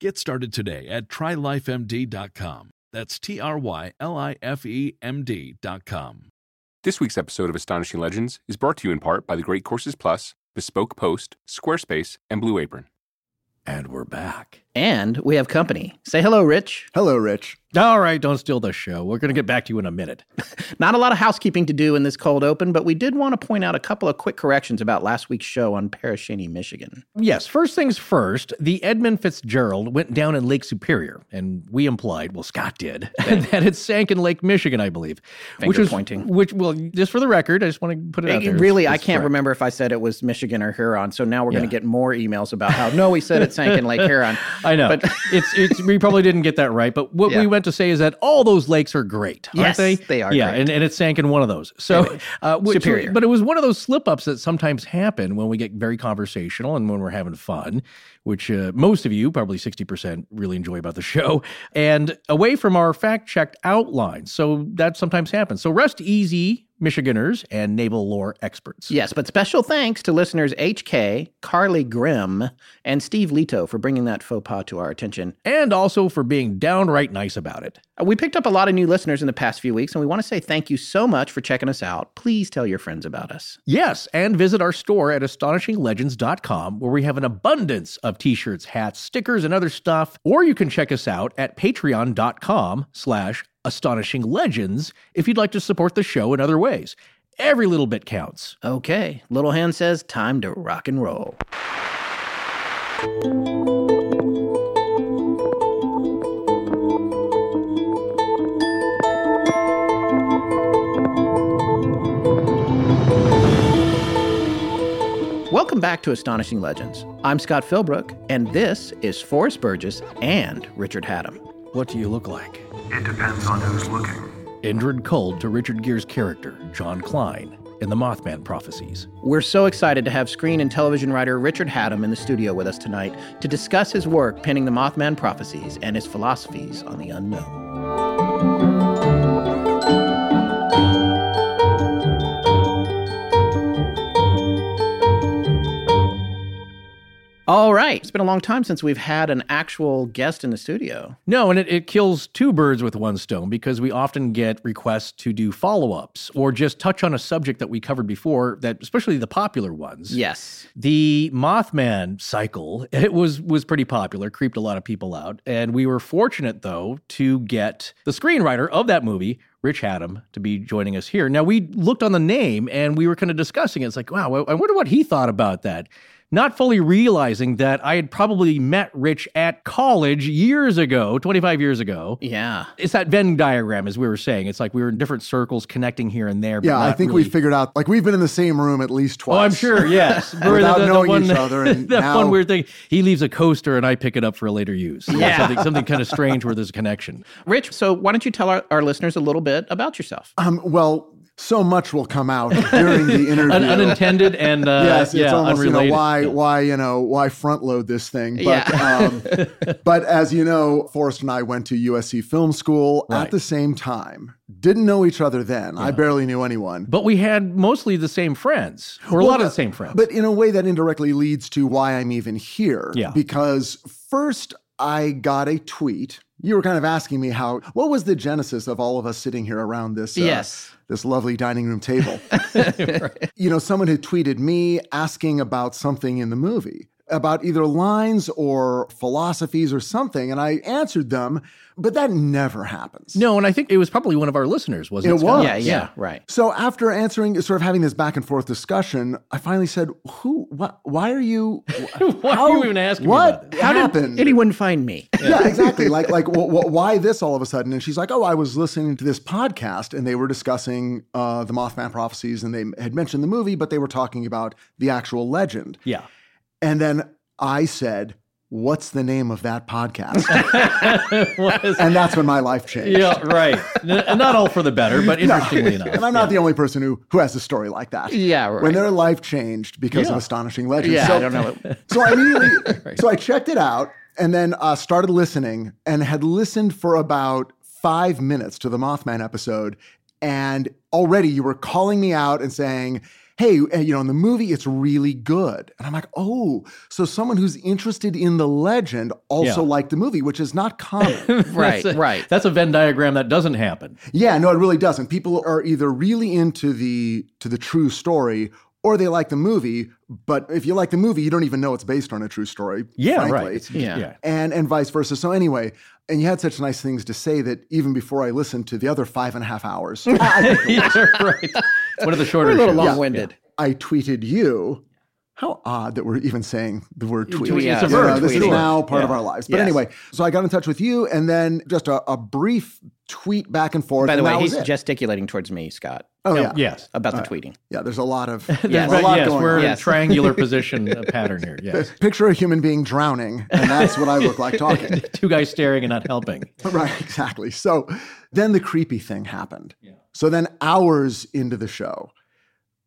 Get started today at trylifemd.com. That's T R Y L I F E M D.com. This week's episode of Astonishing Legends is brought to you in part by the Great Courses Plus, Bespoke Post, Squarespace, and Blue Apron. And we're back. And we have company. Say hello, Rich. Hello, Rich. All right, don't steal the show. We're going to get back to you in a minute. Not a lot of housekeeping to do in this cold open, but we did want to point out a couple of quick corrections about last week's show on Parashini, Michigan. Yes, first things first, the Edmund Fitzgerald went down in Lake Superior, and we implied, well, Scott did, that it sank in Lake Michigan, I believe. Finger which was pointing. Which, well, just for the record, I just want to put it out there. really, It's- I can't correct. remember if I said it was Michigan or Huron. So now we're going to get more emails about how no, we said it sank in Lake Huron. I know. But it's it's we probably didn't get that right, but what Yeah. we went to say is that all those lakes are great, aren't Yes, they? they are Yeah, great. and, and it sank in one of those. So uh, which- Superior. but it was one of those slip ups that sometimes happen when we get very conversational and when we're having fun, which uh, most of you, probably sixty percent, really enjoy about the show, and away from our fact checked outline. So that sometimes happens. So rest easy, Michiganders and naval lore experts. Yes, but special thanks to listeners HK, Carly Grimm, and Steve Lito for bringing that faux pas to our attention. And also for being downright nice about it. Uh, We picked up a lot of new listeners in the past few weeks, and we want to say thank you so much for checking us out. Please tell your friends about us. Yes, and visit our store at astonishinglegends.com where we have an abundance of t-shirts, hats, stickers, and other stuff. Or you can check us out at patreon.com slash astonishinglegends if you'd like to support the show in other ways. Every little bit counts. Okay, Little Hand says time to rock and roll. Welcome back to Astonishing Legends. I'm Scott Philbrook, and this is Forrest Burgess and Richard Hatem. What do you look like? It depends on who's looking. Indrid Cold to Richard Gere's character, John Klein, in the Mothman prophecies. We're so excited to have screen and television writer Richard Hatem in the studio with us tonight to discuss his work penning the Mothman prophecies and his philosophies on the unknown. All right. It's been a long time since we've had an actual guest in the studio. No, and it, it kills two birds with one stone because we often get requests to do follow ups or just touch on a subject that we covered before, that especially the popular ones. Yes. The Mothman cycle, it was was pretty popular, creeped a lot of people out, and we were fortunate though to get the screenwriter of that movie, Rich Hatem, to be joining us here. Now we looked on the name and we were kind of discussing it. It's like, wow, I wonder what he thought about that. Not fully realizing that I had probably met Rich at college years ago, 25 years ago. Yeah. It's that Venn diagram, as we were saying. It's like we were in different circles connecting here and there. but Yeah, I think really- we figured out, like, we've been in the same room at least twice. Oh, I'm sure. Yes, We're Without knowing one, each other, and that now- one weird thing. He leaves a coaster, and I pick it up for a later use. Yeah. something, something kind of strange where there's a connection. Rich, so why don't you tell our, our listeners a little bit about yourself? Um, well, so much will come out during the interview. Un- unintended and uh, yes, it's yeah, almost unrelated. you know why Yeah. why you know why front load this thing. But Yeah. um, but as you know, Forrest and I went to USC Film School Right. at the same time. Didn't know each other then. I barely knew anyone. But we had mostly the same friends, or a lot of the same friends. But in a way that indirectly leads to why I'm even here. Yeah. Because first I got a tweet. You were kind of asking me how what was the genesis of all of us sitting here around this uh, Yes. this lovely dining room table. You know, someone had tweeted me asking about something in the movie. About either lines or philosophies or something, and I answered them, but that never happens. No, and I think it was probably one of our listeners, wasn't it? It was. Yeah, yeah, right. So after answering, sort of having this back and forth discussion, I finally said, "Who? What? Why are you? Why are you even asking me What about? How happened? did anyone find me? yeah, exactly. Like, like, wh- wh- why this all of a sudden? And she's like, "Oh, I was listening to this podcast, and they were discussing uh, the Mothman prophecies, and they had mentioned the movie, but they were talking about the actual legend." Yeah. And then I said, "What's the name of that podcast?" Was- and that's when my life changed. yeah, right. N- and not all for the better, but No. interestingly enough. and I'm not the only person who who has a story like that. Yeah, right. When their life changed because of astonishing legends. Yeah, so, I don't know. so I immediately, so I checked it out and then uh, started listening and had listened for about five minutes to the Mothman episode. And already you were calling me out and saying, Hey, uh, you know, in the movie, it's really good. And I'm like, oh, so someone who's interested in the legend also Yeah. liked the movie, which is not common. Right, That's a- right. That's a Venn diagram that doesn't happen. Yeah, no, it really doesn't. People are either really into the to the true story or they like the movie, but if you like the movie, you don't even know it's based on a true story. Yeah, frankly. right. Yeah. yeah. And and vice versa. So anyway, and you had such nice things to say that even before I listened to the other five and a half hours, I, yeah, right. One of the shorter We're a little shows. long-winded. I tweeted you. How odd that we're even saying the word tweet. tweet, yeah, It's a You know, verb. this is now part of our lives. But Yes. anyway, so I got in touch with you, and then just a, a brief tweet back and forth. By the way, he's it. gesticulating towards me, Scott, oh yeah, Yes. about the tweeting. yeah. There's a lot of Yes. a lot yes, going we're on. in a Yes. triangular position pattern here. Yes. Picture a human being drowning, and that's what I look like talking. Two guys staring and not helping. right, exactly. So then the creepy thing happened. Yeah. So then hours into the show,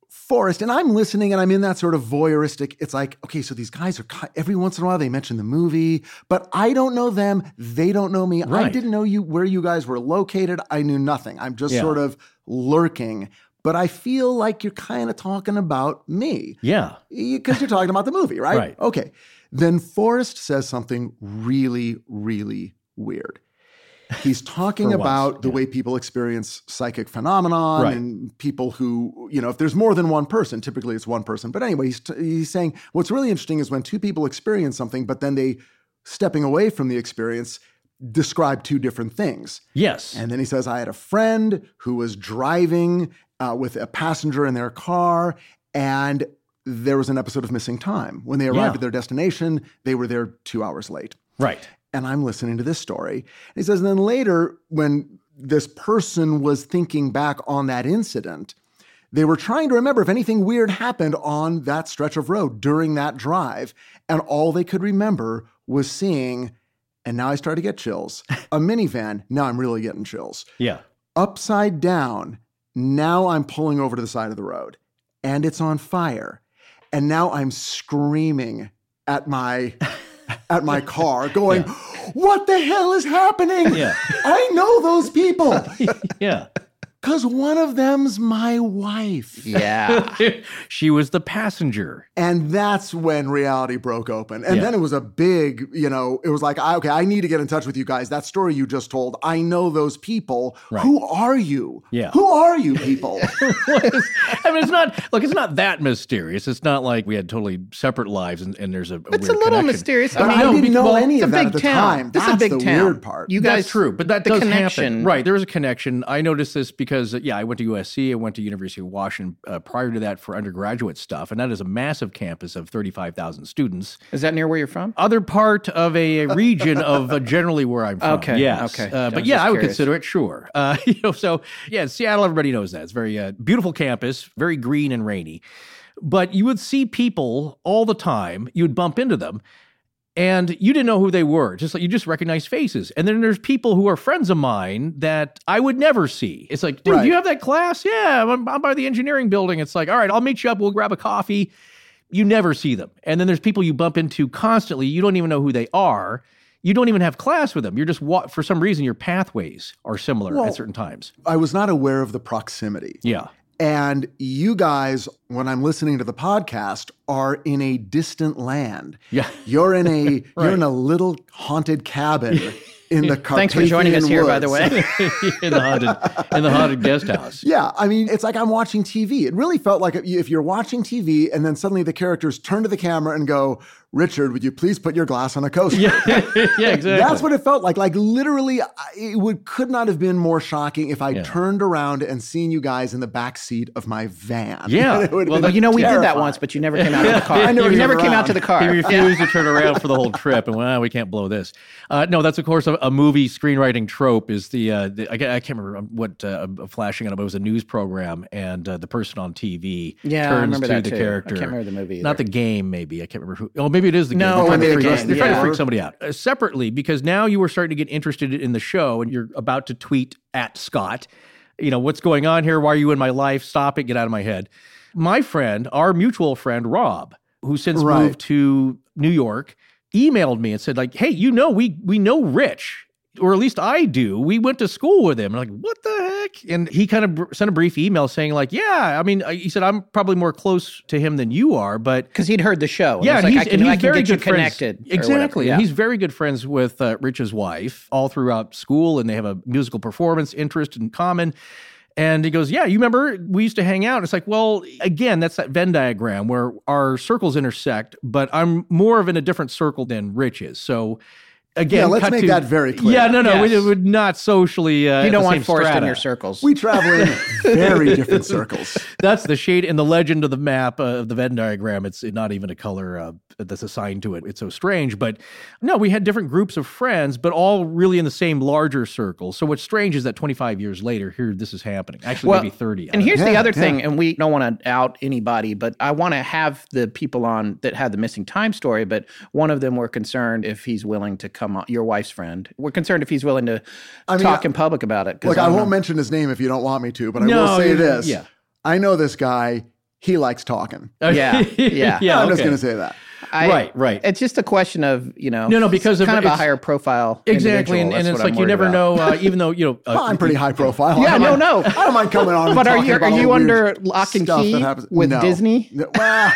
Forrest, and I'm listening and I'm in that sort of voyeuristic. It's like, okay, so these guys are every once in a while they mention the movie, but I don't know them. They don't know me. I didn't know you where you guys were located. I knew nothing. I'm just Yeah. sort of lurking. But I feel like you're kind of talking about me Yeah. because you're talking about the movie, right? Right. Okay. Then Forrest says something really, really weird. He's talking For once, about the yeah. way people experience psychic phenomenon Right. and people who, you know, if there's more than one person, typically it's one person. But anyway, he's, t- he's saying what's really interesting is when two people experience something, but then they, stepping away from the experience, describe two different things. Yes. And then he says, I had a friend who was driving uh, with a passenger in their car, and there was an episode of Missing Time. When they arrived Yeah. at their destination, they were there two hours late. right. And I'm listening to this story. And he says, and then later, when this person was thinking back on that incident, they were trying to remember if anything weird happened on that stretch of road during that drive. And all they could remember was seeing, and now I start to get chills, a minivan. Now I'm really getting chills. Yeah. Upside down. Now I'm pulling over to the side of the road and it's on fire. And now I'm screaming at my at my car going, "What the hell is happening? Yeah. I know those people Yeah. Cuz one of them's my wife." Yeah. she was the passenger. And that's when reality broke open. And Yeah. then it was a big, you know, it was like, I, okay, I need to get in touch with you guys. That story you just told, I know those people. Right. Who are you? Yeah. Who are you people? I mean, it's not look. It's not that mysterious. It's not like we had totally separate lives and, and there's a, a It's weird a little connection. mysterious. But I mean, I didn't know well, any of a that big at the town. time. This is a big the town. weird part. You guys, That's true, but that the does connection, happen. Right, there is a connection. I noticed this because uh, yeah, I went to USC, I went to University of Washington uh, prior to that for undergraduate stuff, and that is a massive campus of thirty five thousand students. Is that near where you're from? Other part of a region of uh, generally where I'm from. Okay, yes. okay. Uh, but yeah, I would curious. consider it. Sure. Uh, you know, so yeah, Seattle. Everybody knows that it's very uh, beautiful campus, very green and rainy. But you would see people all the time. You would bump into them, and you didn't know who they were. Just like you just recognize faces. And then there's people who are friends of mine that I would never see. It's like, dude, Right. you have that class? Yeah, I'm, I'm by the engineering building. It's like, all right, I'll meet you up. We'll grab a coffee. You never see them. And then there's people you bump into constantly. You don't even know who they are. You don't even have class with them. You're just for some reason your pathways are similar Well- at certain times. I was not aware of the proximity. Yeah. And you guys, when I'm listening to the podcast, are in a distant land. Yeah. You're in a you're in a little haunted cabin in the Thanks for joining us Carpathian here, by the way. in the haunted in the haunted guest house. Yeah, I mean, it's like I'm watching TV. It really felt like if you're watching TV and then suddenly the characters turn to the camera and go, Richard, would you please put your glass on a coaster? Yeah, yeah, exactly. That's what it felt like. Like literally, it would could not have been more shocking if I Yeah. turned around and seen you guys in the back seat of my van. Yeah. It would have Well, been you know, we did that once, but you never came out of the car. I never you came never came out to the car. He refused to turn around for the whole trip, and well, we can't blow this. Uh, no, that's of course a, a movie screenwriting trope. Is the, uh, the I, I can't remember what uh, flashing on it, but it was a news program, and uh, the person on TV Yeah, I turns remember to that the too. I character. can't remember the movie Not the game, maybe I can't remember who. Oh, maybe it is the No, game. They're trying, to freak, game, they're trying to freak somebody out uh, separately because now you were starting to get interested in the show, and you're about to tweet at Scott. You know what's going on here? Why are you in my life? Stop it! Get out of my head. My friend, our mutual friend Rob, who since Right. moved to New York, emailed me and said, like, hey, you know, we we know Rich, or at least I do. We went to school with him. I'm like, what the heck? And he kind of br- sent a brief email saying, like, yeah, I mean, uh, he said, I'm probably more close to him than you are, but Because he'd heard the show. and yeah, and like, he's, I can, and I he's can very get you good friends. connected. Exactly. Yeah. And he's very good friends with uh, Rich's wife all throughout school, and they have a musical performance interest in common. And he goes, Yeah, you remember we used to hang out? It's like, well, again, that's that Venn diagram where our circles intersect, but I'm more of in a different circle than Rich is. So, again, Yeah, let's cut make to- that very clear. Yeah, no, no, we Yes. would not socially. Uh, you don't the want same Forrest in your circles. We travel in very different circles. That's the shade in the legend of the map uh, of the Venn diagram. It's not even a color uh, that's assigned to it. It's so strange. But no, we had different groups of friends, but all really in the same larger circle. So what's strange is that 25 years later, here this is happening. Actually, Well, maybe 30. And here's know. the Yeah, other yeah. thing, and we don't want to out anybody, but I want to have the people on that had the missing time story. But one of them were concerned if he's willing to come on. Your wife's friend. We're concerned if he's willing to I mean, talk I- in public about it. Look, I don't won't know. mention his name if you don't want me to, but I No, will say this. yeah. I know this guy. He likes talking. Yeah, yeah. yeah. I'm just going to say that. I- Right, right. It's just a question of you know. No, no, because it's of- kind of a higher profile. Exactly. And, and it's like I'm you never about. know, uh, even though, you know, uh, Well, I'm pretty high profile. Yeah, no, don't no. I don't mind coming on. But are you are you under weird lock and stuff key that happens. with No. Disney? No, well,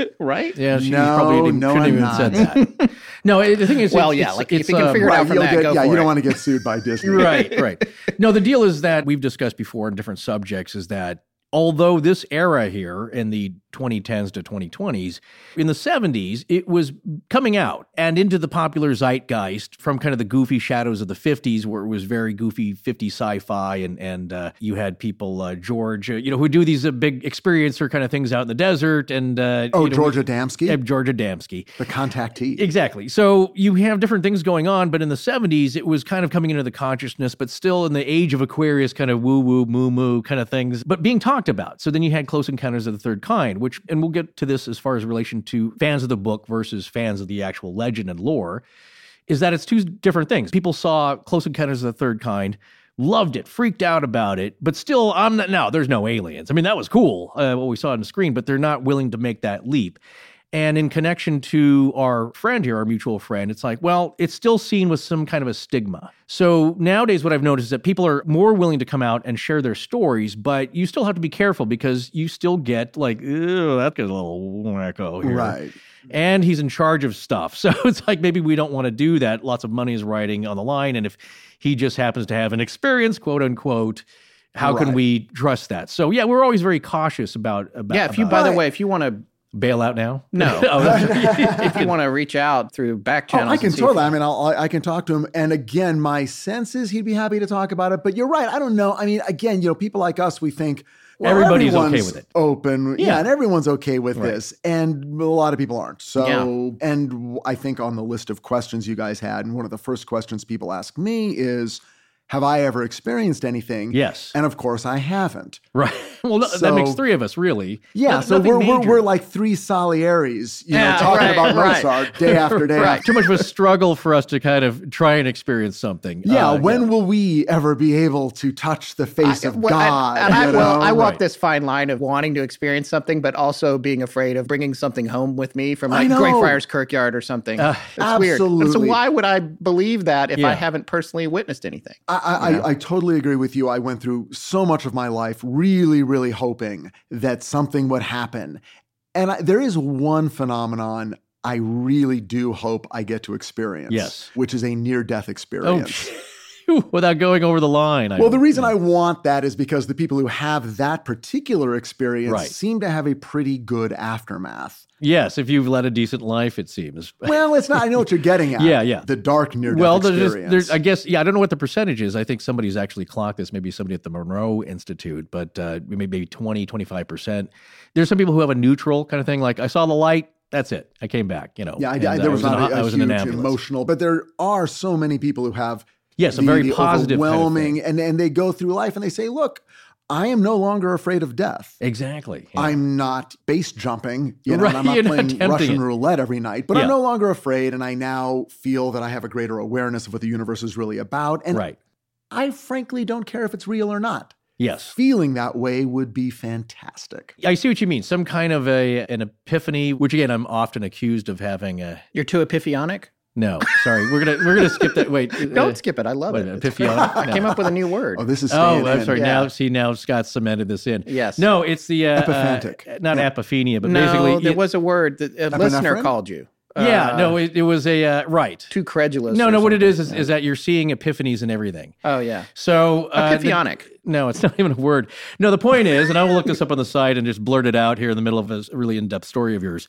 Oh. Right? Yeah, she No, probably didn't, no, shouldn't I'm even not. said that. no, it, the thing is, Well, it's, yeah, it's, like, if you can um, figure it out right, from that, yeah, you don't want to get sued by Disney. right, right. No, the deal is that we've discussed before in different subjects is that although this era here in the 2010s to 2020s, in the 70s, it was coming out and into the popular zeitgeist from kind of the goofy shadows of the 50s, where it was very goofy 50 sci-fi, and and uh, you had people uh, George, uh, you know, who do these uh, big experiencer kind of things out in the desert, and uh, Oh, you know, George Adamski, uh, George Adamski. the contactee. Exactly. So you have different things going on, but in the 70s, it was kind of coming into the consciousness, but still in the age of Aquarius, kind of woo woo, moo moo kind of things, but being talked about. So then you had Close Encounters of the Third Kind, which, and we'll get to this as far as relation to fans of the book versus fans of the actual legend and lore, is that it's two different things. People saw Close Encounters of the Third Kind. Loved it, freaked out about it, but still, I'm not. No, there's no aliens. I mean, that was cool uh, what we saw on the screen, but they're not willing to make that leap. And in connection to our friend here, our mutual friend, it's like, well, it's still seen with some kind of a stigma. So nowadays, what I've noticed is that people are more willing to come out and share their stories, but you still have to be careful because you still get like, ew, that gets a little wacko here. Right. And he's in charge of stuff. So it's like maybe we don't want to do that. Lots of money is riding on the line. And if he just happens to have an experience, quote unquote, how can we trust that? So yeah, we're always very cautious about about Yeah, if you, about by the way, if you want to, bail out now. No. oh, that's- if you want to reach out through back Oh, channels, I can and see totally. if- I mean, I'll, I I can talk to him. And again, my sense is he'd be happy to talk about it. But you're right. I don't know. I mean, again, you know, people like us, we think well, Everybody's okay everyone's with it. Open, yeah. Yeah. and everyone's okay with Right. this, and a lot of people aren't. So, Yeah. and I think on the list of questions you guys had, and one of the first questions people ask me is, "Have I ever experienced anything?" Yes. and of course I haven't. right. Well, th- that makes three of us, really. Yeah, No- so we're, we're we're like three Salieri's, you Yeah, know, talking right, about right. Mozart day after day. Right. after Too much of a struggle for us to kind of try and experience something. Yeah, Uh, when will we ever be able to touch the face of Well, and- God? And, I, well. I walk Right. this fine line of wanting to experience something, but also being afraid of bringing something home with me from like Grey know. Friars Kirkyard or something. Uh, it's weird. And so why would I believe that if I haven't personally witnessed anything? I, I, I, I totally agree with you. I went through so much of my life really, really hoping that something would happen. And I, there is one phenomenon I really do hope I get to experience. Yes. Which is a near death Oh, without going over the line. I well, the reason I want that is because the people who have that particular experience Right. seem to have a pretty good aftermath. yes, if you've led a decent life, it seems. Well, it's not. I know what you're getting at. Yeah, yeah. The dark near death well, there's, experience. just, there's, I guess, yeah, I don't know what the percentage is. I think somebody's actually clocked this, maybe somebody at the Monroe Institute, but uh, maybe 20, 25%. There's some people who have a neutral kind of thing, like I saw the light, that's it. I came back, you know. yeah, I, and, I, uh, there was, in not a- a, I a was in an huge emotional, but there are so many people who have Yes, a very the positive kind of overwhelming, thing. and and they go through life and they say, "Look, I am no longer afraid of death. Exactly. yeah. I'm not base jumping, you know, Right, and I'm not you're not playing Russian it. roulette every night, but Yeah. I'm no longer afraid, and I now feel that I have a greater awareness of what the universe is really about, and right. I frankly don't care if it's real or not. Yes. Feeling that way would be fantastic. I see what you mean. Some kind of a an epiphany, which again I'm often accused of having a You're too epiphanic. No. Sorry, we're gonna we're gonna skip that. Wait, Don't uh, skip it. I love what, it. It's epiphanic? great. I came up with a new word. Oh, this is Oh, I'm in. sorry. Yeah. Now, see, now Scott cemented this in. Yes. No, it's the uh, Epiphantic. uh, not Yeah. epiphania, but no, basically, there it- was a word that a listener called you. Yeah. Uh, no, it, it was a uh, right. too credulous. No, no. What it is is is, is that you're seeing epiphanies and everything. Oh yeah, So uh, the- no, it's not even a word. No, the point is, and I will look this up on the site and just blurt it out here in the middle of a really in-depth story of yours.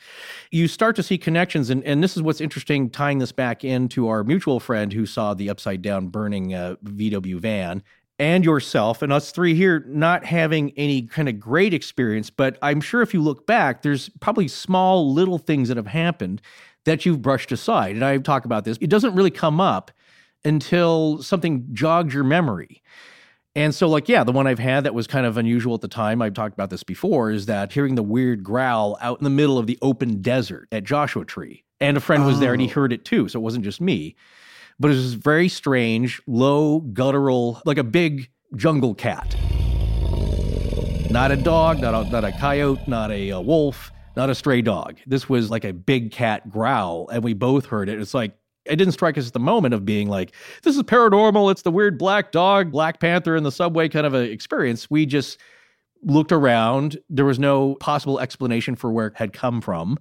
You start to see connections, and, and this is what's interesting, tying this back into our mutual friend who saw the upside down burning uh, VW van. And yourself and us three here not having any kind of great experience, but I'm sure if you look back, there's probably small little things that have happened that you've brushed aside. And I talk about this. It doesn't really come up until something jogs your memory. And so, like, yeah, the one I've had that was kind of unusual at the time, I've talked about this before, is that hearing the weird growl out in the middle of the open desert at Joshua Tree. And a friend was there and he Oh. heard it too. So it wasn't just me. But it was very strange, low, guttural, like a big jungle cat. Not a dog, not a, not a coyote, not a, uh wolf, not a stray dog. This was like a big cat growl, and we both heard it. It's like, it didn't strike us at the moment of being like, this is paranormal. It's the weird black dog, Black Panther in the subway kind of a experience. We just looked around. There was no possible explanation for where it had come from.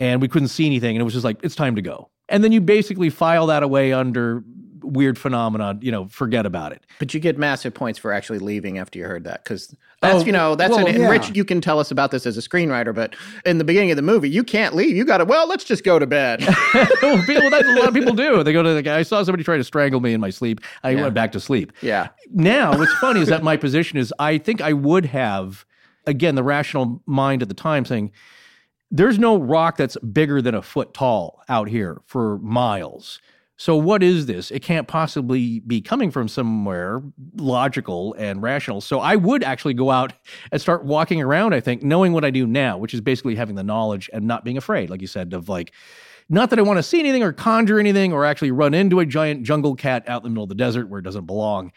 And we couldn't see anything. And it was just like, it's time to go. And then you basically file that away under weird phenomenon, you know, forget about it. But you get massive points for actually leaving after you heard that because that's Oh, you know that's well, an, yeah. Rich. You can tell us about this as a screenwriter, but in the beginning of the movie, you can't leave. You got to well, let's just go to bed. well, people, that's a lot of people do. They go to the guy. I saw somebody try to strangle me in my sleep. I Yeah. went back to sleep. yeah, Now, what's funny is that my position is I think I would have, again, the rational mind at the time saying, there's no rock that's bigger than a foot tall out here for miles. So, what is this? It can't possibly be coming from somewhere logical and rational. So, I would actually go out and start walking around, I think, knowing what I do now, which is basically having the knowledge and not being afraid, like you said, of like, not that I want to see anything or conjure anything or actually run into a giant jungle cat out in the middle of the desert where it doesn't belong,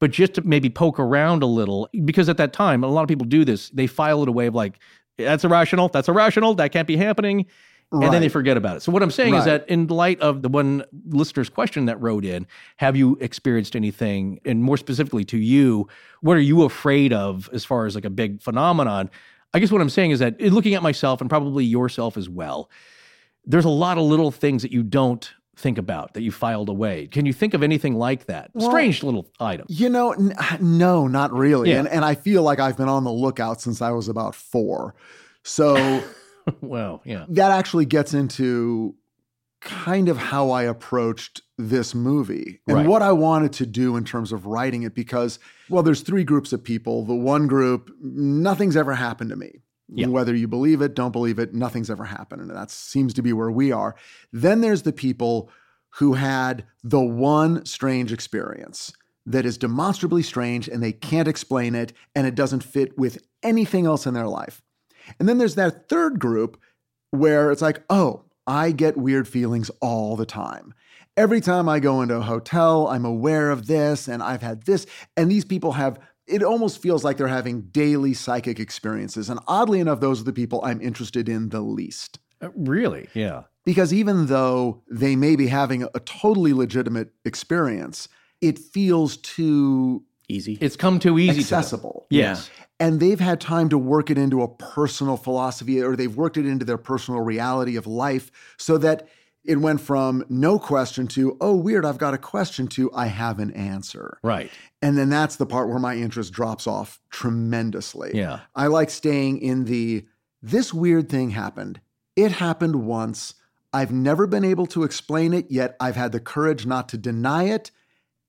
but just to maybe poke around a little. Because at that time, a lot of people do this. They file it away of like, that's irrational, that's irrational, that can't be happening. And then they forget about it. So, what I'm saying is that in light of the one listener's question that wrote in, have you experienced anything? And more specifically to you, what are you afraid of as far as like a big phenomenon? I guess what I'm saying is that in looking at myself and probably yourself as well, there's a lot of little things that you don't think about that you filed away. Can you think of anything like that? Well, Strange little item. You know, n- no, not really. Yeah. And, and I feel like I've been on the lookout since I was about four. So wow, yeah. that actually gets into kind of how I approached this movie and Right. what I wanted to do in terms of writing it because, well, there's three groups of people. The one group, nothing's ever happened to me. Yeah. Whether you believe it, don't believe it, nothing's ever happened. And that seems to be where we are. Then there's the people who had the one strange experience that is demonstrably strange and they can't explain it and it doesn't fit with anything else in their life. And then there's that third group where it's like, oh, I get weird feelings all the time. Every time I go into a hotel, I'm aware of this and I've had this. And these people have, it almost feels like they're having daily psychic experiences. And oddly enough, those are the people I'm interested in the least. Uh, really? Yeah. Because even though they may be having a totally legitimate experience, it feels too easy. It's come too easy accessible. to them. Yes. And they've had time to work it into a personal philosophy or they've worked it into their personal reality of life so that it went from no question to, oh, weird, I've got a question to, I have an answer. Right. And then that's the part where my interest drops off tremendously. Yeah. I like staying in the, this weird thing happened. It happened once. I've never been able to explain it, yet I've had the courage not to deny it.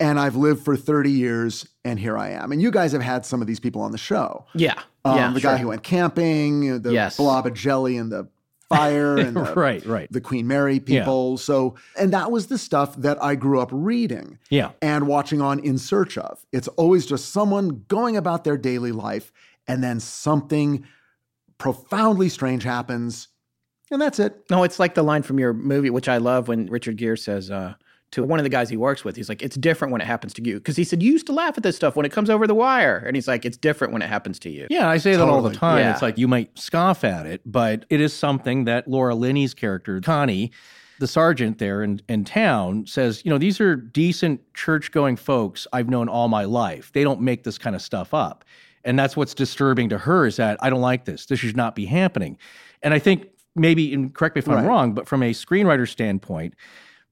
And I've lived for 30 years, and here I am. And you guys have had some of these people on the show. yeah. Um, yeah. the sure. guy who went camping, the Yes. blob of jelly and the fire, and the, right, right. the Queen Mary people. So, and that was the stuff that I grew up reading Yeah. and watching on In Search of. It's always just someone going about their daily life, and then something profoundly strange happens, and that's it. No, it's like the line from your movie, which I love when Richard Gere says uh, to one of the guys he works with, he's like, it's different when it happens to you. Because he said, you used to laugh at this stuff when it comes over the wire. And he's like, it's different when it happens to you. Yeah, I say that all the time. Yeah. It's like you might scoff at it, but it is something that Laura Linney's character, Connie, the sergeant there in, in town, says, you know, these are decent church going folks I've known all my life. They don't make this kind of stuff up. And that's what's disturbing to her is that I don't like this. This should not be happening. And I think maybe, and correct me if I'm Right. wrong, but from a screenwriter standpoint,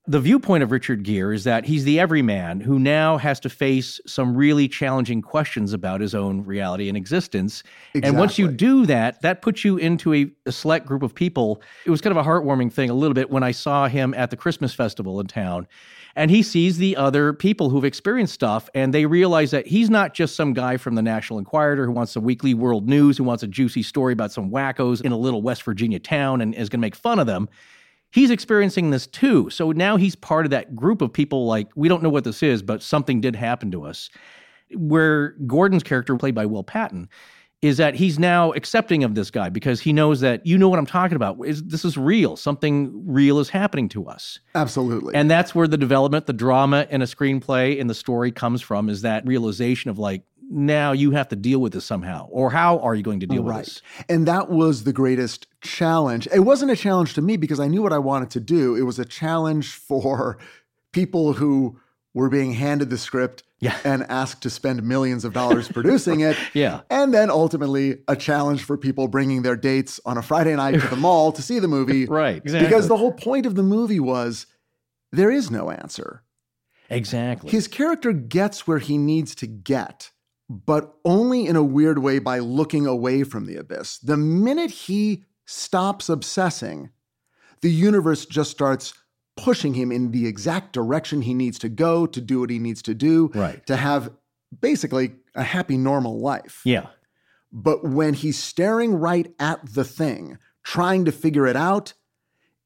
the viewpoint of Richard Gere is that he's the everyman who now has to face some really challenging questions about his own reality and existence. And once you do that, that puts you into a, a select group of people. It was kind of a heartwarming thing a little bit when I saw him at the Christmas festival in town. And he sees the other people who've experienced stuff, and they realize that he's not just some guy from the National Enquirer who wants the weekly world news, who wants a juicy story about some wackos in a little West Virginia town and is going to make fun of them he's experiencing this too. So now he's part of that group of people like, we don't know what this is, but something did happen to us. Where Gordon's character, played by Will Patton, is that he's now accepting of this guy because he knows that you know what I'm talking about. This is real? Something real is happening to us. Absolutely. And that's where the development, the drama in a screenplay in the story comes from is that realization of like, now you have to deal with this somehow. Or how are you going to deal with this? And that was the greatest challenge. It wasn't a challenge to me because I knew what I wanted to do. It was a challenge for people who were being handed the script Yeah. and asked to spend millions of dollars producing it. Yeah. And then ultimately a challenge for people bringing their dates on a Friday night to the mall to see the movie. Right, exactly. Because the whole point of the movie was there is no answer. Exactly. His character gets where he needs to get, but only in a weird way by looking away from the abyss. The minute he stops obsessing, the universe just starts pushing him in the exact direction he needs to go to do what he needs to do, Right. to have basically a happy, normal life. yeah. But when he's staring right at the thing, trying to figure it out,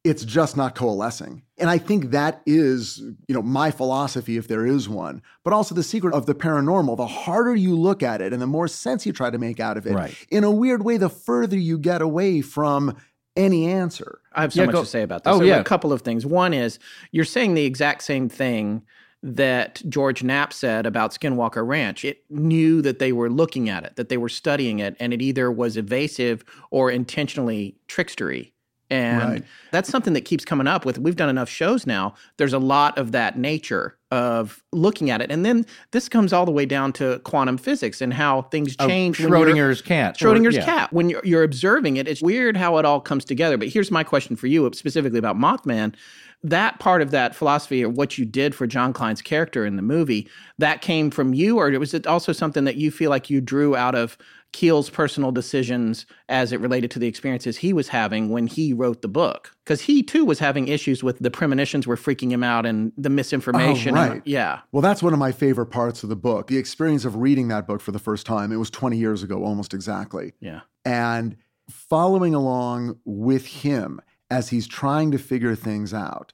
it's just not coalescing. And I think that is, you know, my philosophy if there is one, but also the secret of the paranormal. The harder you look at it and the more sense you try to make out of it, Right. in a weird way, the further you get away from any answer. I have so Yeah, much go- to say about this. Oh, So yeah. A couple of things. One is you're saying the exact same thing that George Knapp said about Skinwalker Ranch. It knew that they were looking at it, that they were studying it, and it either was evasive or intentionally trickstery. And Right. that's something that keeps coming up with we've done enough shows now. There's a lot of that nature of looking at it. And then this comes all the way down to quantum physics and how things Oh, change. you're- Schrodinger's cat. or- Schrodinger's yeah. cat. When you're, you're observing it, it's weird how it all comes together. But here's my question for you, specifically about Mothman. That part of that philosophy, or what you did for John Klein's character in the movie, that came from you, or was it also something that you feel like you drew out of Keel's personal decisions as it related to the experiences he was having when he wrote the book? Because he too was having issues with the premonitions were freaking him out and the misinformation. Oh, and- right. yeah. Well, that's one of my favorite parts of the book. The experience of reading that book for the first time. It was 20 years ago, almost exactly. Yeah. and following along with him as he's trying to figure things out.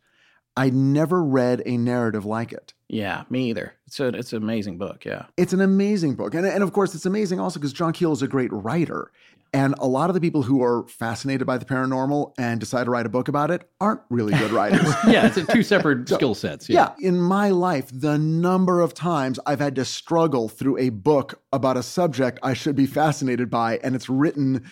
I never read a narrative like it. Yeah. Me either. It's a, it's an amazing book. Yeah. It's an amazing book. And, and of course, it's amazing also because John Keel is a great writer. And a lot of the people who are fascinated by the paranormal and decide to write a book about it aren't really good writers. yeah, it's two separate skill sets. Yeah. in my life, the number of times I've had to struggle through a book about a subject I should be fascinated by, and it's written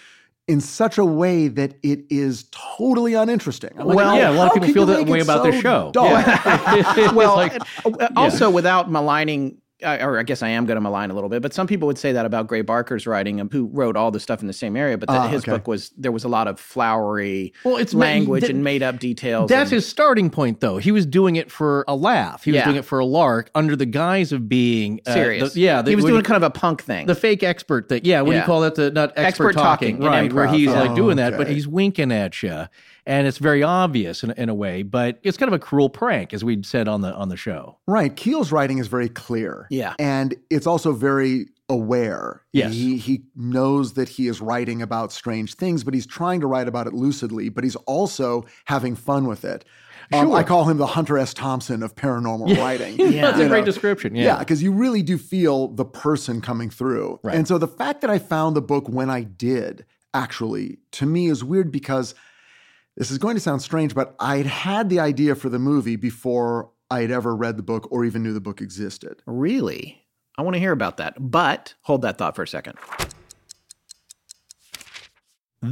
in such a way that it is totally uninteresting. I'm like, Well, yeah, a lot of people feel that way about so this show. Yeah. Well, like- and, uh, also without maligning I, or I guess I am going to malign a little bit, but some people would say that about Gray Barker's writing, um, who wrote all the stuff in the same area. But the, Ah, his okay. book was there was a lot of flowery Well, it's ma- language th- and made up details. That's and- his starting point, though. He was doing it for a laugh. He was Yeah. doing it for a lark under the guise of being uh, serious. the- yeah, the, he was doing do kind of a punk thing. the fake expert thing. Yeah, what do you call that? The not expert, Expert talking in right? Where he's Yeah. like doing that, but he's winking at you, and it's very obvious in, in a way. But it's kind of a cruel prank, as we'd said on the on the show. Right. Keel's writing is very clear. Yeah. And it's also very aware. Yes. He he knows that he is writing about strange things, but he's trying to write about it lucidly, but he's also having fun with it. Um, Sure. I call him the Hunter S. Thompson of paranormal writing. Yeah. That's a You great description. Yeah, Yeah, because you really do feel the person coming through. Right. And so the fact that I found the book when I did, actually, to me is weird because this is going to sound strange, but I'd had the idea for the movie before I'd ever read the book or even knew the book existed. really, I want to hear about that. But hold that thought for a second.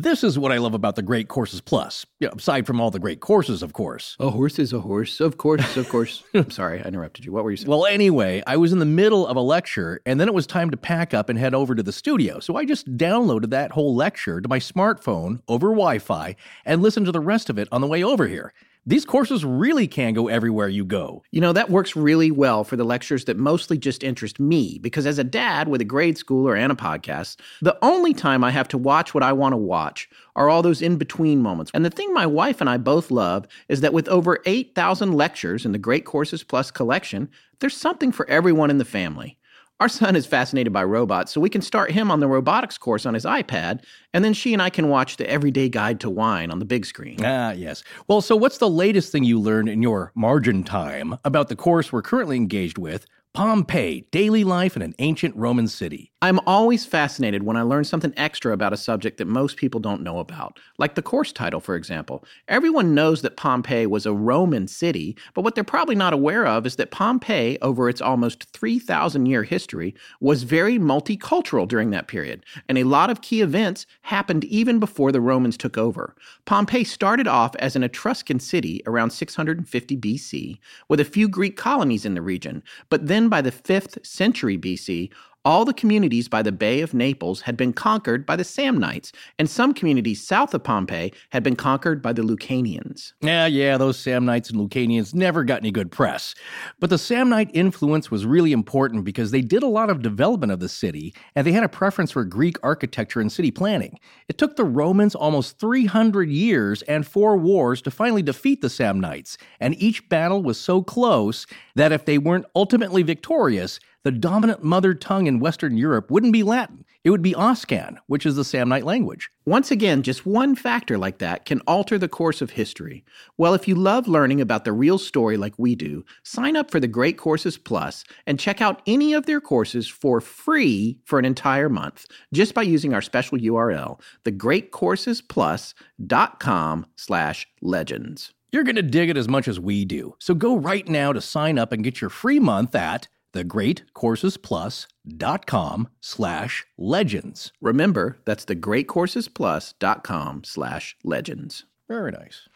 This is what I love about the Great Courses Plus. Yeah, aside from all the great courses, of course. A horse is a horse, of course, of course. I'm sorry, I interrupted you. What were you saying? Well, anyway, I was in the middle of a lecture, and then it was time to pack up and head over to the studio. So I just downloaded that whole lecture to my smartphone over Wi Fi and listened to the rest of it on the way over here. These courses really can go everywhere you go. You know, that works really well for the lectures that mostly just interest me because as a dad with a grade schooler and a podcast, the only time I have to watch what I want to watch are all those in between moments. And the thing my wife and I both love is that with over 8,000 lectures in the Great Courses Plus collection, there's something for everyone in the family. Our son is fascinated by robots, so we can start him on the robotics course on his iPad, and then she and I can watch the Everyday Guide to Wine on the big screen. Ah, yes. Well, so what's the latest thing you learned in your margin time about the course we're currently engaged with? Pompeii, daily life in an ancient Roman city. I'm always fascinated when I learn something extra about a subject that most people don't know about, like the course title, for example. Everyone knows that Pompeii was a Roman city, but what they're probably not aware of is that Pompeii, over its almost 3,000 year history, was very multicultural during that period, and a lot of key events happened even before the Romans took over. Pompeii started off as an Etruscan city around 650 BC, with a few Greek colonies in the region, but then by the 5th century BC, all the communities by the Bay of Naples had been conquered by the Samnites, and some communities south of Pompeii had been conquered by the Lucanians. Yeah, yeah, those Samnites and Lucanians never got any good press. But the Samnite influence was really important because they did a lot of development of the city, and they had a preference for Greek architecture and city planning. It took the Romans almost 300 years and four wars to finally defeat the Samnites, and each battle was so close that if they weren't ultimately victorious, the dominant mother tongue in Western Europe wouldn't be Latin. It would be Oscan, which is the Samnite language. Once again, just one factor like that can alter the course of history. Well, if you love learning about the real story like we do, sign up for the Great Courses Plus and check out any of their courses for free for an entire month just by using our special URL, thegreatcoursesplus.com slash legends. You're going to dig it as much as we do. So go right now to sign up and get your free month at thegreatcoursesplus.com slash legends. Remember, that's thegreatcoursesplus.com slash legends. Very nice.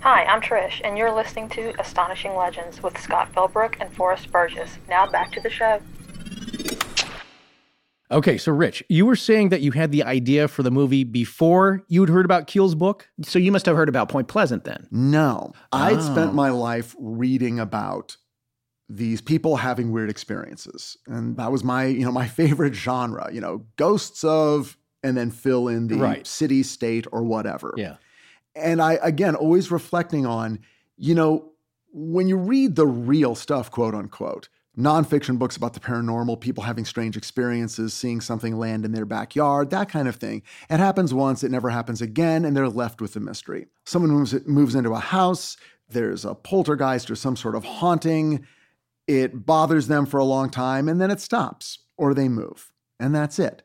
Hi, I'm Trish, and you're listening to Astonishing Legends with Scott Philbrook and Forrest Burgess. Now back to the show. Okay, so Rich, you were saying that you had the idea for the movie before you'd heard about Keel's book? So you must have heard about Point Pleasant then. No. I'd Oh. spent my life reading about these people having weird experiences. And that was my, you know, my favorite genre, you know, ghosts of and then fill in the Right. city, state or whatever. Yeah. And I again always reflecting on, you know, when you read the real stuff, quote unquote, nonfiction books about the paranormal, people having strange experiences, seeing something land in their backyard, that kind of thing. It happens once, it never happens again, and they're left with the mystery. Someone moves moves into a house, there's a poltergeist or some sort of haunting. It bothers them for a long time, and then it stops, or they move, and that's it.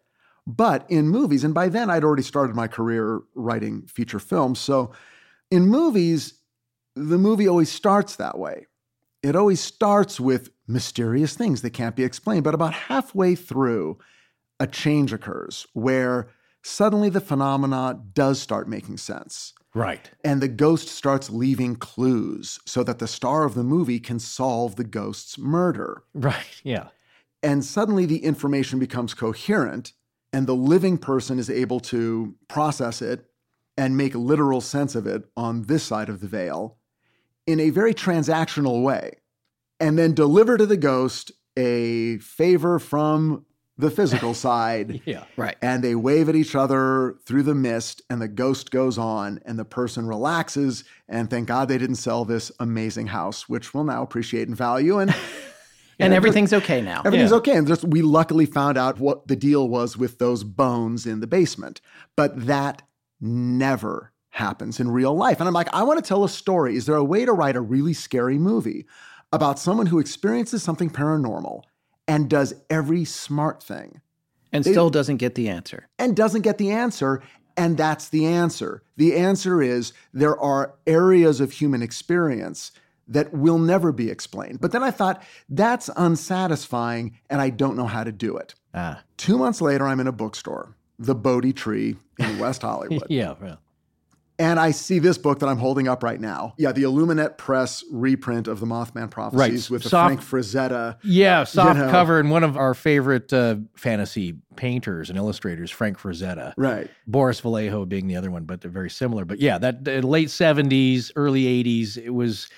But in movies, and by then I'd already started my career writing feature films. So in movies, the movie always starts that way. It always starts with mysterious things that can't be explained. But about halfway through, a change occurs where suddenly the phenomena does start making sense. Right. And the ghost starts leaving clues so that the star of the movie can solve the ghost's murder. Right. Yeah. And suddenly the information becomes coherent, and the living person is able to process it and make literal sense of it on this side of the veil in a very transactional way, and then deliver to the ghost a favor from the physical side. Yeah. Right. And they wave at each other through the mist, and the ghost goes on, and the person relaxes. And thank God they didn't sell this amazing house, which we'll now appreciate in value. And And everything's okay now. Everything's Yeah. okay. And just we luckily found out what the deal was with those bones in the basement. But that never happens in real life. And I'm like, I want to tell a story. Is there a way to write a really scary movie about someone who experiences something paranormal and does every smart thing And They- still doesn't get the answer. and doesn't get the answer? And that's the answer. The answer is there are areas of human experience that will never be explained. But then I thought, that's unsatisfying, and I don't know how to do it. Ah. Two months later, I'm in a bookstore, the Bodhi Tree in West Hollywood. Yeah. yeah. And I see this book that I'm holding up right now. Yeah, the IllumiNet Press reprint of the Mothman Prophecies Right. with the Soft- Frank Frazetta. Yeah, soft know. cover, and one of our favorite uh, fantasy painters and illustrators, Frank Frazetta. Right. Boris Vallejo being the other one, but they're very similar. But yeah, that late 70s, early 80s, it was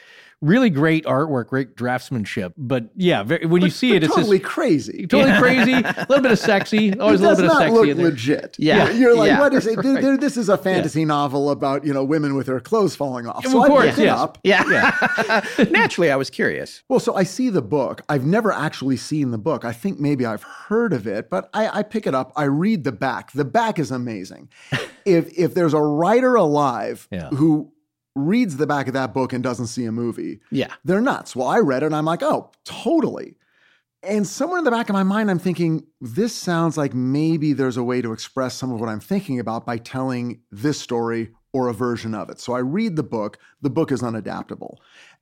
really great artwork, great draftsmanship. But yeah, very, when you see But it, it's totally just crazy. totally crazy. A little bit of sexy, always a little bit of sexy look legit. Yeah. You're, you're like, Yeah. what is it? Right. There- This is a fantasy novel about, you know, women with their clothes falling off. Of So I course, yes. up. Yeah. Naturally, I was curious. Well, so I see the book. I've never actually seen the book. I think maybe I've heard of it, but I, I pick it up. I read the back. The back is amazing. if if there's a writer alive Yeah. who reads the back of that book and doesn't see a movie, Yeah. they're nuts. Well, I read it and I'm like, oh, totally. And somewhere in the back of my mind, I'm thinking, this sounds like maybe there's a way to express some of what I'm thinking about by telling this story or a version of it. So I read the book. The book is unadaptable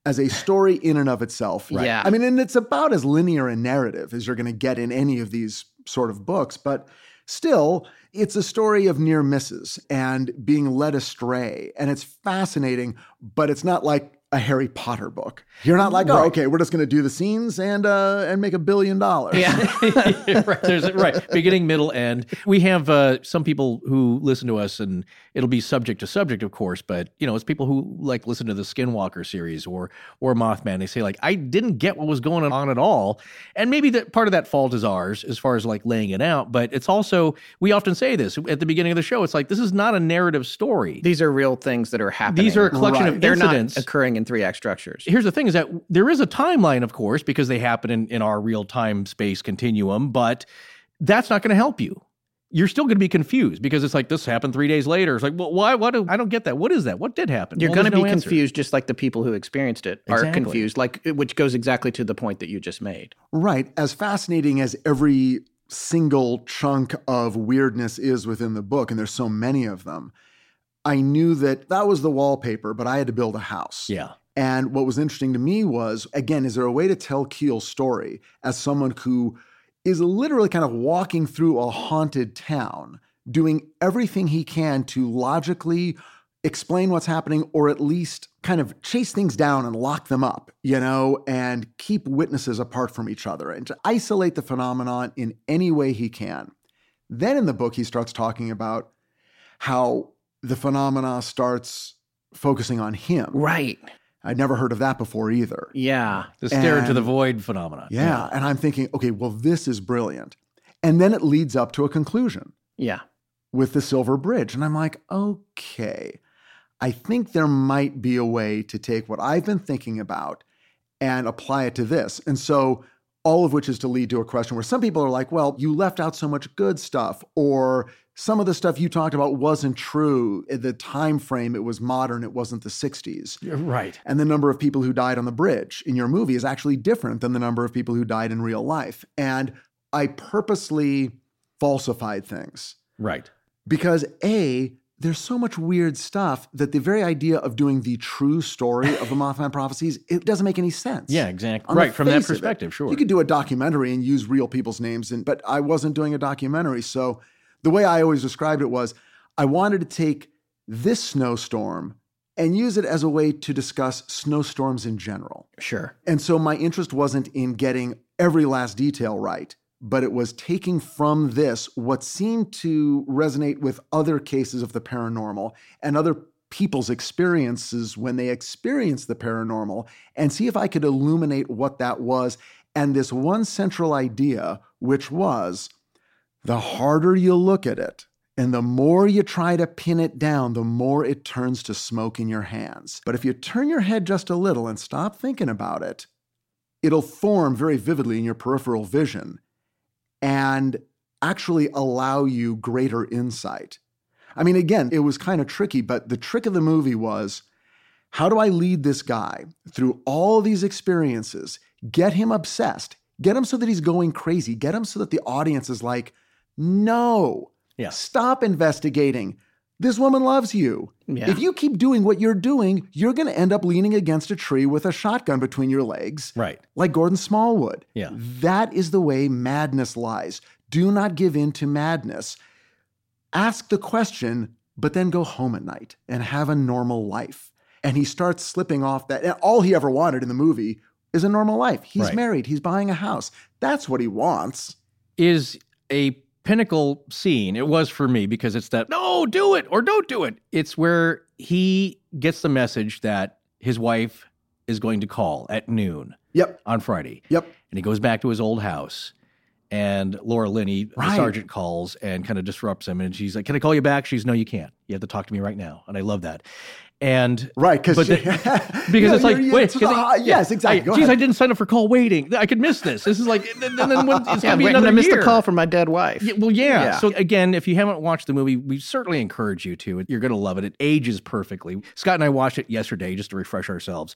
as a story in and of itself. Right. Yeah. I mean, and it's about as linear a narrative as you're going to get in any of these sort of books, but still, it's a story of near misses and being led astray. And it's fascinating, but it's not like a Harry Potter book. You're not like, oh, okay, we're just going to do the scenes and uh, and make a billion dollars. right, there's right beginning, middle, end. We have uh, some people who listen to us, and it'll be subject to subject, of course. But you know, it's people who like listen to the Skinwalker series or or Mothman. They say like, I didn't get what was going on at all, and maybe that part of that fault is ours as far as like laying it out. But it's also we often say this at the beginning of the show. It's like this is not a narrative story. These are real things that are happening. These are a collection Right. of They're incidents not occurring in three act structures. here's the thing is that there is a timeline of course because they happen in, in our real time space continuum but that's not going to help you you're still going to be confused because it's like this happened three days later it's like well why what do, i don't get that what is that what did happen You're Well, going to there's be no answer. confused just like the people who experienced it are Exactly. confused, like which goes exactly to the point that you just made. Right. As fascinating as every single chunk of weirdness is within the book, and there's so many of them, I knew that that was the wallpaper, but I had to build a house. yeah And what was interesting to me was again, is there a way to tell Keel's story as someone who is literally kind of walking through a haunted town, doing everything he can to logically explain what's happening or at least kind of chase things down and lock them up, you know, and keep witnesses apart from each other and to isolate the phenomenon in any way he can. Then in the book, he starts talking about how the phenomena starts focusing on him. Right. I'd never heard of that before either. Yeah. the stare into the And- void phenomenon Yeah. And I'm thinking, okay, well, this is brilliant. And then it leads up to a conclusion Yeah. with the Silver Bridge. And I'm like, okay, I think there might be a way to take what I've been thinking about and apply it to this. And so, all of which is to lead to a question where some people are like, well, you left out so much good stuff, or some of the stuff you talked about wasn't true. In the time frame, it was modern, it wasn't the 60s. right And the number of people who died on the bridge in your movie is actually different than the number of people who died in real life. And I purposely falsified things right because A, there's so much weird stuff that the very idea of doing the true story of the Mothman prophecies, it doesn't make any sense. yeah exactly On right from that it. perspective sure You could do a documentary and use real people's names, and but I wasn't doing a documentary. So the way I always described it was I wanted to take this snowstorm and use it as a way to discuss snowstorms in general. Sure. And so my interest wasn't in getting every last detail right, but it was taking from this what seemed to resonate with other cases of the paranormal and other people's experiences when they experience the paranormal and see if I could illuminate what that was. And this one central idea, which was the harder you look at it, and the more you try to pin it down, the more it turns to smoke in your hands. But if you turn your head just a little and stop thinking about it, it'll form very vividly in your peripheral vision and actually allow you greater insight. I mean, again, it was kind of tricky, but the trick of the movie was how do I lead this guy through all these experiences, get him obsessed, get him so that he's going crazy, get him so that the audience is like, no, Yeah. stop investigating. This woman loves you. Yeah. If you keep doing what you're doing, you're going to end up leaning against a tree with a shotgun between your legs, Right. like Gordon Smallwood. Yeah. That is the way madness lies. Do not give in to madness. Ask the question, but then go home at night and have a normal life. And he starts slipping off that. and all he ever wanted in the movie is a normal life. He's Right. married, he's buying a house. That's what he wants. is a pinnacle scene. It was for me because it's that no, do it or don't do it. It's where he gets the message that his wife is going to call at noon Yep. on Friday. Yep. And he goes back to his old house. And Laura Linney, the sergeant, calls and kind of disrupts him. And she's like, Can I call you back? She's, No, you can't. You have to talk to me right now. And I love that. And Right, because but the- because it's like, wait, 'cause it- yes, exactly. I, geez, ahead. I didn't sign up for call waiting. I could miss this. This is like, and then, then when, it's Yeah, gonna be wait, another I missed year. the call from my dead wife. Yeah, well, yeah. Yeah. So again, if you haven't watched the movie, we certainly encourage you to. You're going to love it. It ages perfectly. Scott and I watched it yesterday just to refresh ourselves.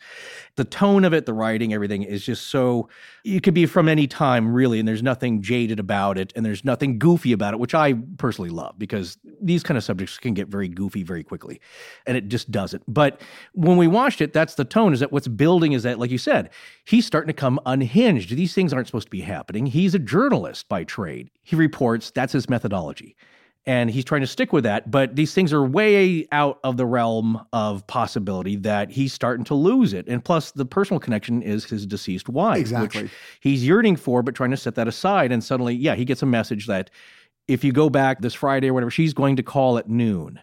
The tone of it, the writing, everything is just so. It could be from any time, really, and there's nothing jaded about it, and there's nothing goofy about it, which I personally love because these kind of subjects can get very goofy very quickly, and it just doesn't. But when we watched it, that's the tone. Is that what's building? Is that like you said, he's starting to come unhinged. These things aren't supposed to be happening. He's a journalist by trade. He reports. That's his methodology and he's trying to stick with that. But these things are way out of the realm of possibility that he's starting to lose it. And plus, the personal connection is his deceased wife, Exactly. which he's yearning for, but trying to set that aside. And suddenly, yeah, he gets a message that if you go back this Friday or whatever, she's going to call at noon.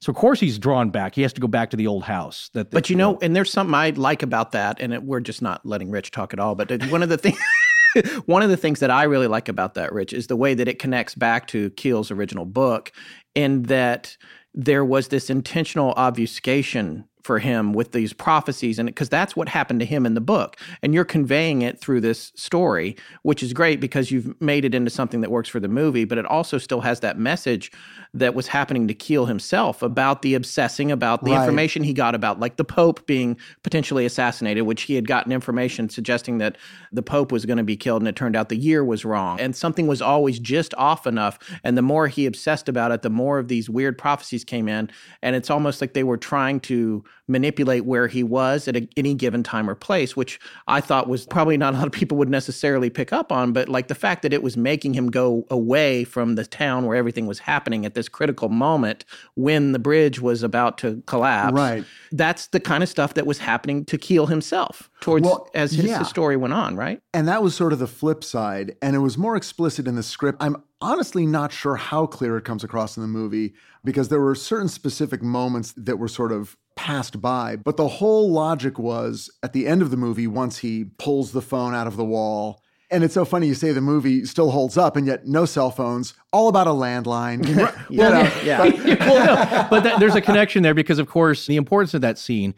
So of course he's drawn back. He has to go back to the old house. That, But you know, and there's something I like about that, and it, we're just not letting Rich talk at all. But one of the things, one of the things that I really like about that, Rich, is the way that it connects back to Keel's original book, in that there was this intentional obfuscation for him with these prophecies and because that's what happened to him in the book and you're conveying it through this story which is great because you've made it into something that works for the movie but it also still has that message that was happening to Keel himself about the obsessing about the Right. information he got about like the pope being potentially assassinated which he had gotten information suggesting that the pope was going to be killed and it turned out the year was wrong and something was always just off enough and the more he obsessed about it the more of these weird prophecies came in and it's almost like they were trying to manipulate where he was at a, any given time or place which i thought was probably not a lot of people would necessarily pick up on but like the fact that it was making him go away from the town where everything was happening at this critical moment when the bridge was about to collapse Right. that's the kind of stuff that was happening to keel himself towards Well, as his, yeah. his story went on right And that was sort of the flip side. And it was more explicit in the script. I'm honestly not sure how clear it comes across in the movie because there were certain specific moments that were sort of passed by. But the whole logic was at the end of the movie, once he pulls the phone out of the wall. And it's so funny you say the movie still holds up and yet no cell phones, all about a landline. You know, yeah well, no, but that, there's a connection there because, of course, the importance of that scene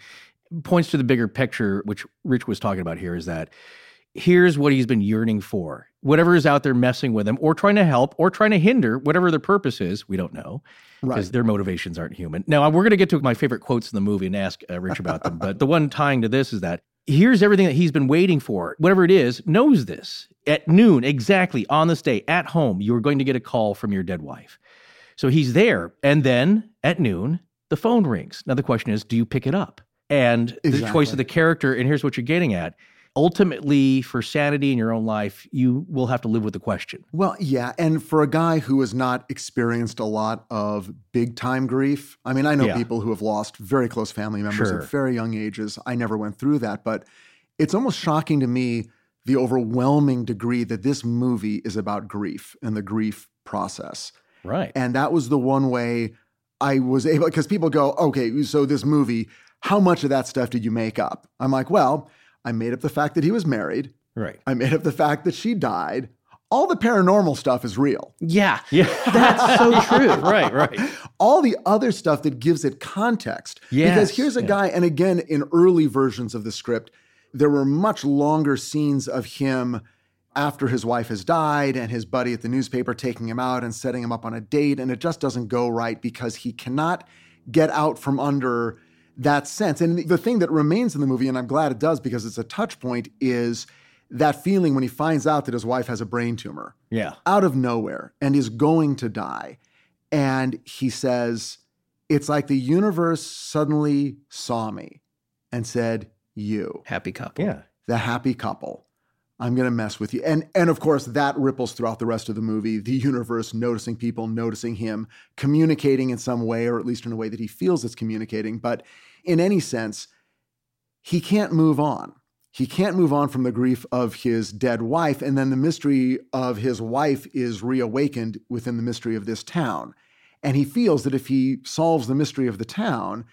points to the bigger picture, which Rich was talking about here, is that here's what he's been yearning for. Whatever is out there messing with him or trying to help or trying to hinder, whatever their purpose is, we don't know because Right. their motivations aren't human. Now, we're going to get to my favorite quotes in the movie and ask uh, Rich about them. but the one tying to this is that here's everything that he's been waiting for. Whatever it is, knows this. At noon, exactly on this day, at home, you are going to get a call from your dead wife. So he's there. And then at noon, the phone rings. Now, the question is, do you pick it up? And the choice of the character, and here's what you're getting at ultimately, for sanity in your own life, you will have to live with the question. Well, yeah. And for a guy who has not experienced a lot of big time grief, I mean, I know Yeah. people who have lost very close family members Sure. at very young ages. I never went through that, but it's almost shocking to me the overwhelming degree that this movie is about grief and the grief process. Right. And that was the one way I was able, because people go, okay, so this movie, how much of that stuff did you make up? I'm like, well, I made up the fact that he was married. Right. I made up the fact that she died. All the paranormal stuff is real. Yeah. Yeah. That's so true. right, right. All the other stuff that gives it context. Yes, because here's a yeah. guy, and again, in early versions of the script, there were much longer scenes of him after his wife has died and his buddy at the newspaper taking him out and setting him up on a date. And it just doesn't go right because he cannot get out from under that sense. And the thing that remains in the movie, and I'm glad it does because it's a touch point, is that feeling when he finds out that his wife has a brain tumor Yeah. out of nowhere and is going to die. And he says, It's like the universe suddenly saw me and said, You, Happy couple. Yeah. the happy couple. I'm going to mess with you. And and of course that ripples throughout the rest of the movie, the universe noticing people, noticing him, communicating in some way or at least in a way that he feels it's communicating, but in any sense he can't move on. He can't move on from the grief of his dead wife and then the mystery of his wife is reawakened within the mystery of this town. And he feels that if he solves the mystery of the town,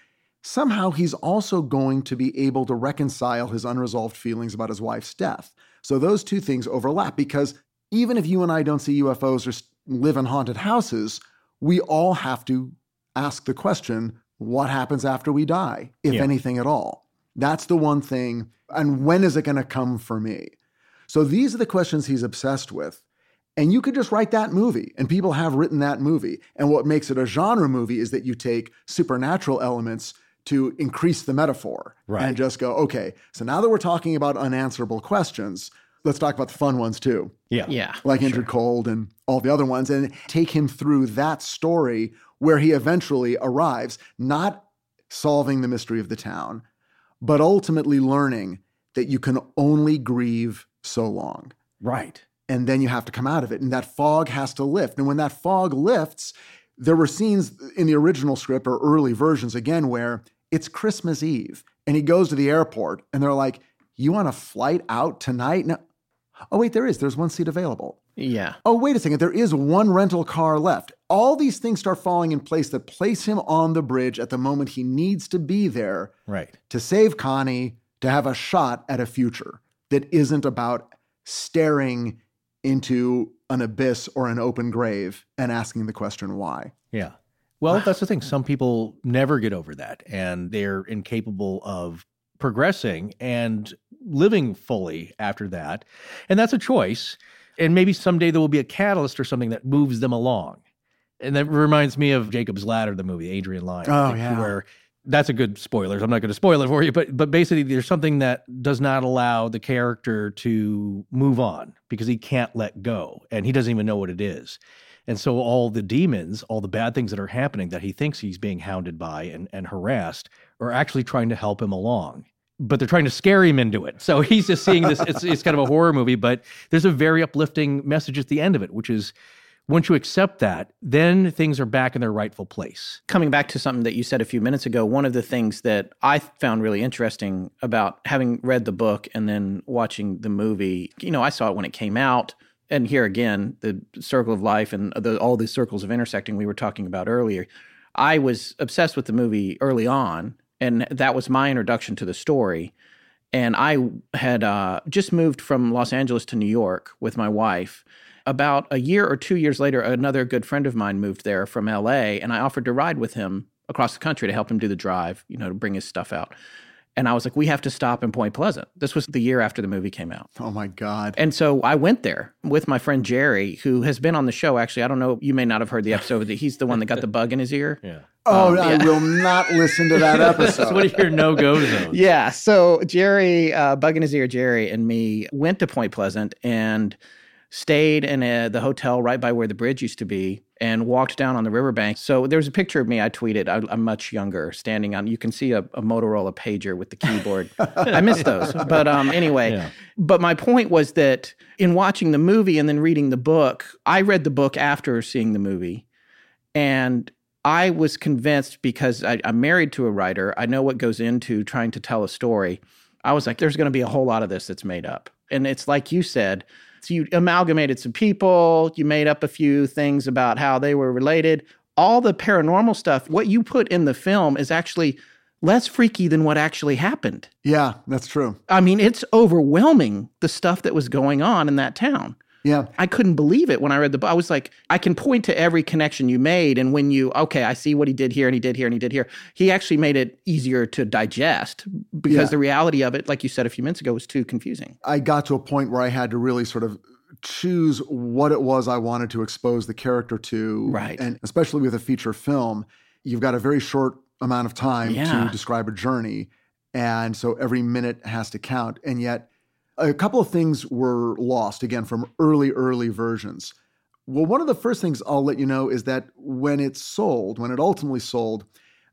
somehow he's also going to be able to reconcile his unresolved feelings about his wife's death. So those two things overlap because even if you and I don't see UFOs or live in haunted houses, we all have to ask the question what happens after we die, if Yeah. anything at all? That's the one thing. And when is it going to come for me? So these are the questions he's obsessed with. And you could just write that movie, and people have written that movie. And what makes it a genre movie is that you take supernatural elements to increase the metaphor Right. and just go, okay, so now that we're talking about unanswerable questions, let's talk about the fun ones too, Yeah. Yeah. like Indrid Cold and all the other ones, and take him through that story where he eventually arrives, not solving the mystery of the town, but ultimately learning that you can only grieve so long Right. and then you have to come out of it. And that fog has to lift. And when that fog lifts, there were scenes in the original script or early versions again where it's Christmas Eve and he goes to the airport and they're like, You want a flight out tonight? No. Oh, wait, there is. There's one seat available. Yeah. Oh, wait a second. There is one rental car left. All these things start falling in place that place him on the bridge at the moment he needs to be there Right. to save Connie, to have a shot at a future that isn't about staring into an abyss or an open grave and asking the question why. Yeah. Well, that's the thing. Some people never get over that and they're incapable of progressing and living fully after that. And that's a choice. And maybe someday there will be a catalyst or something that moves them along. And that reminds me of Jacob's Ladder, the movie, Adrian Lyne. Oh, think, yeah. Where that's a good spoiler. I'm not going to spoil it for you, but but basically there's something that does not allow the character to move on because he can't let go and he doesn't even know what it is. And so all the demons, all the bad things that are happening that he thinks he's being hounded by and, and harassed are actually trying to help him along. But they're trying to scare him into it. So he's just seeing this, it's, it's kind of a horror movie, but there's a very uplifting message at the end of it, which is once you accept that, then things are back in their rightful place. Coming back to something that you said a few minutes ago, one of the things that I found really interesting about having read the book and then watching the movie, you know, I saw it when it came out. And here again, the circle of life and the, all the circles of intersecting we were talking about earlier. I was obsessed with the movie early on, and that was my introduction to the story. And I had uh, just moved from Los Angeles to New York with my wife. About a year or two years later, another good friend of mine moved there from LA, and I offered to ride with him across the country to help him do the drive, you know, to bring his stuff out. And I was like, we have to stop in Point Pleasant. This was the year after the movie came out. Oh my God. And so I went there with my friend Jerry, who has been on the show. Actually, I don't know, you may not have heard the episode, but he's the one that got the bug in his ear. Yeah. Oh, Um, I will not listen to that episode. That's episode. one of your no go zones. Yeah. So Jerry, uh, Bug in his ear, Jerry, and me went to Point Pleasant and stayed in a, the hotel right by where the bridge used to be, and walked down on the riverbank. So there's a picture of me. I tweeted. I, I'm much younger, standing on. You can see a, a Motorola pager with the keyboard. I miss those. But um, anyway, Yeah. but my point was that in watching the movie and then reading the book, I read the book after seeing the movie, and I was convinced because I, I'm married to a writer. I know what goes into trying to tell a story. I was like, there's going to be a whole lot of this that's made up. And it's like you said, so you amalgamated some people, you made up a few things about how they were related. All the paranormal stuff, what you put in the film is actually less freaky than what actually happened. Yeah, that's true. I mean, it's overwhelming the stuff that was going on in that town. Yeah. I couldn't believe it when I read the book. I was like, I can point to every connection you made. And when you, okay, I see what he did here and he did here and he did here. He actually made it easier to digest because Yeah. the reality of it, like you said a few minutes ago, was too confusing. I got to a point where I had to really sort of choose what it was I wanted to expose the character to. Right. And especially with a feature film, you've got a very short amount of time Yeah. to describe a journey. And so every minute has to count. And yet, a couple of things were lost again from early, early versions. Well, one of the first things I'll let you know is that when it sold, when it ultimately sold,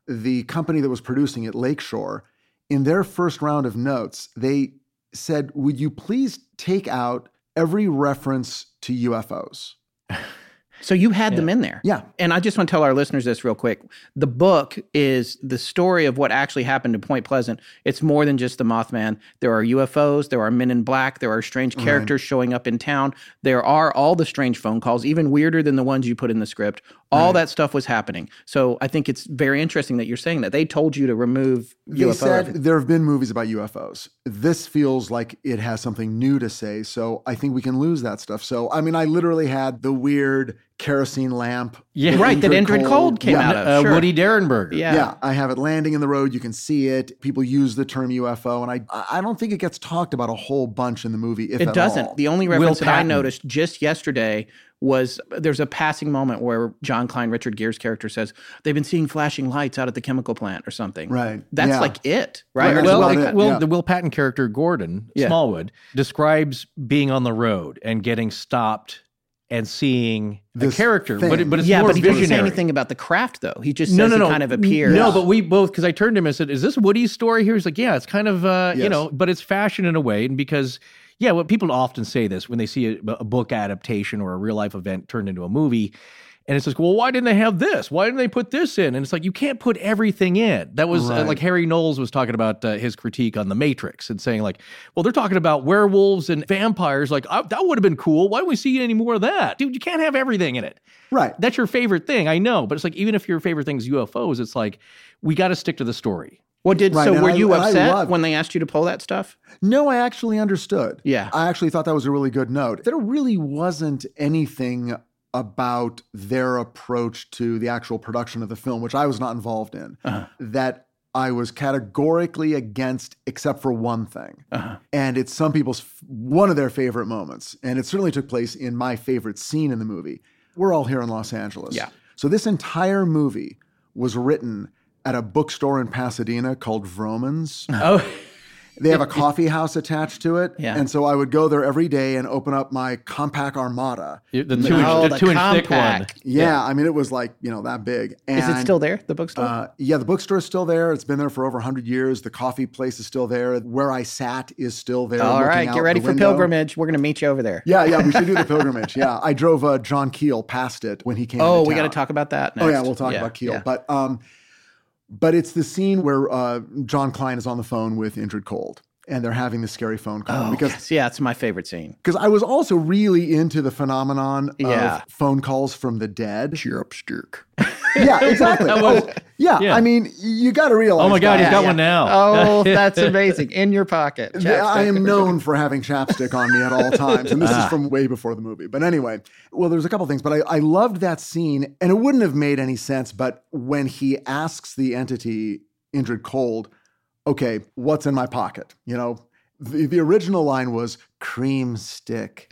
the company that was producing it, Lakeshore, in their first round of notes, they said, Would you please take out every reference to UFOs? So you had them in there. Yeah. And I just want to tell our listeners this real quick. The book is the story of what actually happened in Point Pleasant. It's more than just the Mothman. There are UFOs, there are men in black, there are strange Right. characters showing up in town. There are all the strange phone calls, even weirder than the ones you put in the script. All Right. that stuff was happening. So I think it's very interesting that you're saying that. They told you to remove They UFO. said there have been movies about UFOs. This feels like it has something new to say. So I think we can lose that stuff. So, I mean, I literally had the weird kerosene lamp. Yeah. Right, that Indrid Cold came yeah. out of. Uh, sure. Woody Derenberger. Yeah. Yeah, I have it landing in the road. You can see it. People use the term UFO, and I I don't think it gets talked about a whole bunch in the movie. If it at doesn't. all. The only Will reference that I noticed just yesterday was there's a passing moment where John Klein, Richard Gere's character says they've been seeing flashing lights out at the chemical plant or something. Right. That's Yeah. like it, right? Right. Well, about something it. like Will, yeah. the Will Patton character Gordon Yeah. Smallwood describes being on the road and getting stopped and seeing This a character, thing. but it, but it's yeah, more but he visionary. doesn't say anything about the craft though. He just no, says no, he no. kind of appears. No, but we both because I turned to him and said, "Is this Woody's story here?" He's like, "Yeah, it's kind of uh, you know, but it's fashion in a way." And because yeah, what people often say this when they see a, a book adaptation or a real life event turned into a movie. And it's like, well, why didn't they have this? Why didn't they put this in? And it's like, you can't put everything in. That was uh, like Harry Knowles was talking about uh, his critique on The Matrix and saying, like, well, they're talking about werewolves and vampires. Like, uh, that would have been cool. Why don't we see any more of that? Dude, you can't have everything in it right. that's your favorite thing. I know, but it's like even if your favorite thing is UFOs, it's like we got to stick to the story. what did Right, so were I- you upset when they asked you to pull that stuff? No, I actually understood. Yeah. I actually thought that was a really good note. There really wasn't anything about their approach to the actual production of the film, which I was not involved in, Uh-huh. that I was categorically against, except for one thing. Uh-huh. And it's some people's one of their favorite moments. And it certainly took place in my favorite scene in the movie. We're all here in Los Angeles. Yeah. So this entire movie was written at a bookstore in Pasadena called Vroman's. Oh, They have a coffee house attached to it. Yeah. And so I would go there every day and open up my Compaq Armada. The two, Oh, inch, the the two inch thick one. compact. Yeah, I mean, it was like, you know, that big. And, is it still there? The bookstore? Uh, yeah, the bookstore is still there. It's been there for over 100 years. The coffee place is still there. Where I sat is still there. All looking right, out get ready for window. pilgrimage. We're going to meet you over there. Yeah, yeah, we should do the pilgrimage. Yeah, I drove uh, John Keel past it when he came. Oh, into we got to talk about that. Next. Oh yeah, we'll talk Yeah, about Keel. yeah. But um, but it's the scene where uh, John Klein is on the phone with Indrid Cold, and they're having this scary phone call Oh, because yes. yeah, it's my favorite scene. because I was also really into the phenomenon Yeah. of phone calls from the dead. Chirpstirk. Yeah, exactly. Was- oh, yeah, yeah. I mean, you got to realize. Oh my God, he's got one now. Oh, that's amazing. In your pocket. that I am known for having chapstick on me at all times, and this Ah. is from way before the movie. But anyway, well, there's a couple things, but I, I loved that scene, and it wouldn't have made any sense. But when he asks the entity Indrid Cold, "Okay, what's in my pocket?" You know, the, the original line was "cream stick."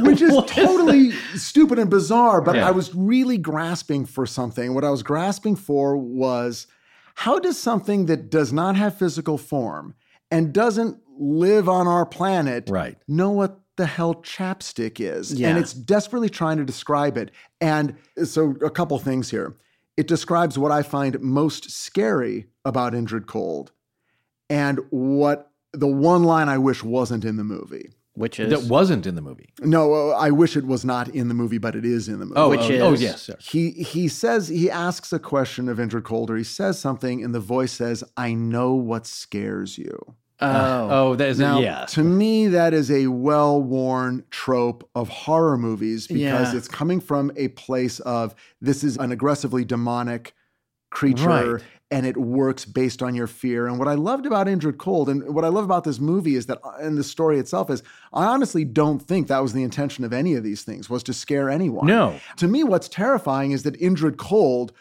which is totally stupid and bizarre. But Yeah. I was really grasping for something. What I was grasping for was how does something that does not have physical form and doesn't live on our planet Right. know what the hell chapstick is. Yeah. And it's desperately trying to describe it. And so, a couple things here. It describes what I find most scary about Indrid Cold and what the one line I wish wasn't in the movie. Which is That wasn't in the movie. No, uh, I wish it was not in the movie, but it is in the movie. Oh, Which oh, is- oh, yes. yes. He he says he asks a question of Indrid Cold, or he says something, and the voice says, "I know what scares you." oh, Oh, that is Now, yeah. to me, that is a well-worn trope of horror movies because Yeah. it's coming from a place of this is an aggressively demonic creature. Right. And it works based on your fear. And what I loved about Indrid Cold, and what I love about this movie is that, uh, and the story itself is, I honestly don't think that was the intention of any of these things, was to scare anyone. No. To me, what's terrifying is that Indrid Cold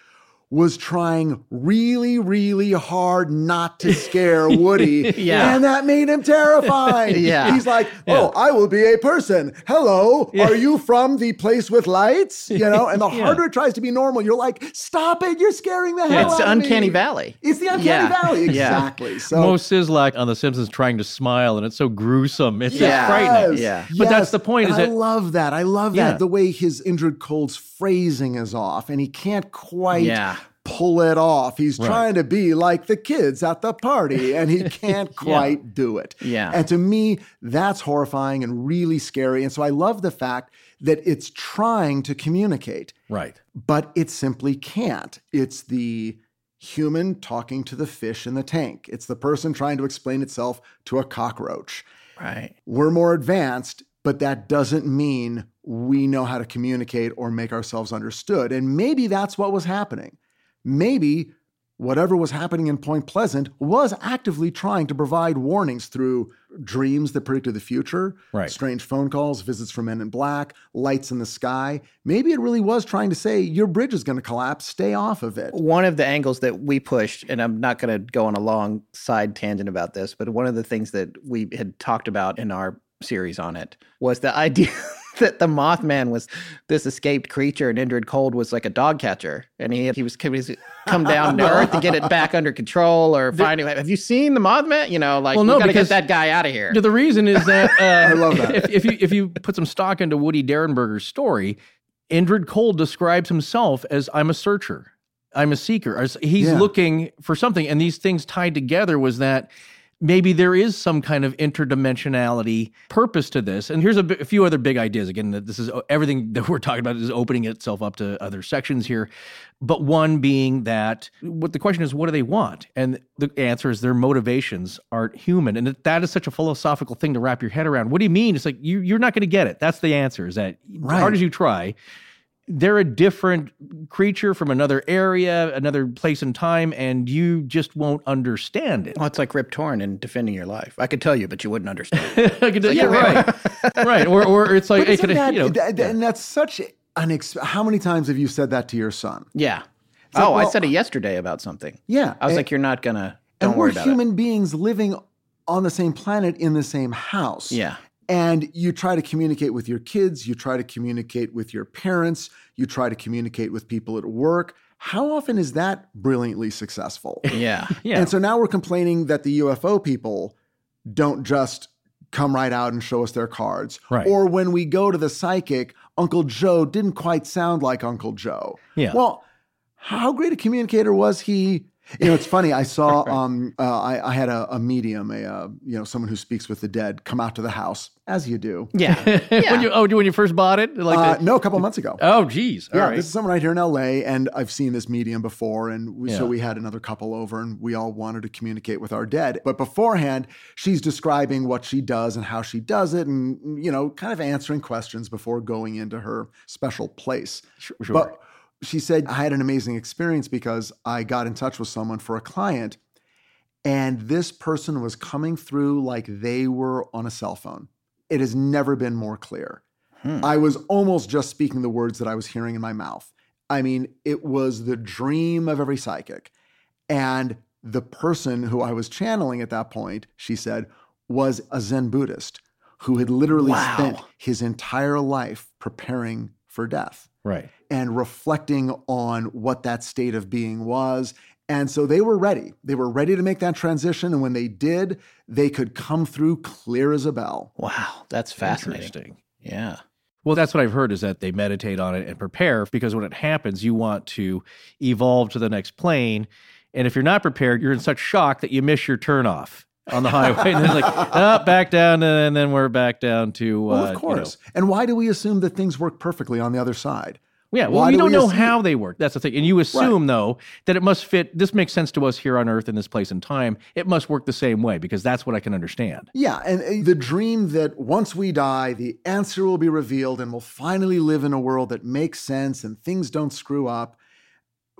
was trying really, really hard not to scare Woody. Yeah. And that made him terrified. Yeah. He's like, oh, I will be a person. Hello, are you from the place with lights? You know, and the Yeah. harder it tries to be normal, you're like, stop it, you're scaring the hell it's out of me." It's Uncanny valley. It's the uncanny Yeah. valley, Yeah. exactly. So Moe Szyslak on The Simpsons trying to smile, and it's so gruesome. It's Yeah. just frightening. Yeah. But that's the point, point. is I that- love that. I love Yeah. that. The way his Indrid Cold's phrasing is off, and he can't quite Yeah. Pull it off. He's Right. trying to be like the kids at the party, and he can't quite do it. Yeah. And to me, that's horrifying and really scary. And so I love the fact that it's trying to communicate, Right. but it simply can't. It's the human talking to the fish in the tank. It's the person trying to explain itself to a cockroach Right. we're more advanced, but that doesn't mean we know how to communicate or make ourselves understood. And maybe that's what was happening. Maybe whatever was happening in Point Pleasant was actively trying to provide warnings through dreams that predicted the future, Right. strange phone calls, visits from men in black, lights in the sky. Maybe it really was trying to say, your bridge is going to collapse, stay off of it. One of the angles that we pushed, and I'm not going to go on a long side tangent about this, but one of the things that we had talked about in our series on it was the idea that the Mothman was this escaped creature and Indrid Cold was like a dog catcher. And he, he was he was come down to Earth to get it back under control or finding. Have you seen the Mothman? You know, like, Well, we no, got to because- get that guy out of here. The reason is that uh, I love that. If, if you if you put some stock into Woody Derenberger's story, Indrid Cold describes himself as I'm a searcher, I'm a seeker. He's Yeah. looking for something, and these things tied together was that maybe there is some kind of interdimensionality purpose to this. And here's a, few other big ideas. Again, that this is everything that we're talking about is opening itself up to other sections here. But one being that what the question is, what do they want? And the answer is their motivations aren't human. And that- is such a philosophical thing to wrap your head around. What do you mean? It's like you, you're not going to get it. That's the answer. Is that as hard as you try, they're a different creature from another area, another place and time, and you just won't understand it. well, it's like Rip Torn in Defending Your Life. I could tell you, but you wouldn't understand. I could- yeah, right, right. Or, or it's like But it isn't could, that- you know, th- th- and that's such an ex- how many times have you said that to your son? yeah. like, oh, I well- said it yesterday about something. Yeah, I was and- like, you're not gonna. Don't and worry we're about human beings living on the same planet in the same house. Yeah. And you try to communicate with your kids, you try to communicate with your parents, you try to communicate with people at work. How often is that brilliantly successful? Yeah. yeah. And so now we're complaining that the UFO people don't just come right out and show us their cards. Right. Or when we go to the psychic, Uncle Joe didn't quite sound like Uncle Joe. Yeah. Well, how great a communicator was he? You know, it's funny. I saw, um, uh, I, I had a, a medium, a uh, you know, someone who speaks with the dead, come out to the house as you do. Yeah. yeah. when you oh when you first bought it, like Uh, the- no, a couple months ago. oh geez, all yeah, right. this is someone right here in LA, and I've seen this medium before, and we, so we had another couple over, and we all wanted to communicate with our dead. But beforehand, she's describing what she does and how she does it, and you know, kind of answering questions before going into her special place. sure. But she said, I had an amazing experience because I got in touch with someone for a client, and this person was coming through like they were on a cell phone. It has never been more clear. Hmm. I was almost just speaking the words that I was hearing in my mouth. I mean, it was the dream of every psychic. And the person who I was channeling at that point, she said, was a Zen Buddhist who had literally Wow. spent his entire life preparing for death right. and reflecting on what that state of being was And so they were ready. They were ready to make that transition. And when they did, they could come through clear as a bell. Wow, that's fascinating. Yeah. Well, that's what I've heard is that they meditate on it and prepare because when it happens, you want to evolve to the next plane. And if you're not prepared, you're in such shock that you miss your turnoff on the highway. and then like, oh, back down. And then we're back down to. Well, uh, of you course. know- And why do we assume that things work perfectly on the other side? yeah, well, Why we do don't we know assume- how they work. That's the thing. And you assume, though, that it must fit. This makes sense to us here on Earth in this place and time. It must work the same way because that's what I can understand. Yeah, and the dream that once we die, the answer will be revealed and we'll finally live in a world that makes sense and things don't screw up.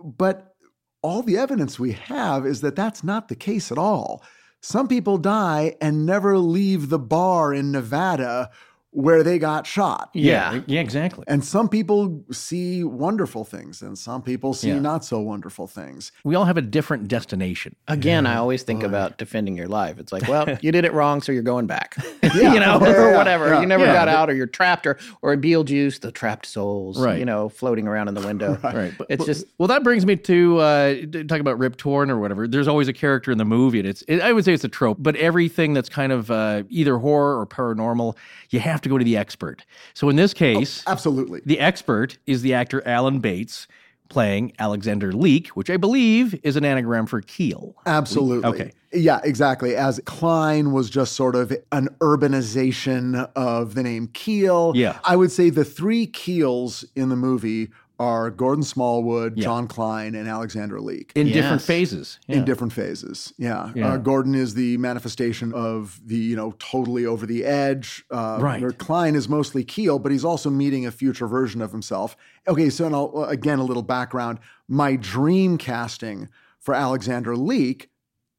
But all the evidence we have is that that's not the case at all. Some people die and never leave the bar in Nevada where they got shot. Yeah. Yeah, exactly. And some people see wonderful things and some people see Yeah. not so wonderful things. We all have a different destination. Again, I always think about defending your life. It's like, well, you did it wrong, so you're going back. You know, Yeah, or whatever. yeah. You never Yeah. got out, or you're trapped, or or Beetlejuice, the trapped souls, Right. you know, floating around in the window. Right. But, It's but- just well, that brings me to uh, d- talk about Rip Torn or whatever. There's always a character in the movie, and it's it, I would say it's a trope. But everything that's kind of uh, either horror or paranormal, you have to go to the expert. So in this oh, case, Absolutely. the expert is the actor Alan Bates playing Alexander Leek, which I believe is an anagram for Keel. Absolutely. Okay. Yeah, exactly. As Klein was just sort of an urbanization of the name Keel. Yeah. I would say the three Keels in the movie are Gordon Smallwood, Yeah. John Klein, and Alexander Leek. In different Yes. phases. In different phases, yeah. Yeah. Uh, Gordon is the manifestation of the you know totally over the edge. Uh, Right. Where Klein is mostly Keel, but he's also meeting a future version of himself. Okay, so and I'll, again a little background. My dream casting for Alexander Leek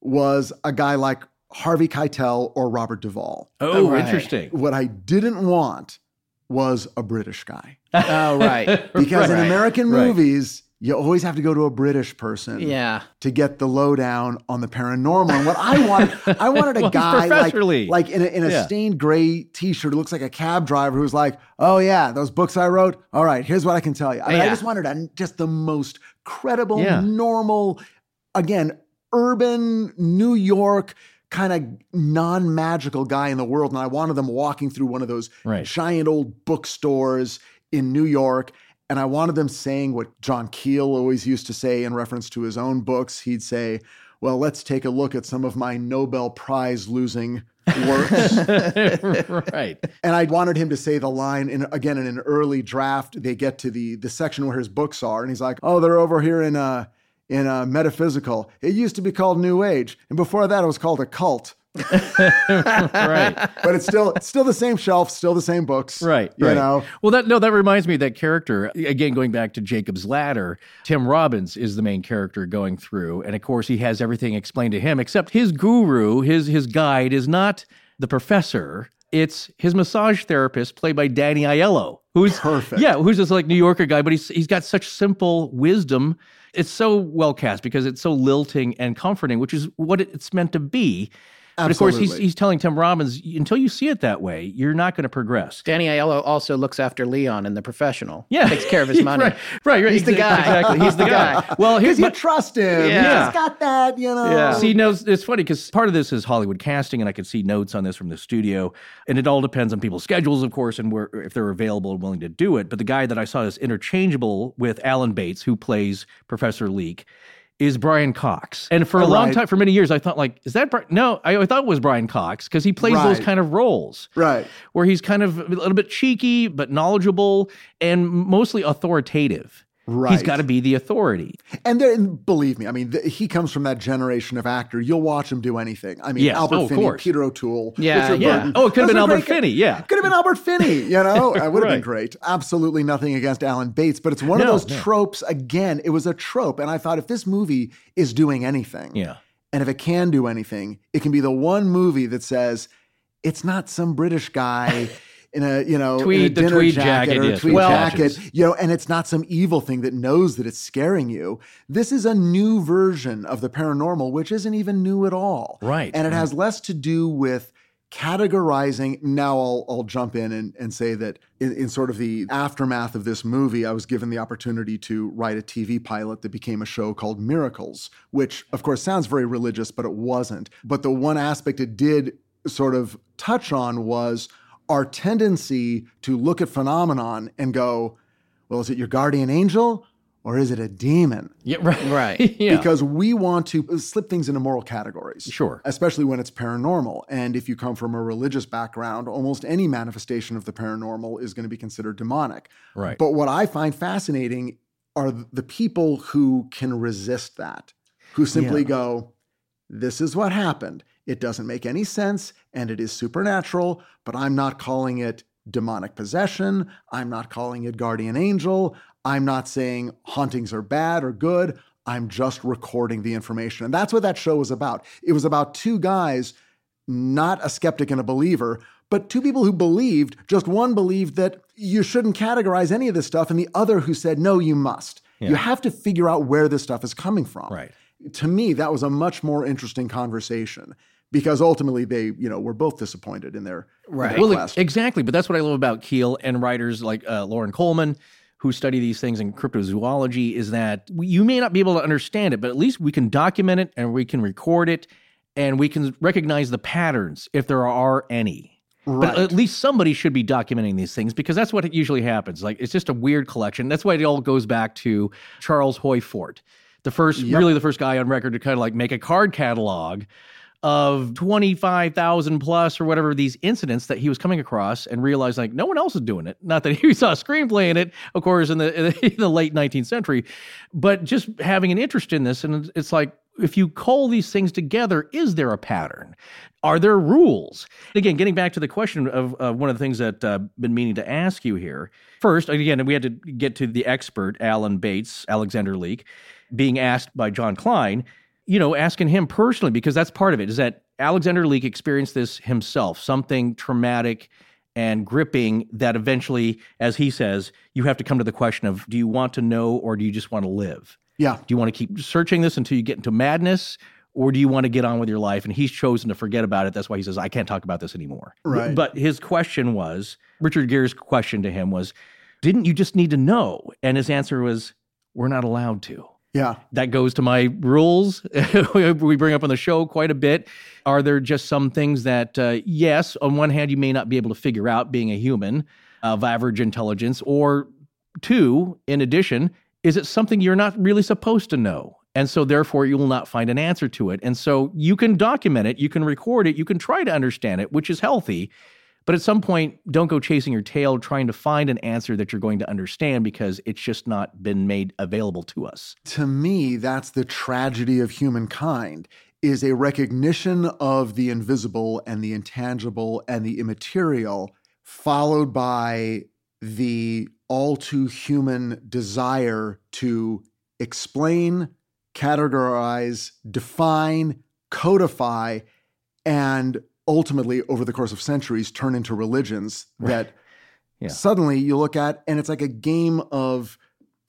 was a guy like Harvey Keitel or Robert Duvall. Oh, Right. interesting. What I didn't want was a British guy oh right, because in American Right. movies. You always have to go to a British person yeah. to get the lowdown on the paranormal. And what I wanted, I wanted a Well, guy like, like in a, in a Yeah. stained gray T-shirt who looks like a cab driver who's like, "Oh yeah, those books I wrote. All right, here's what I can tell you." I, mean, I just wanted a, just the most credible, Yeah. normal, again, urban New York kind of non-magical guy in the world, and I wanted them walking through one of those Right. giant old bookstores in New York. And I wanted them saying what John Keel always used to say in reference to his own books. He'd say, Well, let's take a look at some of my Nobel Prize losing works. right. and I wanted him to say the line in again in an early draft. They get to the the section where his books are, and he's like, "Oh, they're over here in uh in uh, metaphysical. It used to be called New Age, and before that, it was called a cult. right. But it's still it's still the same shelf, still the same books. Right. You right. know. Well, that no, that reminds me of that character again. Going back to Jacob's Ladder, Tim Robbins is the main character going through, and of course, he has everything explained to him. Except his guru, his his guide, is not the professor. It's his massage therapist, played by Danny Aiello, who's Perfect. Yeah, who's this like New Yorker guy, but he's he's got such simple wisdom. It's so well cast because it's so lilting and comforting, which is what it's meant to be. But of course, he's, he's telling Tim Robbins, until you see it that way, you're not going to progress. Danny Aiello also looks after Leon in The Professional. Yeah, takes care of his money. right, right, right. He's the guy. Exactly, he's the guy. Well, Because here's you my, trust him. Yeah. He's got that, you know. Yeah. See, no, it's- it's funny because part of this is Hollywood casting, and I could see notes on this from the studio, and it all depends on people's schedules, of course, and where if they're available and willing to do it. But the guy that I saw is interchangeable with Alan Bates, who plays Professor Leek. Is Brian Cox, and for a Oh, long time, for many years, I thought like, is that Brian? No, I, I thought it was Brian Cox because he plays those kind of roles. Right. where he's kind of a little bit cheeky but knowledgeable and mostly authoritative. He's Right. got to be the authority. And there, and believe me, I mean, th- he comes from that generation of actor. You'll watch him do anything. I mean, Yes. Oh, Albert Oh, Finney. Peter O'Toole, Yeah, Richard yeah. Burton. Oh, it could have been Albert great. Finney. Yeah. Could have been Albert Finney, you know? It would have Right. been great. Absolutely nothing against Alan Bates, but it's one No, of those no. tropes. Again, it was a trope. And I thought if this movie is doing anything, Yeah. and if it can do anything, it can be the one movie that says, it's not some British guy in a, you know, in a Tweed- the dinner tweed jacket, jacket, or a tweed with jacket, you know, and it's not some evil thing that knows that it's scaring you. This is a new version of the paranormal, which isn't even new at all. Right, And it right. has less to do with categorizing. Now I'll, I'll jump in and, and say that in, in sort of the aftermath of this movie, I was given the opportunity to write a TV pilot that became a show called Miracles, which of course sounds very religious, but it wasn't. But the one aspect it did sort of touch on was our tendency to look at phenomenon and go, well, is it your guardian angel or is it a demon? Yeah, right. Right. yeah. Because we want to slip things into moral categories. Sure. Especially when it's paranormal. And if you come from a religious background, almost any manifestation of the paranormal is going to be considered demonic. Right. But what I find fascinating are the people who can resist that, who simply Yeah. go, this is what happened. It doesn't make any sense and it is supernatural, but I'm not calling it demonic possession. I'm not calling it guardian angel. I'm not saying hauntings are bad or good. I'm just recording the information. And that's what that show was about. It was about two guys, not a skeptic and a believer, but two people who believed, just one believed that you shouldn't categorize any of this stuff, and the other who said, no, you must. You have to figure out where this stuff is coming from Right. to me that was a much more interesting conversation because ultimately they you know were both disappointed in their, in their Well, quest. exactly. But that's what I love about Keel and writers like uh, Loren Coleman, who study these things in cryptozoology, is that you may not be able to understand it, but at least we can document it and we can record it and we can recognize the patterns if there are any. Right. But at least somebody should be documenting these things because that's what usually happens. Like it's just a weird collection. That's why it all goes back to Charles Hoy Fort, the first, Yep. really the first guy on record to kind of like make a card catalog of 25,000 plus or whatever these incidents that he was coming across and realized like no one else is doing it. Not that he saw a screenplay in it, of course, in the, in the late 19th century, but just having an interest in this. And it's like, if you call these things together, is there a pattern? Are there rules? Again, getting back to the question of one of the things that uh, been meaning to ask you here. First, again, we had to get to the expert, Alan Bates, Alexander Leek, being asked by John Klein, you know, asking him personally, because that's part of it, is that Alexander Leek experienced this himself, something traumatic and gripping that eventually, as he says, you have to come to the question of do you want to know or do you just want to live? yeah Do you want to keep searching this until you get into madness? Or do you want to get on with your life? And he's chosen to forget about it. That's why he says, I can't talk about this anymore. Right. But his question was Richard Gere's question to him was, Didn't you just need to know? And his answer was, We're not allowed to. Yeah That goes to my rules we bring up on the show quite a bit. Are there just some things that, uh, yes, on one hand, you may not be able to figure out being a human of average intelligence, or two, in addition, is it something you're not really supposed to know? And so, therefore, you will not find an answer to it. And so, you can document it, you can record it, you can try to understand it, which is healthy. But at some point, don't go chasing your tail trying to find an answer that you're going to understand because it's just not been made available to us. to me that's the tragedy of humankind is a recognition of the invisible and the intangible and the immaterial followed by the all too human desire to explain categorize define codify and ultimately over the course of centuries turn into religions that Yeah. suddenly you look at and it's like a game of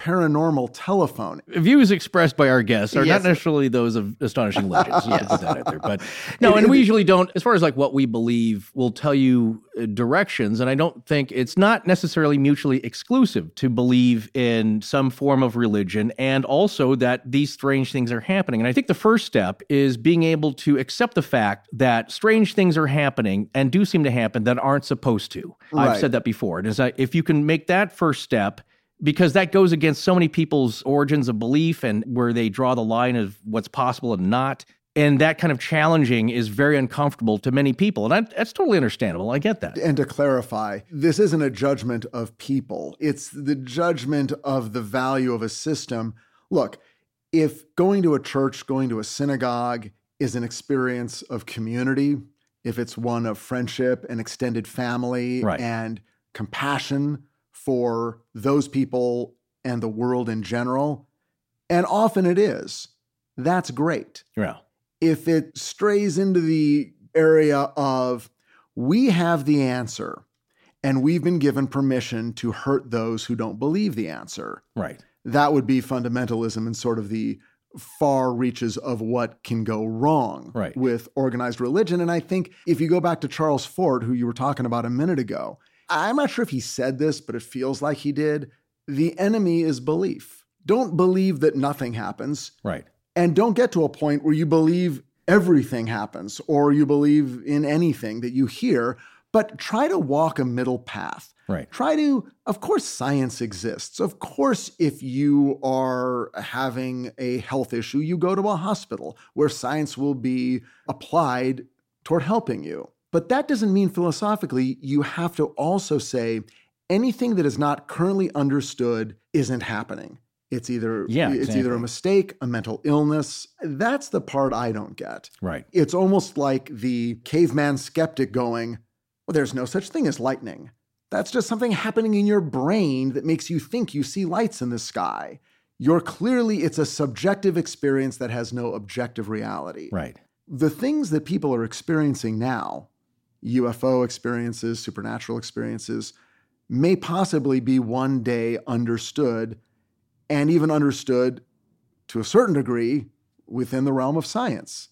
paranormal telephone. views expressed by our guests are Yes. not necessarily those of astonishing legends. yes. that out there. But no, and we usually don't. As far as like what we believe, we'll tell you uh, directions, and I don't think it's not necessarily mutually exclusive to believe in some form of religion, and also that these strange things are happening. And I think the first step is being able to accept the fact that strange things are happening and do seem to happen that aren't supposed to. I've said that before. And it's like if you can make that first step because that goes against so many people's origins of belief and where they draw the line of what's possible and not. And that kind of challenging is very uncomfortable to many people. And that, that's totally understandable. I get that. And to clarify, this isn't a judgment of people, it's the judgment of the value of a system. Look, if going to a church, going to a synagogue is an experience of community, if it's one of friendship and extended family Right. and compassion for those people and the world in general, and often it is, that's great Yeah. if it strays into the area of we have the answer and we've been given permission to hurt those who don't believe the answer, Right. that would be fundamentalism and sort of the far reaches of what can go wrong Right. with organized religion. And I think if you go back to Charles Fort, who you were talking about a minute ago, I'm not sure if he said this, but it feels like he did. The enemy is belief. Don't believe that nothing happens. Right. And don't get to a point where you believe everything happens or you believe in anything that you hear, but try to walk a middle path. Right. Try to, of course, science exists. Of course, if you are having a health issue, you go to a hospital where science will be applied toward helping you. But that doesn't mean philosophically you have to also say anything that is not currently understood isn't happening. It's either Yeah, it's either a mistake, a mental illness. That's the part I don't get. Right. It's almost like the caveman skeptic going, Well, there's no such thing as lightning. That's just something happening in your brain that makes you think you see lights in the sky. You're clearly, it's a subjective experience that has no objective reality. Right. The things that people are experiencing now, UFO experiences, supernatural experiences, may possibly be one day understood and even understood to a certain degree within the realm of science.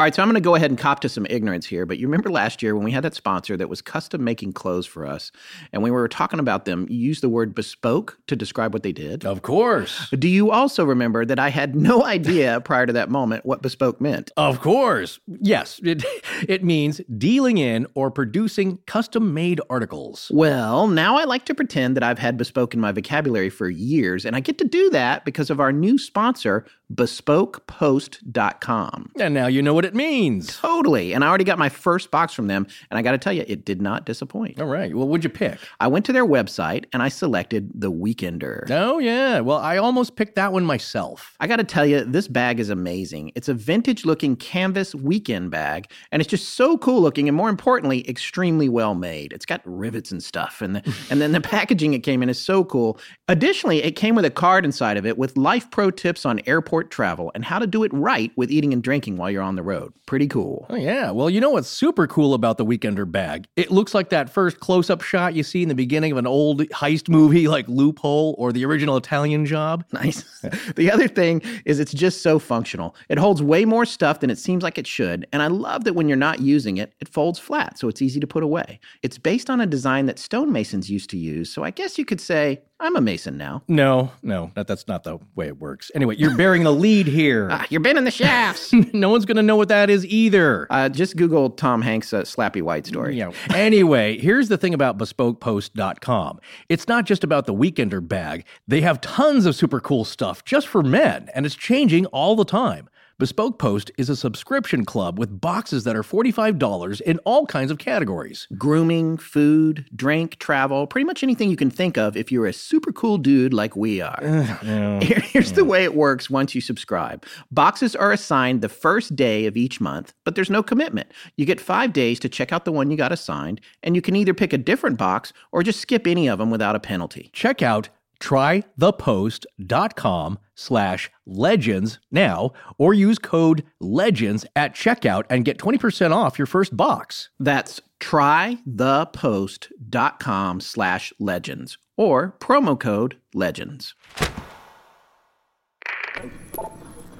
All right, so I'm going to go ahead and cop to some ignorance here, but you remember last year when we had that sponsor that was custom making clothes for us, and when we were talking about them, you used the word bespoke to describe what they did. Of course. Do you also remember that I had no idea prior to that moment what bespoke meant? Of course. Yes. It, it means dealing in or producing custom made articles. Well, now I like to pretend that I've had bespoke in my vocabulary for years, and I get to do that because of our new sponsor, bespokepost.com. And now you know what it means. Totally. And I already got my first box from them, and I got to tell you, it did not disappoint. All right. Well, what'd you pick? I went to their website and I selected The Weekender. Oh, yeah. Well, I almost picked that one myself. I got to tell you, this bag is amazing. It's a vintage looking canvas weekend bag, and it's just so cool looking, and more importantly, extremely well made. It's got rivets and stuff, and, the, and then the packaging it came in is so cool. Additionally, it came with a card inside of it with life pro tips on airport travel and how to do it right with eating and drinking while you're on the road. Pretty cool. Oh, yeah. Well, you know what's super cool about the Weekender bag? It looks like that first close up shot you see in the beginning of an old heist movie like Loophole or the original Italian job. Nice. the other thing is it's just so functional. It holds way more stuff than it seems like it should, and I love that when you're not using it, it folds flat so it's easy to put away. It's based on a design that stonemasons used to use, so I guess you could say I'm a mason now. No, no, that, that's not the way it works. Anyway, you're bearing the lead here. Ah, you're bending the shafts. no one's going to know what that is either. uh, just Google Tom Hanks' uh, Slappy White story. Yeah. Anyway, here's the thing about bespokepost.com. It's not just about the weekender bag. They have tons of super cool stuff just for men, and it's changing all the time. Bespoke Post is a subscription club with boxes that are $45 in all kinds of categories. Grooming, food, drink, travel, pretty much anything you can think of if you're a super cool dude like we are. Here- Here's the way it works once you subscribe. Boxes are assigned the first day of each month, but there's no commitment. You get five days to check out the one you got assigned, and you can either pick a different box or just skip any of them without a penalty. Check out trythepost.com slash legends now or use code legends at checkout and get 20% off your first box. That's trythepost.com slash legends or promo code legends.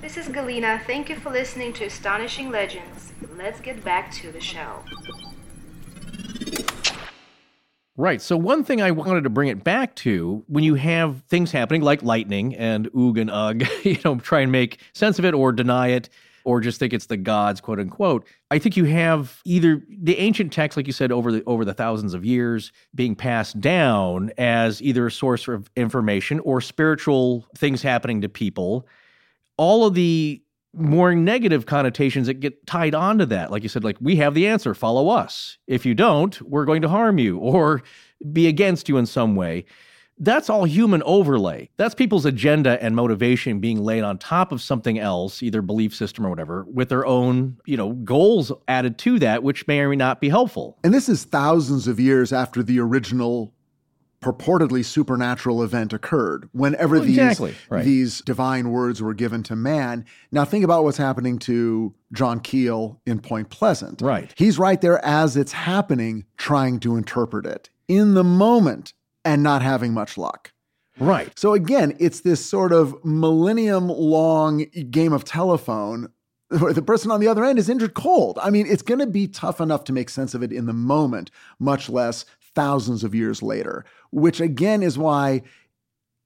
This is Galena. Thank you for listening to Astonishing Legends. Let's get back to the show. Right. So one thing I wanted to bring it back to when you have things happening like lightning and oog and ugh, you know, try and make sense of it or deny it or just think it's the gods, quote unquote. I think you have either the ancient texts, like you said, over the over the thousands of years, being passed down as either a source of information or spiritual things happening to people. All of the more negative connotations that get tied onto that. Like you said, like we have the answer, follow us. If you don't, we're going to harm you or be against you in some way. That's all human overlay. That's people's agenda and motivation being laid on top of something else, either belief system or whatever, with their own, you know, goals added to that, which may or may not be helpful. And this is thousands of years after the original purportedly supernatural event occurred whenever Well, these right. these divine words were given to man now think about what's happening to John Keel in Point Pleasant Right. he's right there as it's happening trying to interpret it in the moment and not having much luck Right. So again, it's this sort of millennium long game of telephone where the person on the other end is Indrid Cold. I mean, it's going to be tough enough to make sense of it in the moment, much less thousands of years later, which again is why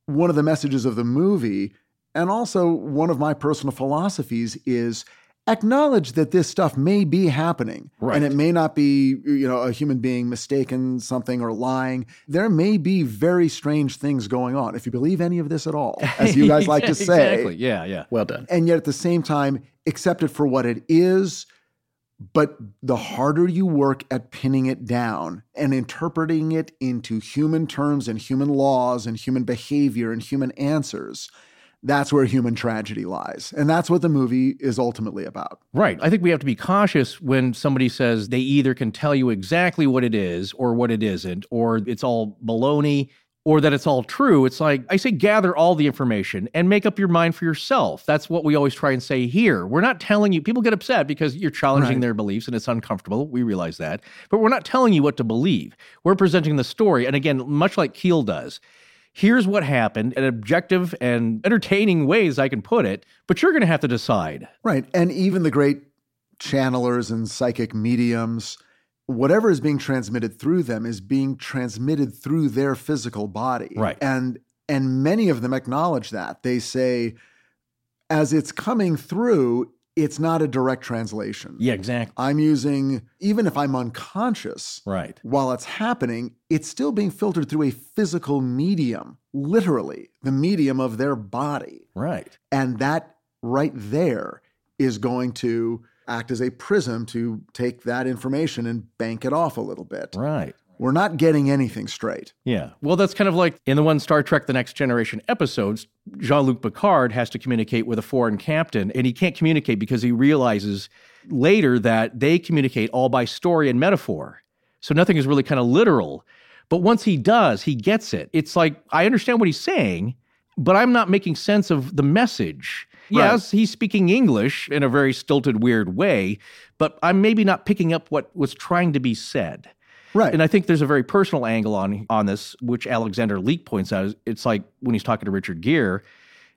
one of the messages of the movie and also one of my personal philosophies is acknowledge that this stuff may be happening Right. and it may not be you know a human being mistaken something or lying there may be very strange things going on if you believe any of this at all as you guys like to say Exactly. Yeah, yeah. Well done. and yet at the same time accept it for what it is but the harder you work at pinning it down and interpreting it into human terms and human laws and human behavior and human answers that's where human tragedy lies and that's what the movie is ultimately about Right. I think we have to be cautious when somebody says they either can tell you exactly what it is or what it isn't, or it's all baloney, or that it's all true. It's like, I say, gather all the information and make up your mind for yourself. That's what we always try and say here. We're not telling you, people get upset because you're challenging Right. their beliefs and it's uncomfortable. We realize that. But we're not telling you what to believe. We're presenting the story. And again, much like Keel does. Here's what happened in objective and entertaining ways I can put it, but you're going to have to decide. Right. And even the great channelers and psychic mediums, whatever is being transmitted through them is being transmitted through their physical body. Right. And and many of them acknowledge that. They say as it's coming through, it's not a direct translation. Yeah, exactly. I'm using even if I'm unconscious, Right. while it's happening, it's still being filtered through a physical medium, literally, the medium of their body. Right. And that right there is going to act as a prism to take that information and bank it off a little bit. Right. We're not getting anything straight. Yeah. Well, that's kind of like in the one Star Trek The Next Generation episodes, Jean Luc Picard has to communicate with a foreign captain, and he can't communicate because he realizes later that they communicate all by story and metaphor. So nothing is really kind of literal. But once he does, he gets it. It's like, I understand what he's saying, but I'm not making sense of the message. Right. Yes, he's speaking English in a very stilted, weird way, but I'm maybe not picking up what was trying to be said. Right. And I think there's a very personal angle on on this, which Alexander Leek points out. It's like when he's talking to Richard Gere,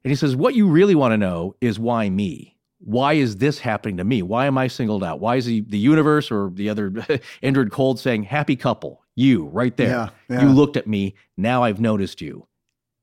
and he says, "What you really want to know is why me? Why is this happening to me? Why am I singled out? Why is the, the universe or the other Indrid Cold saying, happy couple, you right there? Yeah, yeah. You looked at me. Now I've noticed you,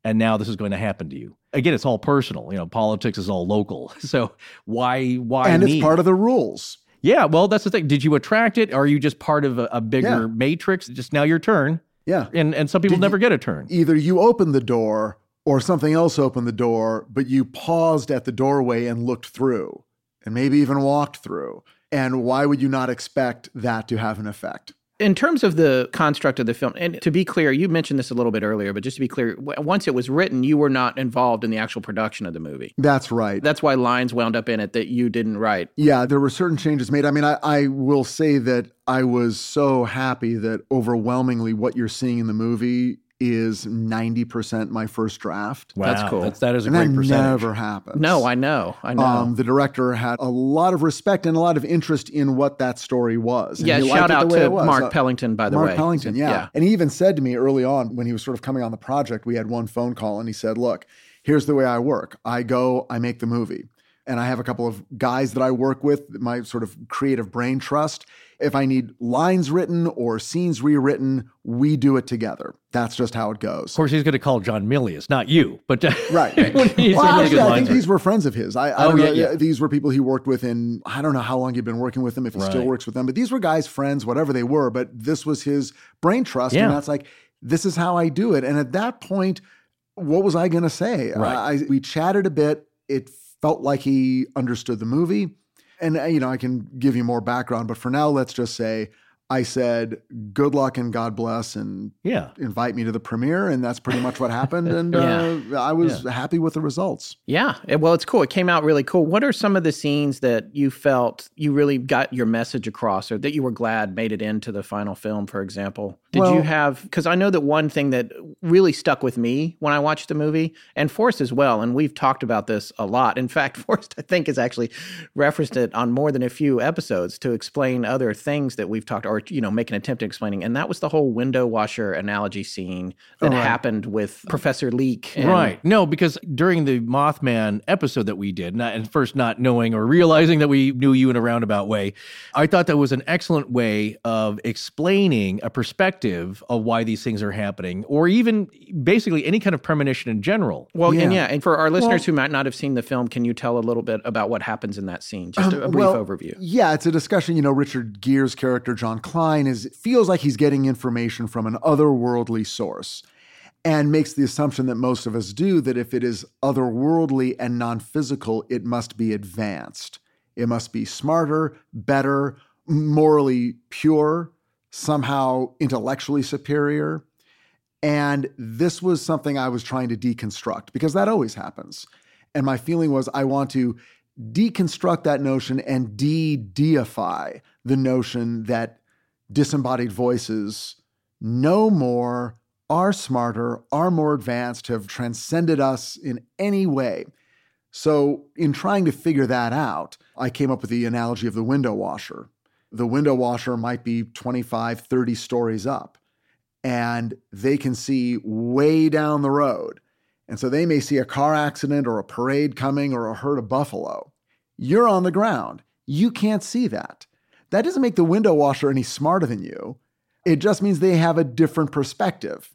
and now this is going to happen to you." Again, it's all personal. You know, politics is all local. So why why and me? it's part of the rules. Yeah, well, that's the thing. Did you attract it? Or are you just part of a, a bigger Yeah. matrix? Just now your turn. Yeah. And and some people Did never you- get a turn. Either you opened the door or something else opened the door, but you paused at the doorway and looked through and maybe even walked through. And why would you not expect that to have an effect? In terms of the construct of the film, and to be clear, you mentioned this a little bit earlier, but just to be clear, w- once it was written, you were not involved in the actual production of the movie. That's right. That's why lines wound up in it that you didn't write. Yeah, there were certain changes made. I mean, I, I will say that I was so happy that overwhelmingly what you're seeing in the movie is 90% my first draft. Wow. That's cool. That's, that is a and great that percentage. never happens. No, I know. I know. Um, the director had a lot of respect and a lot of interest in what that story was. And yeah, he shout out to. Mark Uh, Pellington, by the Mark way. Mark Pellington, yeah. And he even said to me early on when he was sort of coming on the project, we had one phone call and he said, Look, here's the way I work. I go, I make the movie. And I have a couple of guys that I work with, my sort of creative brain trust. If I need lines written or scenes rewritten, we do it together. That's just how it goes. Of course, he's going to call John Milius, not you, but Right. well, actually, I think these were friends of his. I, I Oh, don't know. yeah, yeah. These were people he worked with in, I don't know how long he'd been working with them, if he still works with them, but these were guys, friends, whatever they were. But this was his brain trust. Yeah. And that's like, this is how I do it. And at that point, what was I going to say? Right. I, we chatted a bit. It felt like he understood the movie. And, uh, you know, I can give you more background, but for now, let's just say I said, good luck and God bless. And Yeah. invite me to the premiere. And that's pretty much what happened. And uh, I was happy with the results. Yeah. Well, it's cool. It came out really cool. What are some of the scenes that you felt you really got your message across or that you were glad made it into the final film, for example? Did Well- you have because I know that one thing that really stuck with me when I watched the movie, and Forrest as well, and we've talked about this a lot. In fact, Forrest I think has actually referenced it on more than a few episodes to explain other things that we've talked or you know make an attempt at explaining, and that was the whole window washer analogy scene that Oh, right. happened with Professor Leek. and- Right. No, because during the Mothman episode that we did, not, and first not knowing or realizing that we knew you in a roundabout way, I thought that was an excellent way of explaining a perspective of why these things are happening, or even basically any kind of premonition in general. Well, and Yeah. yeah, and for our listeners Well- who might not have seen the film, can you tell a little bit about what happens in that scene? Just a, a Um, brief well, overview. Yeah, it's a discussion. You know, Richard Gere's character, John Klein, is feels like he's getting information from an otherworldly source and makes the assumption that most of us do that if it is otherworldly and non physical, it must be advanced. It must be smarter, better, morally pure, somehow intellectually superior. And this was something I was trying to deconstruct because that always happens. And my feeling was I want to deconstruct that notion and de deify the notion that disembodied voices know more, are smarter, are more advanced, have transcended us in any way. So, in trying to figure that out, I came up with the analogy of the window washer. The window washer might be 25, 30 stories up, and they can see way down the road. And so they may see a car accident or a parade coming or a herd of buffalo. You're on the ground. You can't see that. That doesn't make the window washer any smarter than you. It just means they have a different perspective.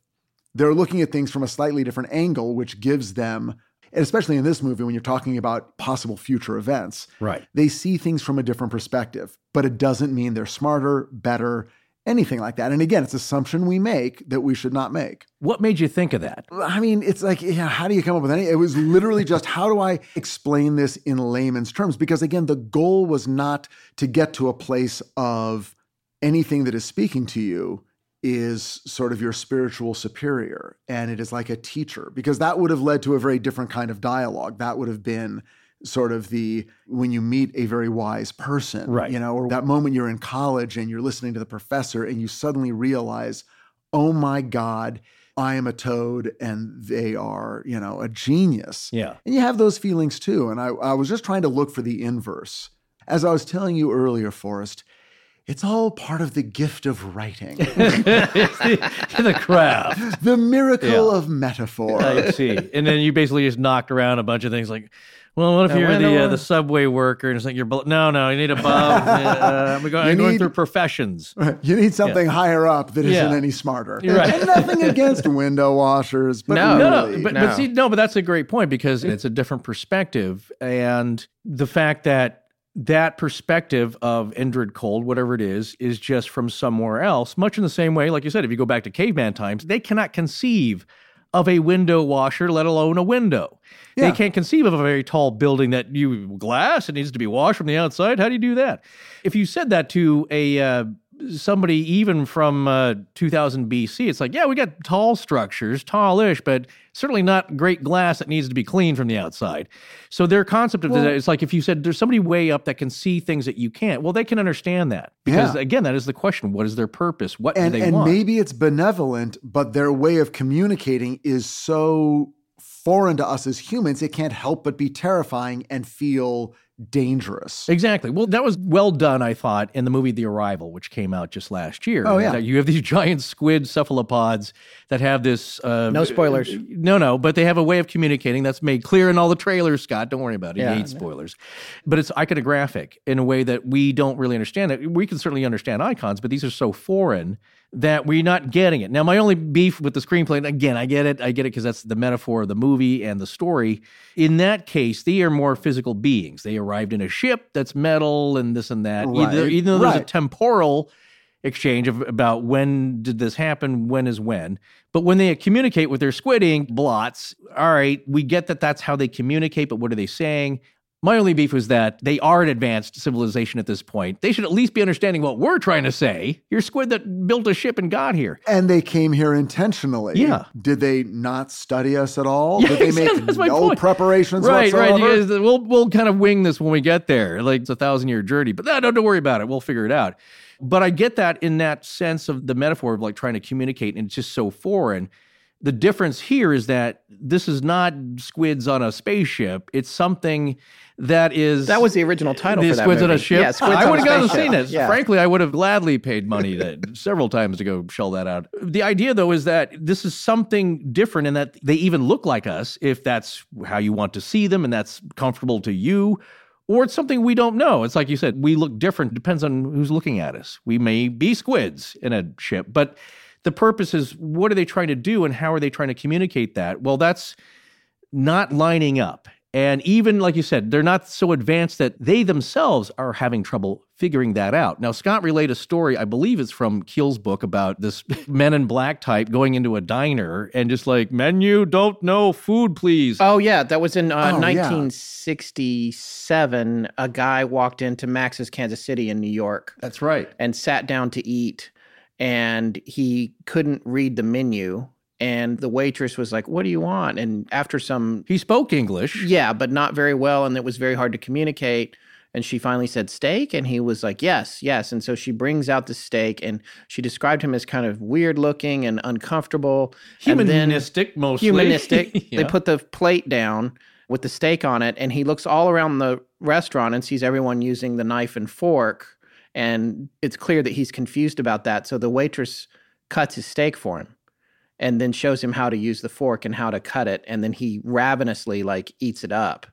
They're looking at things from a slightly different angle, which gives them, and especially in this movie when you're talking about possible future events, Right. they see things from a different perspective. But it doesn't mean they're smarter, better, anything like that. And again, it's assumption we make that we should not make. What made you think of that? I mean, it's like, yeah, how do you come up with any? It was literally just how do I explain this in layman's terms? Because again, the goal was not to get to a place of anything that is speaking to you is sort of your spiritual superior and it is like a teacher because that would have led to a very different kind of dialogue that would have been sort of the when you meet a very wise person Right. you know or that moment you're in college and you're listening to the professor and you suddenly realize oh my god i am a toad and they are you know a genius Yeah. and you have those feelings too and i, I was just trying to look for the inverse as i was telling you earlier forrest it's all part of the gift of writing the craft. the miracle Yeah. of metaphor I see. And then you basically just knocked around a bunch of things like, well, what if you're the uh, the subway worker and it's like you're bel- no no you need above. uh, I'm going, I'm going need- through professions. You need something higher up that Yeah. not any smarter. You're right. And nothing against window washers, but No. no, really, no, but, no. but see, no, but that's a great point because it's a different perspective, and the fact that that perspective of Indrid Cold, whatever it is, is just from somewhere else. Much in the same way, like you said, if you go back to caveman times, they cannot conceive of a window washer, let alone a window. Yeah. They can't conceive of a very tall building that you glass. It needs to be washed from the outside. How do you do that? If you said that to a uh, somebody even from uh, 2000 BC, it's like, yeah, we got tall structures, tallish, but certainly not great glass that needs to be cleaned from the outside. So their concept of Well- that is like if you said there's somebody way up that can see things that you can't, well, they can understand that because Yeah. again, that is the question: what is their purpose? What and, do they and want? And maybe it's benevolent, but their way of communicating is so foreign to us as humans, it can't help but be terrifying and feel dangerous. Exactly. Well, that was well done, I thought, in the movie The Arrival, which came out just last year. Oh, yeah. That You have these giant squid cephalopods that have this. Uh, No spoilers. No, no, but they have a way of communicating that's made clear in all the trailers, Scott. Don't worry about it. Yeah, you hate spoilers. But it's iconographic in a way that we don't really understand it. We can certainly understand icons, but these are so foreign that we're not getting it. Now, my only beef with the screenplay, again, I get it, I get it because that's the metaphor of the movie and the story. In that case, they are more physical beings. They arrived in a ship that's metal and this and that. Either, even though there's a temporal exchange of about when did this happen, when is when. But when they communicate with their squid ink blots, all right, we get that that's how they communicate, but what are they saying? My only beef was that they are an advanced civilization at this point. They should at least be understanding what we're trying to say. You're squid that built a ship and got here. And they came here intentionally. Yeah. Did they not study us at all? Yeah, Did they make. That's no point. preparations Right, whatsoever? right. Guys, we'll we'll kind of wing this when we get there. Like it's a thousand year journey, but ah, no, don't worry about it. We'll figure it out. But I get that in that sense of the metaphor of like trying to communicate, and it's just so foreign. The difference here is that this is not squids on a spaceship. It's something that is That was the original title the for that squids on a ship. Yeah, Squids I would have gone and Spaceship. seen it. Yeah. Frankly, I would have gladly paid money to, several times to go shell that out. The idea, though, is that this is something different, and that they even look like us, if that's how you want to see them, and that's comfortable to you. Or it's something we don't know. It's like you said, we look different. Depends on who's looking at us. We may be squids in a ship, but the purpose is what are they trying to do and how are they trying to communicate that? Well, that's not lining up. And even like you said, they're not so advanced that they themselves are having trouble figuring that out. Now, Scott relayed a story, I believe it's from Keel's book about this men in black type going into a diner and just like, menu, don't know, food, please. Oh yeah, that was in uh, Oh, yeah. 1967. A guy walked into Max's Kansas City in New York That's right. and sat down to eat, and he couldn't read the menu. And the waitress was like, "What do you want?" And after some, He spoke English. yeah, but not very well, and it was very hard to communicate. And she finally said steak, and he was like, "Yes, yes." And so she brings out the steak, and she described him as kind of weird looking and uncomfortable. And then- Humanistic, mostly. humanistic. They put the plate down with the steak on it, and he looks all around the restaurant and sees everyone using the knife and fork. And it's clear that he's confused about that. So the waitress cuts his steak for him and then shows him how to use the fork and how to cut it. And then he ravenously like eats it up.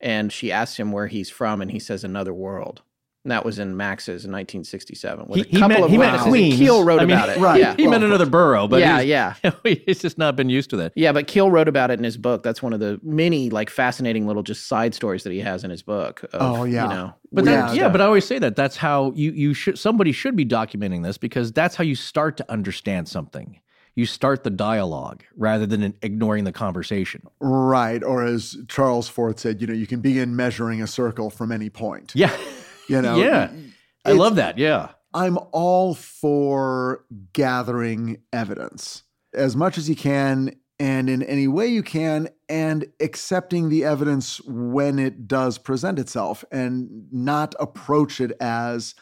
And she asks him where he's from, and he says another world. And that was in Max's in 1967. With He, a he couple meant, of he meant witnesses. And Queens. Keel wrote I mean, about it. Right. Yeah. He meant another borough, but yeah, he's, yeah. he's just not been used to that. Yeah, but Keel wrote about it in his book. That's one of the many like fascinating little just side stories that he has in his book. Of, Oh, yeah. you know, But weird that, yeah, stuff. but I always say that that's how you you should somebody should be documenting this because that's how you start to understand something. You start the dialogue rather than ignoring the conversation. Right. Or as Charles Fort said, you know, you can begin measuring a circle from any point. Yeah, You know, yeah, I love that. Yeah, I'm all for gathering evidence as much as you can and in any way you can, and accepting the evidence when it does present itself and not approach it as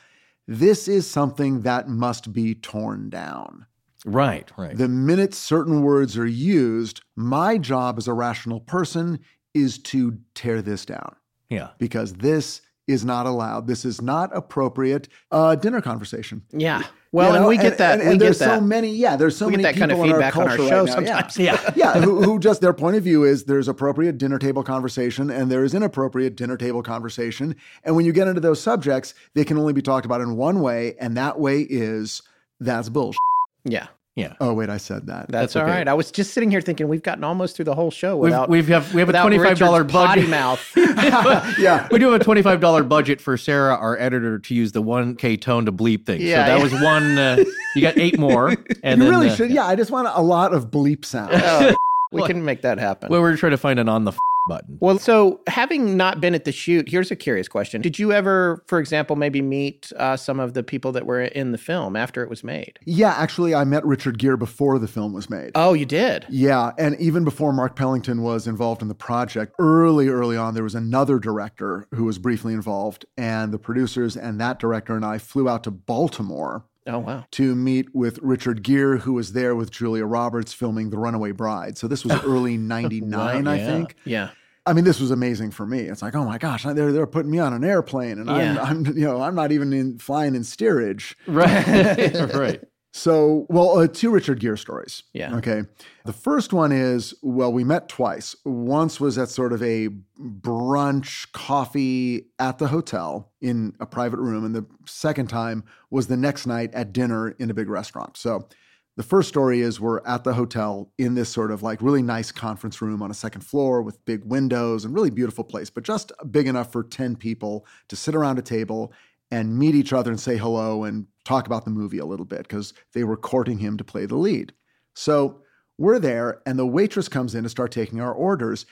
this is something that must be torn down. right, right. The minute certain words are used, my job as a rational person is to tear this down yeah, because this is not allowed. This is not appropriate. Uh, dinner conversation. yeah. Well, You and we get that. And, we and get there's that. so many. Yeah, there's so we many get that kind of people in feedback on our culture show right now, yeah. sometimes. yeah. yeah, who, who just their point of view is there's appropriate dinner table conversation and there is inappropriate dinner table conversation. And when you get into those subjects, they can only be talked about in one way, and that way is that's bullshit. yeah, yeah. Oh wait, I said that. that's, That's all okay. right. I was just sitting here thinking we've gotten almost through the whole show We've, without we've have we have a without twenty five dollar Richard's potty budget. mouth. yeah. We do have a twenty five dollar budget for Sarah, our editor, to use the one K tone to bleep things. Yeah, so that yeah. was one. Uh, you got eight more, and you then, really uh, should. Yeah, I just want a lot of bleep sound. We can make that happen. Well, we're trying to find an on the f- button. Well, so having not been at the shoot, here's a curious question. Did you ever, for example, maybe meet uh, some of the people that were in the film after it was made? yeah, actually, I met Richard Gere before the film was made. Oh, you did? Yeah, and even before Mark Pellington was involved in the project, early, early on, there was another director who was briefly involved, and the producers and that director and I flew out to Baltimore Oh, wow. to meet with Richard Gere, who was there with Julia Roberts filming The Runaway Bride. So this was early '99, I yeah. think. Yeah. I mean, this was amazing for me. It's like, oh my gosh, they're they're putting me on an airplane, and I'm, I'm you know I'm not even in flying in steerage. Right, right. So, well, uh, two Richard Gere stories. Yeah. Okay. The first one is well, we met twice. Once was at sort of a brunch coffee at the hotel in a private room, and the second time was the next night at dinner in a big restaurant. So, the first story is we're at the hotel in this sort of like really nice conference room on a second floor with big windows and really beautiful place, but just big enough for 10 people to sit around a table and meet each other and say hello and talk about the movie a little bit because they were courting him to play the lead. So we're there, and the waitress comes in to start taking our orders.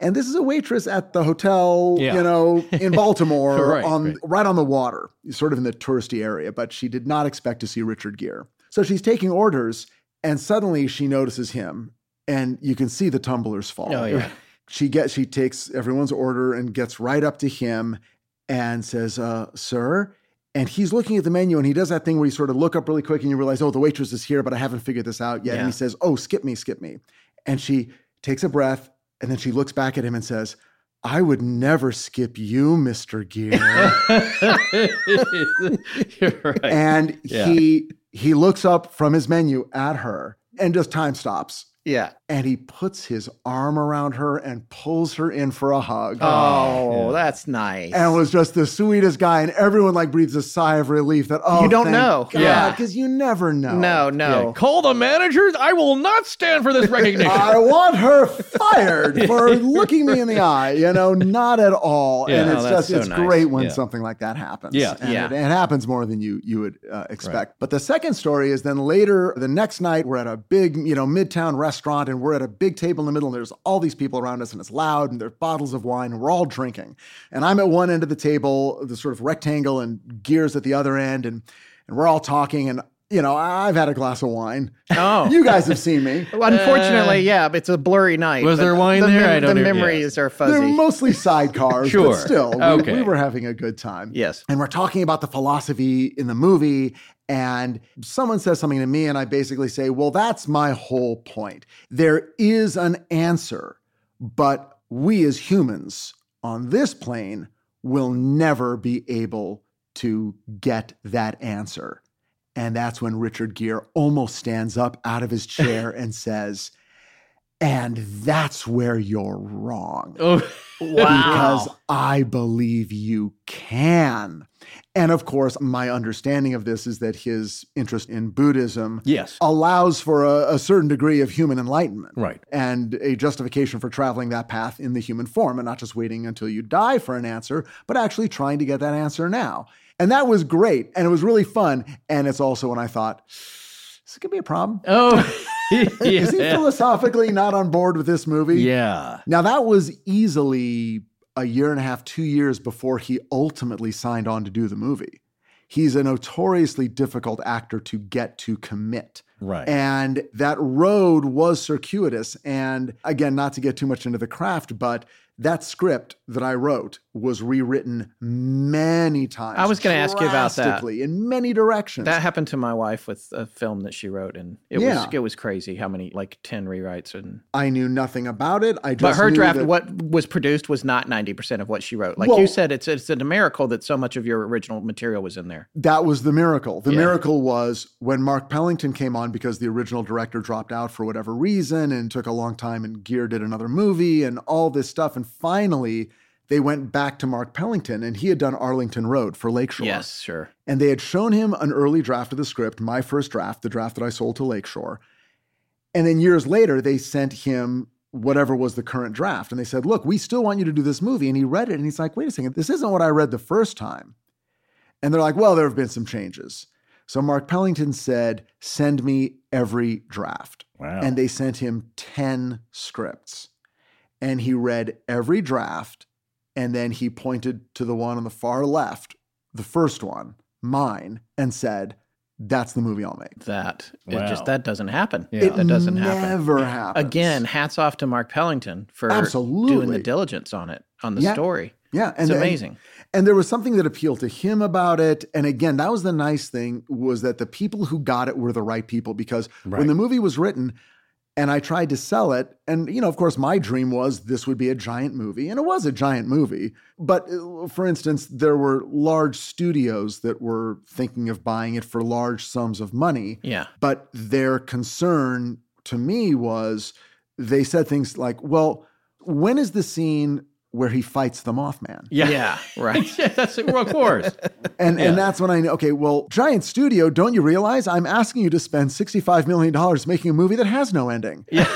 And this is a waitress at the hotel, Yeah. you know, in Baltimore, Right, on right. right on the water, sort of in the touristy area. But she did not expect to see Richard Gere. So she's taking orders, and suddenly she notices him, and you can see the tumblers fall. Oh, yeah. She gets she takes everyone's order and gets right up to him and says, uh, "Sir." And he's looking at the menu and he does that thing where you sort of look up really quick and you realize, oh, the waitress is here, but I haven't figured this out yet. Yeah. And he says, oh, skip me, skip me. And she takes a breath and then she looks back at him and says, I would never skip you, Mr. Gere. Right. and Yeah. he he looks up from his menu at her and just time stops. Yeah. And he puts his arm around her and pulls her in for a hug. Oh, that's nice. and was just the sweetest guy. And everyone like breathes a sigh of relief that, oh, You don't know. God, Yeah. Because you never know. no, Yeah, no. Call the managers. I will not stand for this recognition. I want her fired for looking me in the eye. You know, not at all. Yeah, and it's that's just so it's nice. great when Yeah. something like that happens. Yeah. and Yeah. It, it happens more than you you would uh, expect. But the second story is then later the next night we're at a big you know midtown restaurant and we're at a big table in the middle and there's all these people around us and it's loud and there's bottles of wine and we're all drinking. And I'm at one end of the table, the sort of rectangle, and Gere's at the other end, and and we're all talking and. You know, I've had a glass of wine. Oh. you guys have seen me. Well, Unfortunately, yeah, it's a blurry night. Was there wine the there? mem- I don't the even- memories are They're fuzzy. mostly sidecars, Sure. but still, we, Okay. we were having a good time. Yes. And we're talking about the philosophy in the movie. And someone says something to me, and I basically say, Well, that's my whole point. There is an answer, but we as humans on this plane will never be able to get that answer. And that's when Richard Gere almost stands up out of his chair and says, And that's where you're wrong oh, wow. because I believe you can. And of course, my understanding of this is that his interest in Buddhism yes. allows for a, a certain degree of human enlightenment. Right. And a justification for traveling that path in the human form and not just waiting until you die for an answer, but actually trying to get that answer now. And that was great. And it was really fun. And it's also when I thought, is this could be a problem. Oh, Is he philosophically not on board with this movie? yeah. Now, that was easily a year and a half, two years before he ultimately signed on to do the movie. He's a notoriously difficult actor to get to commit. Right. And that road was circuitous. And again, not to get too much into the craft, but that script that I wrote was rewritten many times. I was gonna ask you about that. in many directions. That happened to my wife with a film that she wrote, and it Yeah. was it was crazy how many like ten rewrites and. I knew nothing about it. I just But her draft, that- what was produced, was not ninety percent of what she wrote. Like Well- you said, it's it's a miracle that so much of your original material was in there. That was the miracle. The Yeah. miracle was when Mark Pellington came on because the original director dropped out for whatever reason and took a long time and Gere did another movie and all this stuff. And finally, they went back to Mark Pellington and he had done Arlington Road for Lakeshore. Yes, sure. And they had shown him an early draft of the script, my first draft, the draft that I sold to Lakeshore. And then years later, they sent him whatever was the current draft. And they said, Look, we still want you to do this movie. And he read it and he's like, Wait a second, this isn't what I read the first time. And they're like, Well, there have been some changes. So Mark Pellington said, Send me every draft. Wow. And they sent him 10 scripts. And he read every draft. And then he pointed to the one on the far left, the first one, mine, and said, That's the movie I'll make. That it Wow. just that doesn't happen. Yeah. It that doesn't happen. never happens. Again, hats off to Mark Pellington for Absolutely. doing the diligence on it on the Yeah. story. Yeah, and It's and amazing. And, there was something that appealed to him about it. And again, that was the nice thing was that the people who got it were the right people because Right. when the movie was written and I tried to sell it, and you know, of course, my dream was this would be a giant movie, and it was a giant movie. But uh, for instance, there were large studios that were thinking of buying it for large sums of money. Yeah. But their concern to me was they said things like, well, when is the scene where he fights the Mothman? Yeah. Yeah, right. yeah, that's well, of course. And Yeah. and that's when I know, okay, well, giant studio, don't you realize I'm asking you to spend $65 million making a movie that has no ending Yeah.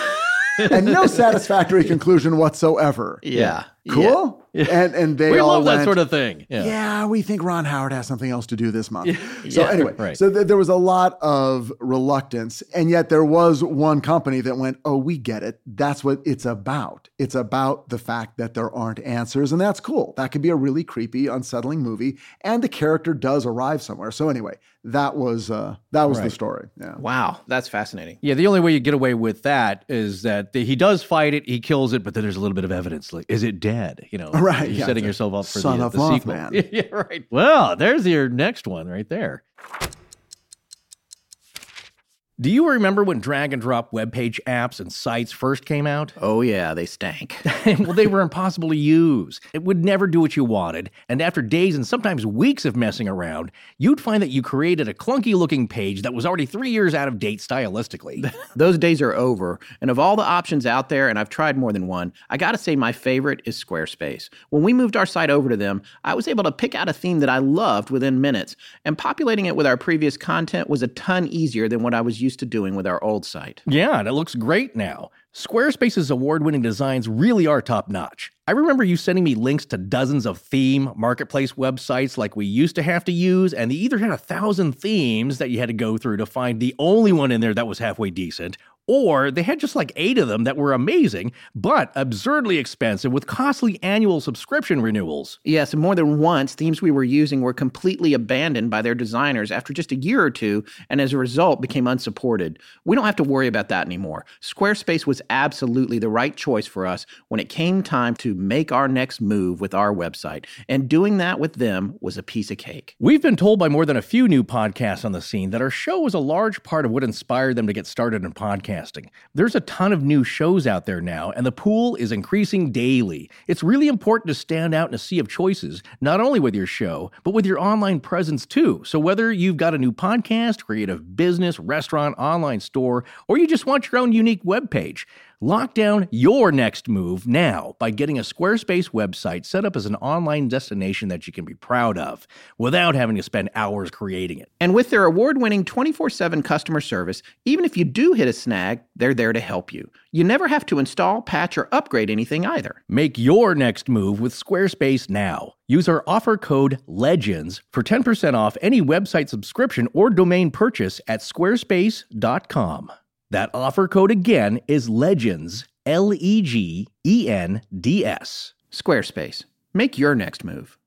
and no satisfactory conclusion whatsoever. Yeah. Cool. And and they we all love that sort of thing. Yeah. Yeah. we think Ron Howard has something else to do this month. Yeah, so anyway, right. so th- there was a lot of reluctance, and yet there was one company that went, "Oh, we get it. That's what it's about. It's about the fact that there aren't answers, and that's cool. That could be a really creepy, unsettling movie, and the character does arrive somewhere. So anyway, that was uh, that was the story. Yeah. Wow, that's fascinating. Yeah, the only way you get away with that is that the, he does fight it, he kills it, but then there's a little bit of evidence. Like, is it dead? You know, Right, You're yeah, setting yourself up for son the, of the sequel. Mothman. yeah, right. Well, there's your next one right there. Do you remember when drag and drop web page apps and sites first came out? Oh, yeah, they stank. well, they were impossible to use. It would never do what you wanted. And after days and sometimes weeks of messing around, you'd find that you created a clunky looking page that was already three years out of date stylistically. Those days are over. And of all the options out there, and I've tried more than one, I gotta say my favorite is Squarespace. When we moved our site over to them, I was able to pick out a theme that I loved within minutes, and populating it with our previous content was a ton easier than what I was used to doing with our old site. Yeah, and it looks great now. Squarespace's award winning designs really are top notch. I remember you sending me links to dozens of theme marketplace websites like we used to have to use, and they either had a thousand themes that you had to go through to find the only one in there that was halfway decent, or they had just like eight of them that were amazing, but absurdly expensive with costly annual subscription renewals. Yes, and more than once, themes we were using were completely abandoned by their designers after just a year or two, and as a result became unsupported. We don't have to worry about that anymore. Squarespace was absolutely the right choice for us when it came time to make our next move with our website, and doing that with them was a piece of cake. We've been told by more than a few new podcasts on the scene that our show was a large part of what inspired them to get started in podcasting. There's a ton of new shows out there now, and the pool is increasing daily. It's really important to stand out in a sea of choices, not only with your show, but with your online presence too. So whether you've got a new podcast, creative business, restaurant, online store, or you just want your own unique webpage, Lock down your next move now by getting a Squarespace website set up as an online destination that you can be proud of without having to spend hours creating it. And with their award winning 24 7 customer service, even if you do hit a snag, they're there to help you. You never have to install, patch, or upgrade anything either. Make your next move with Squarespace now. Use our offer code LEGENDS for 10% off any website subscription or domain purchase at squarespace.com. That offer code again is LEGENDS, L E G E N D S. Squarespace. Make your next move.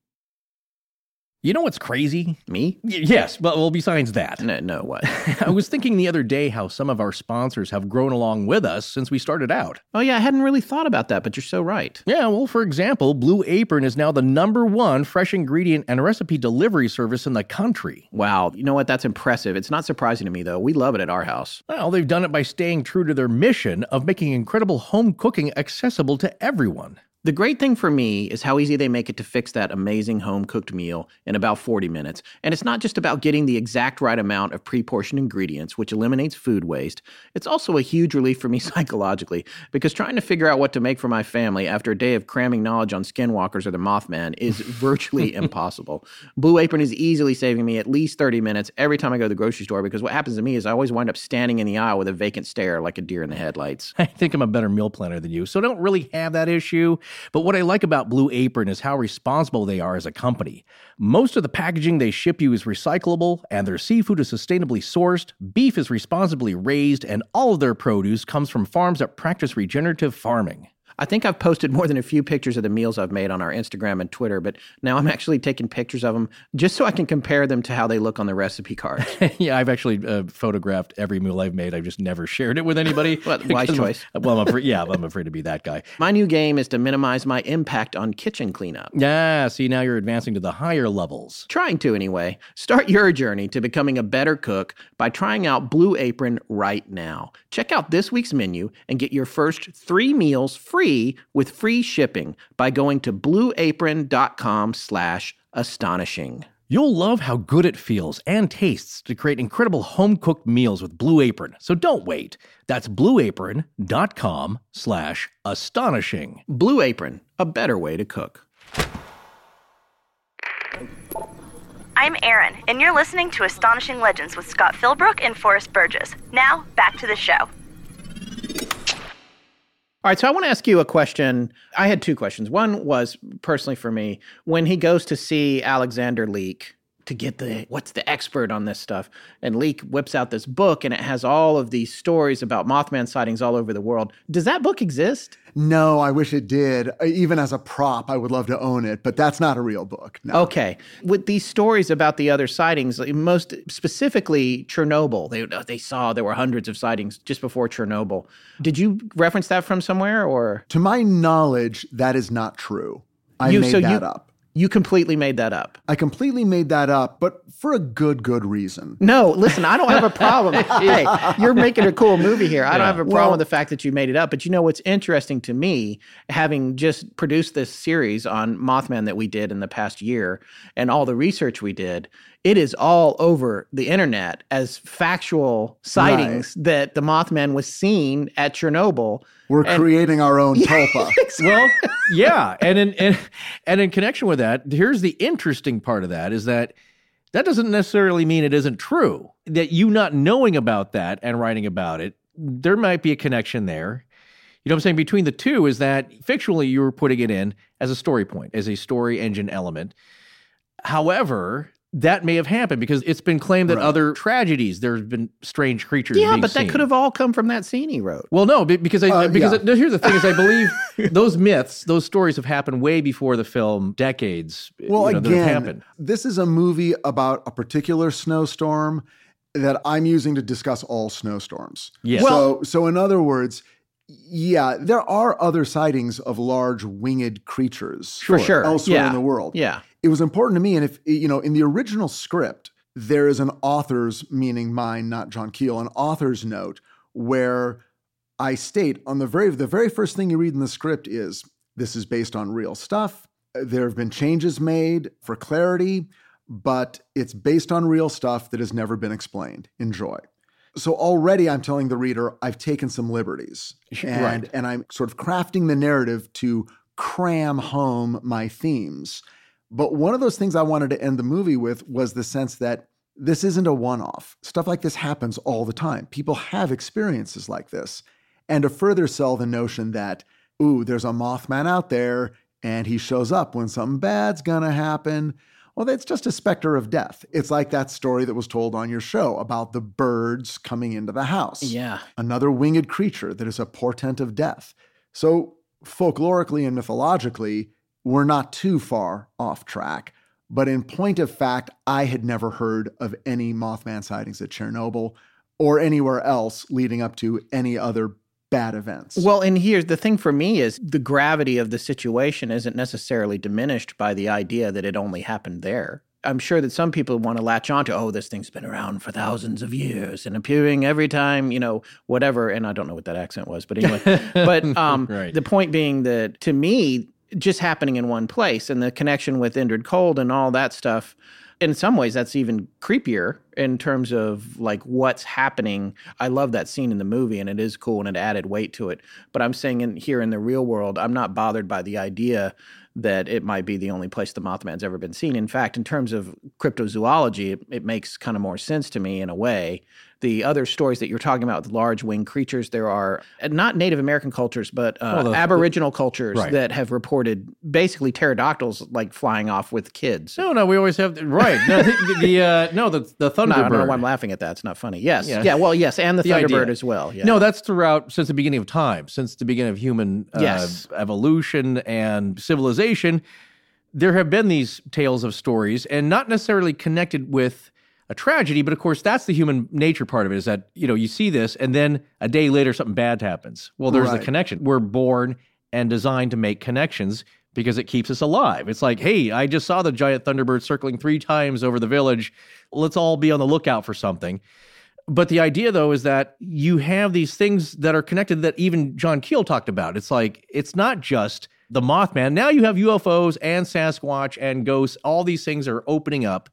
You know what's crazy? Me? Y- yes, but well, besides that. No, no, what? I was thinking the other day how some of our sponsors have grown along with us since we started out. Oh, yeah, I hadn't really thought about that, but you're so right. Yeah, well, for example, Blue Apron is now the number one fresh ingredient and recipe delivery service in the country. Wow, you know what? That's impressive. It's not surprising to me, though. We love it at our house. Well, they've done it by staying true to their mission of making incredible home cooking accessible to everyone. The great thing for me is how easy they make it to fix that amazing home cooked meal in about 40 minutes. And it's not just about getting the exact right amount of pre portioned ingredients, which eliminates food waste. It's also a huge relief for me psychologically because trying to figure out what to make for my family after a day of cramming knowledge on skinwalkers or the Mothman is virtually impossible. Blue Apron is easily saving me at least 30 minutes every time I go to the grocery store because what happens to me is I always wind up standing in the aisle with a vacant stare like a deer in the headlights. I think I'm a better meal planner than you, so I don't really have that issue. But what I like about Blue Apron is how responsible they are as a company. Most of the packaging they ship you is recyclable, and their seafood is sustainably sourced, beef is responsibly raised, and all of their produce comes from farms that practice regenerative farming. I think I've posted more than a few pictures of the meals I've made on our Instagram and Twitter, but now I'm actually taking pictures of them just so I can compare them to how they look on the recipe cards. yeah, I've actually uh, photographed every meal I've made. I've just never shared it with anybody. Well, wise Because I'm- choice. Well, I'm afraid, yeah, I'm afraid to be that guy. My new game is to minimize my impact on kitchen cleanup. Yeah, see, now you're advancing to the higher levels. Trying to, anyway. Start your journey to becoming a better cook by trying out Blue Apron right now. Check out this week's menu and get your first three meals free with free shipping by going to blueapron.com slash astonishing. You'll love how good it feels and tastes to create incredible home cooked meals with Blue Apron. So don't wait. That's blueapron.com slash astonishing. Blue Apron, a better way to cook. I'm Erin, and you're listening to Astonishing Legends with Scott Philbrook and Forrest Burgess. Now, back to the show. All right, so I want to ask you a question. I had two questions. One was personally for me when he goes to see Alexander Leek to get the what's the expert on this stuff, and Leek whips out this book and it has all of these stories about Mothman sightings all over the world. Does that book exist? No, I wish it did. Even as a prop, I would love to own it, but that's not a real book. No. Okay. With these stories about the other sightings, most specifically Chernobyl, they uh, they saw there were hundreds of sightings just before Chernobyl. Did you reference that from somewhere or? To my knowledge, that is not true. I you, made so that you, up. You completely made that up. I completely made that up, but for a good, good reason. No, listen, I don't have a problem. hey, you're making a cool movie here. I don't have a problem Well- with the fact that you made it up. But you know what's interesting to me, having just produced this series on Mothman that we did in the past year and all the research we did, it is all over the internet as factual sightings that the Mothman was seen at Chernobyl. We're And- creating our own tulpa. well, yeah, and in and, and in connection with that, here's the interesting part of that is that that doesn't necessarily mean it isn't true. That you not knowing about that and writing about it, there might be a connection there. You know what I'm saying? Between the two is that fictionally you were putting it in as a story point, as a story engine element. However, that may have happened because it's been claimed that Right. other tragedies, there's been strange creatures. Yeah, being but that could have all come from that scene he wrote. Well, no, because I, Uh, because yeah. it- no, here's the thing: is I believe those myths, those stories have happened way before the film, decades. Well, you know, again, happened. this is a movie about a particular snowstorm that I'm using to discuss all snowstorms. Yes. So, so in other words, yeah, there are other sightings of large winged creatures For sure. elsewhere Yeah. in the world. Yeah. It was important to me, and if you know, in the original script, there is an author's, meaning mine, not John Keel, an author's note where I state on the very the very first thing you read in the script is this is based on real stuff. There have been changes made for clarity, but it's based on real stuff that has never been explained. Enjoy. So already I'm telling the reader I've taken some liberties. And, Right. and I'm sort of crafting the narrative to cram home my themes. But one of those things I wanted to end the movie with was the sense that this isn't a one off. Stuff like this happens all the time. People have experiences like this. And to further sell the notion that, ooh, there's a Mothman out there and he shows up when something bad's gonna happen. Well, that's just a specter of death. It's like that story that was told on your show about the birds coming into the house. Yeah. Another winged creature that is a portent of death. So, folklorically and mythologically, we're not too far off track. But in point of fact, I had never heard of any Mothman sightings at Chernobyl or anywhere else leading up to any other bad events. Well, and here's the thing for me is the gravity of the situation isn't necessarily diminished by the idea that it only happened there. I'm sure that some people want to latch onto, oh, this thing's been around for thousands of years and appearing every time, you know, whatever. And I don't know what that accent was, but anyway. but um, Right. the point being that to me, just happening in one place and the connection with Indrid Cold and all that stuff, in some ways, that's even creepier in terms of like what's happening. I love that scene in the movie and it is cool and it added weight to it. But I'm saying in here in the real world, I'm not bothered by the idea that it might be the only place the Mothman's ever been seen. In fact, in terms of cryptozoology, it, it makes kind of more sense to me in a way. The other stories that you're talking about, with large winged creatures, there are uh, not Native American cultures, but uh, Well, the- Aboriginal cultures Right. that have reported basically pterodactyls like flying off with kids. No, no, we always have the, right. No, the, the uh, no, the the Thunderbird. No, I don't know why I'm laughing at that. It's not funny. Yes. Yeah. Yeah. well, yes. And the, The Thunderbird idea. as well. Yeah. No, that's throughout since the beginning of time, since the beginning of human uh, Yes. evolution and civilization. There have been these tales of stories, and not necessarily connected with a tragedy, but of course, that's the human nature part of it. Is that you know you see this, and then a day later something bad happens. Well, there's Right. the connection. We're born and designed to make connections because it keeps us alive. It's like, hey, I just saw the giant thunderbird circling three times over the village. Let's all be on the lookout for something. But the idea, though, is that you have these things that are connected that even John Keel talked about. It's like, it's not just the Mothman. Now you have UFOs and Sasquatch and ghosts. All these things are opening up.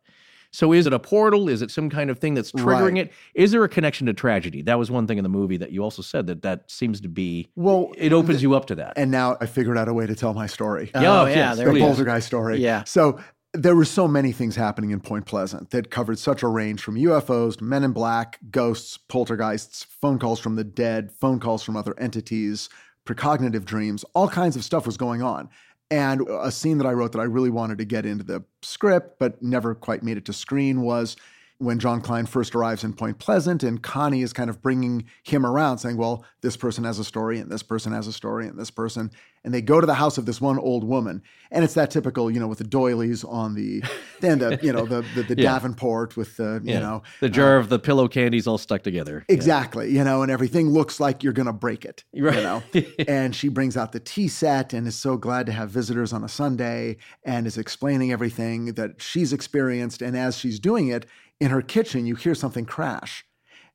So is it a portal? Is it some kind of thing that's triggering Right. it? Is there a connection to tragedy? That was one thing in the movie that you also said that that seems to be, well, it opens you up to that. and now I figured out a way to tell my story. Yeah, Oh, oh yes, yeah. There the we please. poltergeist story. Yeah. So there were so many things happening in Point Pleasant that covered such a range from UFOs to men in black, ghosts, poltergeists, phone calls from the dead, phone calls from other entities, precognitive dreams, all kinds of stuff was going on. And a scene that I wrote that I really wanted to get into the script, but never quite made it to screen was when John Klein first arrives in Point Pleasant, and Connie is kind of bringing him around, saying, Well, this person has a story, and this person has a story, and this person. And they go to the house of this one old woman. And it's that typical, you know, with the doilies on the, then the, you know, the, the, the Yeah. Davenport with the, you Yeah. know, the uh, jar of the pillow candies all stuck together. Exactly. You know, and everything looks like you're going to break it. Right. You know, and she brings out the tea set and is so glad to have visitors on a Sunday and is explaining everything that she's experienced. And as she's doing it in her kitchen, you hear something crash.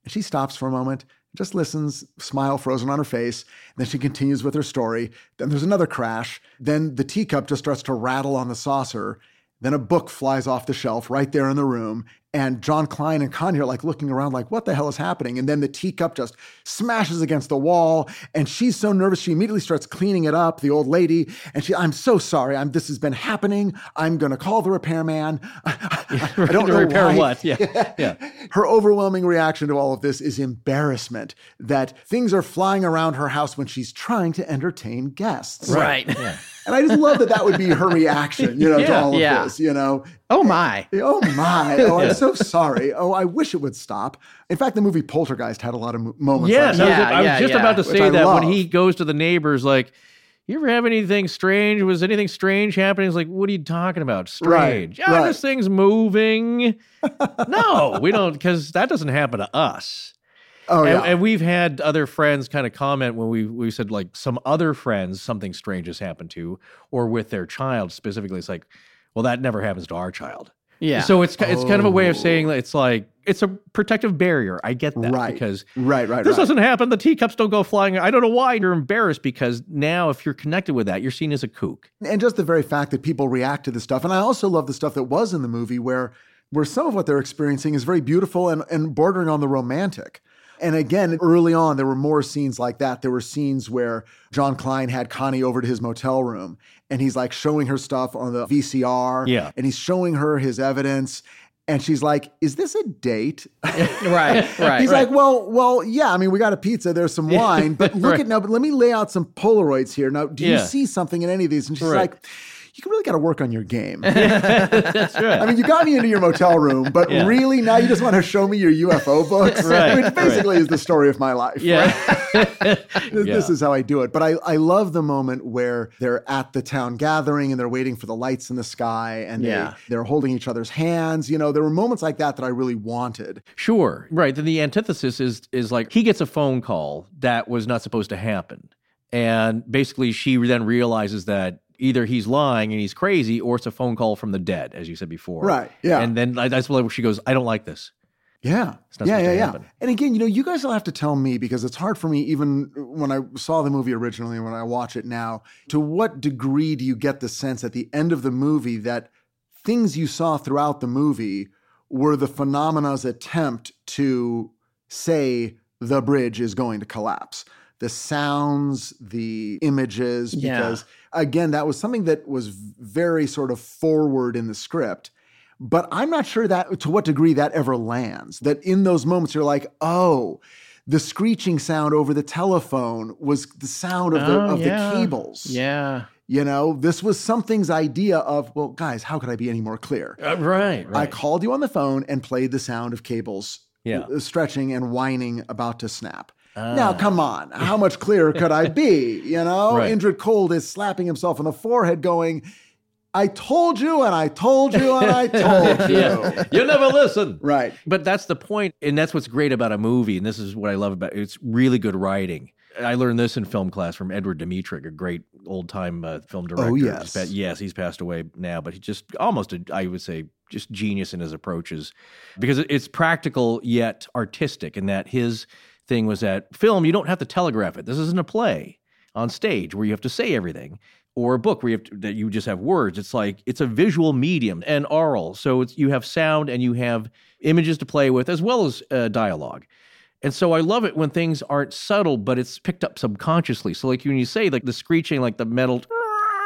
And she stops for a moment, just listens, smile frozen on her face. Then she continues with her story. Then there's another crash. Then the teacup just starts to rattle on the saucer. Then a book flies off the shelf right there in the room. And John Klein and Connie are like looking around, like, what the hell is happening? And then the teacup just smashes against the wall. And she's so nervous, she immediately starts cleaning it up, the old lady. And she, I'm so sorry. I'm, this has been happening. I'm going to call the repairman. I, I don't know repair why. what? Yeah. Yeah. Her overwhelming reaction to all of this is embarrassment that things are flying around her house when she's trying to entertain guests. Right. And I just love that that would be her reaction, you know, to all of Yeah. this, you know. Oh my. Oh my. Oh, I'm so sorry. Oh, I wish it would stop. In fact, the movie Poltergeist had a lot of moments Yes, like I was, that. I was yeah, just yeah. about to say I that when he goes to the neighbors, like, you ever have anything strange? Was anything strange happening? He's like, what are you talking about? Strange. Ah, right, Yeah, right. this thing's moving. no, we don't, because that doesn't happen to us. Oh, and, yeah. and we've had other friends kind of comment when we we said like some other friends something strange has happened to, or with their child specifically. It's like, well, that never happens to our child. Yeah. So it's it's kind of a way of Oh. saying that it's like it's a protective barrier. I get that Right. because right, right, this right. doesn't happen. The teacups don't go flying. I don't know why you're embarrassed because now if you're connected with that, you're seen as a kook. and just the very fact that people react to this stuff. And I also love the stuff that was in the movie where where some of what they're experiencing is very beautiful and, and bordering on the romantic. And again, early on, there were more scenes like that. There were scenes where John Klein had Connie over to his motel room and he's like showing her stuff on the VCR. Yeah. And he's showing her his evidence. And she's like, "Is this a date?" right. Right. He's like, "Well, well, yeah. I mean, we got a pizza. There's some wine, but look Right. at now. But let me lay out some Polaroids here. Now, do you see something in any of these?" And she's Right. like, "You really got to work on your game." That's right. I mean, you got me into your motel room, but Yeah. really now you just want to show me your UFO books, Right, which basically is the story of my life. yeah. This, this Yeah. is how I do it. But I, I love the moment where they're at the town gathering and they're waiting for the lights in the sky and Yeah. they, they're holding each other's hands. You know, there were moments like that that I really wanted. Sure. Right. Then the antithesis is is like he gets a phone call that was not supposed to happen. And basically she then realizes that either he's lying and he's crazy or it's a phone call from the dead, as you said before. Right, yeah. And then I- that's where she goes, I don't like this. Yeah. It's not yeah, yeah, yeah. And again, you know, you guys will have to tell me because it's hard for me, even when I saw the movie originally and when I watch it now, to what degree do you get the sense at the end of the movie that things you saw throughout the movie were the phenomena's attempt to say the bridge is going to collapse? The sounds, the images, Yeah. because again, that was something that was very sort of forward in the script. But I'm not sure that to what degree that ever lands. That in those moments you're like, oh, the screeching sound over the telephone was the sound of the Oh, of yeah. the cables. Yeah. You know, this was something's idea of, well, guys, how could I be any more clear? Uh, right. I called you on the phone and played the sound of cables Yeah. uh, stretching and whining about to snap. Ah. Now, come on. How much clearer could I be? You know, Right. Indrid Cold is slapping himself on the forehead, going, I told you, and I told you, and I told you. yeah. You never listen. Right. But that's the point, and that's what's great about a movie, and this is what I love about it. It's really good writing. I learned this in film class from Edward Dmytryk, a great old time uh, film director. Oh, yes. pa- yes, he's passed away now, but he just almost, a, I would say, just genius in his approaches because it's practical yet artistic, and that his thing was that film, you don't have to telegraph it. This isn't a play on stage where you have to say everything or a book where you have to, that you just have words. It's like it's a visual medium and oral, so it's you have sound and you have images to play with as well as uh, dialogue. And so I love it when things aren't subtle, but it's picked up subconsciously. So like when you say like the screeching, like the metal,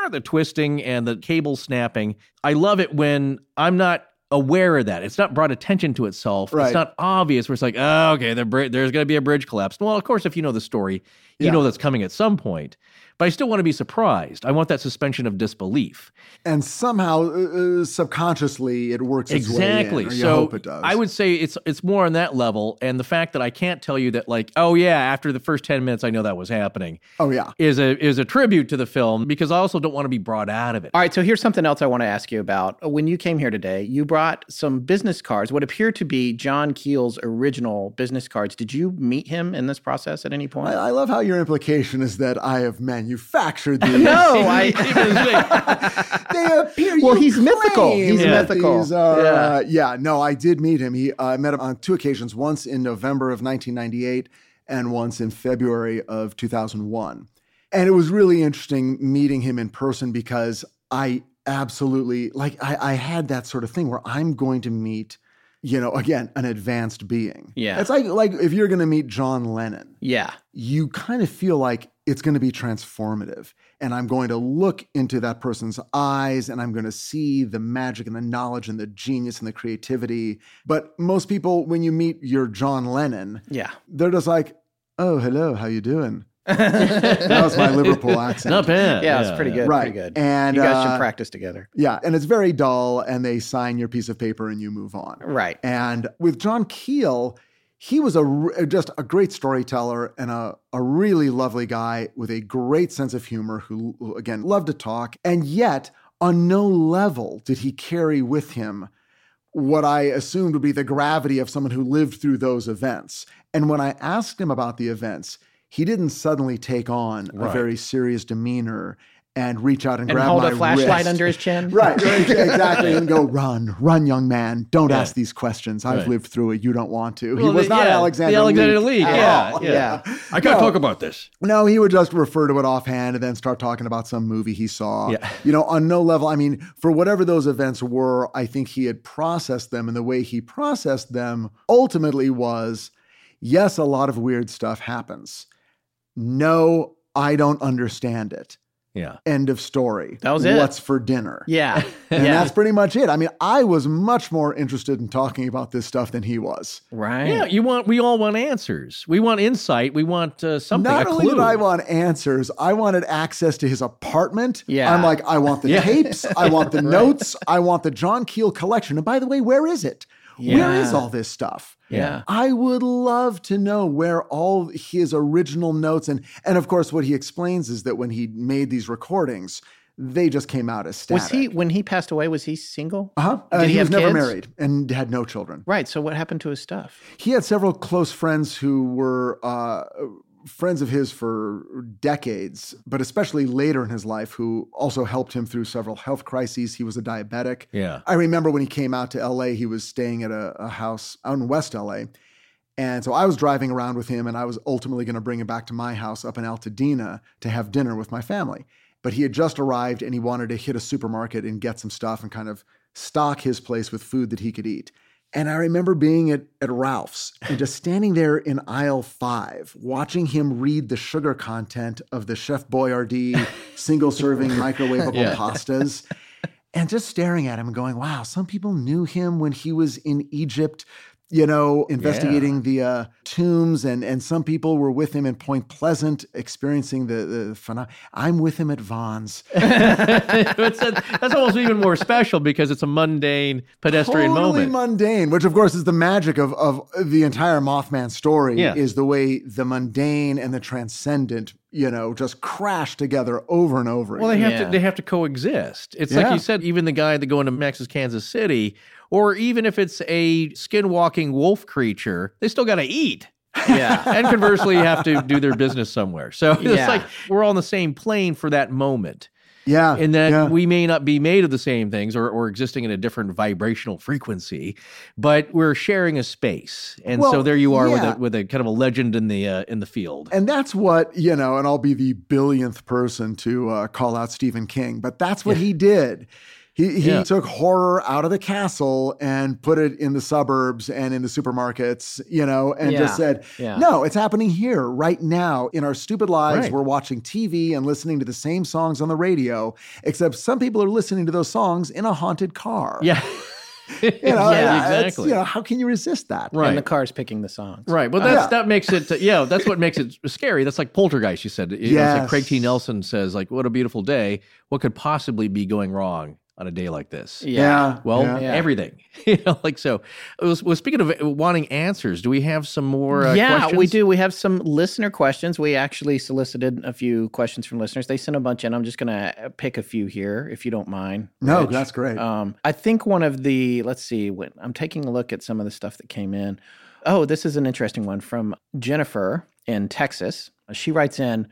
the twisting and the cable snapping, I love it when I'm not aware of that. It's not brought attention to itself. Right. It's not obvious where it's like, oh, okay, the bri- there's going to be a bridge collapse. Well, of course, if you know the story, you Yeah. know that's coming at some point. But I still want to be surprised. I want that suspension of disbelief. And somehow, uh, uh, subconsciously, it works its Exactly. way in, or you so hope it does. I would say it's it's more on that level, and the fact that I can't tell you that, like, oh yeah, after the first ten minutes, I know that was happening, oh yeah. is a is a tribute to the film because I also don't want to be brought out of it. All right, so here's something else I want to ask you about. When you came here today, you brought some business cards, what appear to be John Keel's original business cards. Did you meet him in this process at any point? I, I love how your implication is that I have manufactured these. no, I. they appear. Well, you he's mythical. He's that mythical. These are, Yeah. uh, yeah. No, I did meet him. He uh, I met him on two occasions. Once in November of 1998, and once in February of 2001. And it was really interesting meeting him in person because I absolutely like. I, I had that sort of thing where I'm going to meet. You know, again, an advanced being. Yeah. It's like like if you're going to meet John Lennon yeah. you kind of feel like it's going to be transformative. And I'm going to look into that person's eyes and I'm going to see the magic and the knowledge and the genius and the creativity. But most people, when you meet your John Lennon, Yeah. they're just like, oh, hello, how you doing? that was my Liverpool accent. Not bad. Yeah, it's pretty good. Right. Pretty good. And, you guys uh, should practice together. Yeah, and it's very dull, and they sign your piece of paper and you move on. Right. And with John Keel, he was a just a great storyteller and a, a really lovely guy with a great sense of humor who, who, again, loved to talk. And yet, on no level did he carry with him what I assumed would be the gravity of someone who lived through those events. And when I asked him about the events, he didn't suddenly take on a very serious demeanor and reach out and, And grab hold my a flashlight wrist. under his chin. Right, right, exactly. And go, run, run, young man. Don't Yeah. ask these questions. I've Right. lived through it. You don't want to. he was the- not yeah, Alexander the Alexander Leek Leek, at yeah, all. yeah. I can't No. talk about this. No, he would just refer to it offhand and then start talking about some movie he saw. Yeah. You know, on no level. I mean, for whatever those events were, I think he had processed them. And the way he processed them ultimately was yes, a lot of weird stuff happens. No, I don't understand it. Yeah. End of story. That was it. What's for dinner? Yeah. And yeah. that's pretty much it. I mean, I was much more interested in talking about this stuff than he was. right. Yeah, you want we all want answers. We want insight. We want uh, something. Not a only clue. did I want answers, I wanted access to his apartment. Yeah. I'm like, I want the Yeah. tapes, I want the notes, I want the John Keel collection. And by the way, where is it? Where Yeah. is all this stuff? Yeah. I would love to know where all his original notes and and of course what he explains is that when he made these recordings, they just came out as static. Was he when he passed away? Was he single? Uh-huh. Uh, he, he was never kids? married and had no children. Right. So what happened to his stuff? He had several close friends who were uh, friends of his for decades, but especially later in his life, who also helped him through several health crises. He was a diabetic. Yeah. I remember when he came out to LA, he was staying at a, a house out in West LA. And so I was driving around with him, and I was ultimately going to bring him back to my house up in Altadena to have dinner with my family. But he had just arrived and he wanted to hit a supermarket and get some stuff and kind of stock his place with food that he could eat. And I remember being at, at Ralph's and just standing there in aisle five, watching him read the sugar content of the Chef Boyardee single serving microwavable Yeah. pastas and just staring at him and going, wow, some people knew him when he was in Egypt, you know, investigating the uh, tombs, and and some people were with him in Point Pleasant, experiencing the the phenomenon. I'm with him at Vons. A- that's almost even more special because it's a mundane pedestrian totally moment. mundane, which of course is the magic of of the entire Mothman story. Yeah. Is the way the mundane and the transcendent, you know, just crash together over and over. Again. Well, they have Yeah. to they have to coexist. It's like you said, even the guy that going to Max's Kansas City, or even if it's a skinwalking wolf creature, they still got to eat. Yeah. and conversely, you have to do their business somewhere. So it's Yeah. like we're all on the same plane for that moment. yeah, in that yeah. we may not be made of the same things or, or existing in a different vibrational frequency, but we're sharing a space. And so there you are yeah. with a with a kind of a legend in the uh, in the field. And that's what, you know, and I'll be the billionth person to uh, call out Stephen King, but that's what he did. He, he Yeah. took horror out of the castle and put it in the suburbs and in the supermarkets, you know, and Yeah. just said, Yeah. no, it's happening here right now in our stupid lives. Right. We're watching TV and listening to the same songs on the radio, except some people are listening to those songs in a haunted car. Yeah. You know, Yeah, exactly. You know, how can you resist that? Right. And the car's picking the songs. Right. Well, uh, that's Yeah. that makes it. Yeah, that's what makes it scary. That's like Poltergeist. You said. You know, like Craig T. Nelson says, like, "What a beautiful day. What could possibly be going wrong on a day like this?" Yeah. Well, yeah. everything. you know, like so. Well, well, speaking of wanting answers, do we have some more? Uh, yeah, questions? we do. We have some listener questions. We actually solicited a few questions from listeners. They sent a bunch in. I'm just going to pick a few here, if you don't mind. No, Rich. that's great. Um, I think one of the, let's see, when, I'm taking a look at some of the stuff that came in. Oh, this is an interesting one from Jennifer in Texas. She writes in,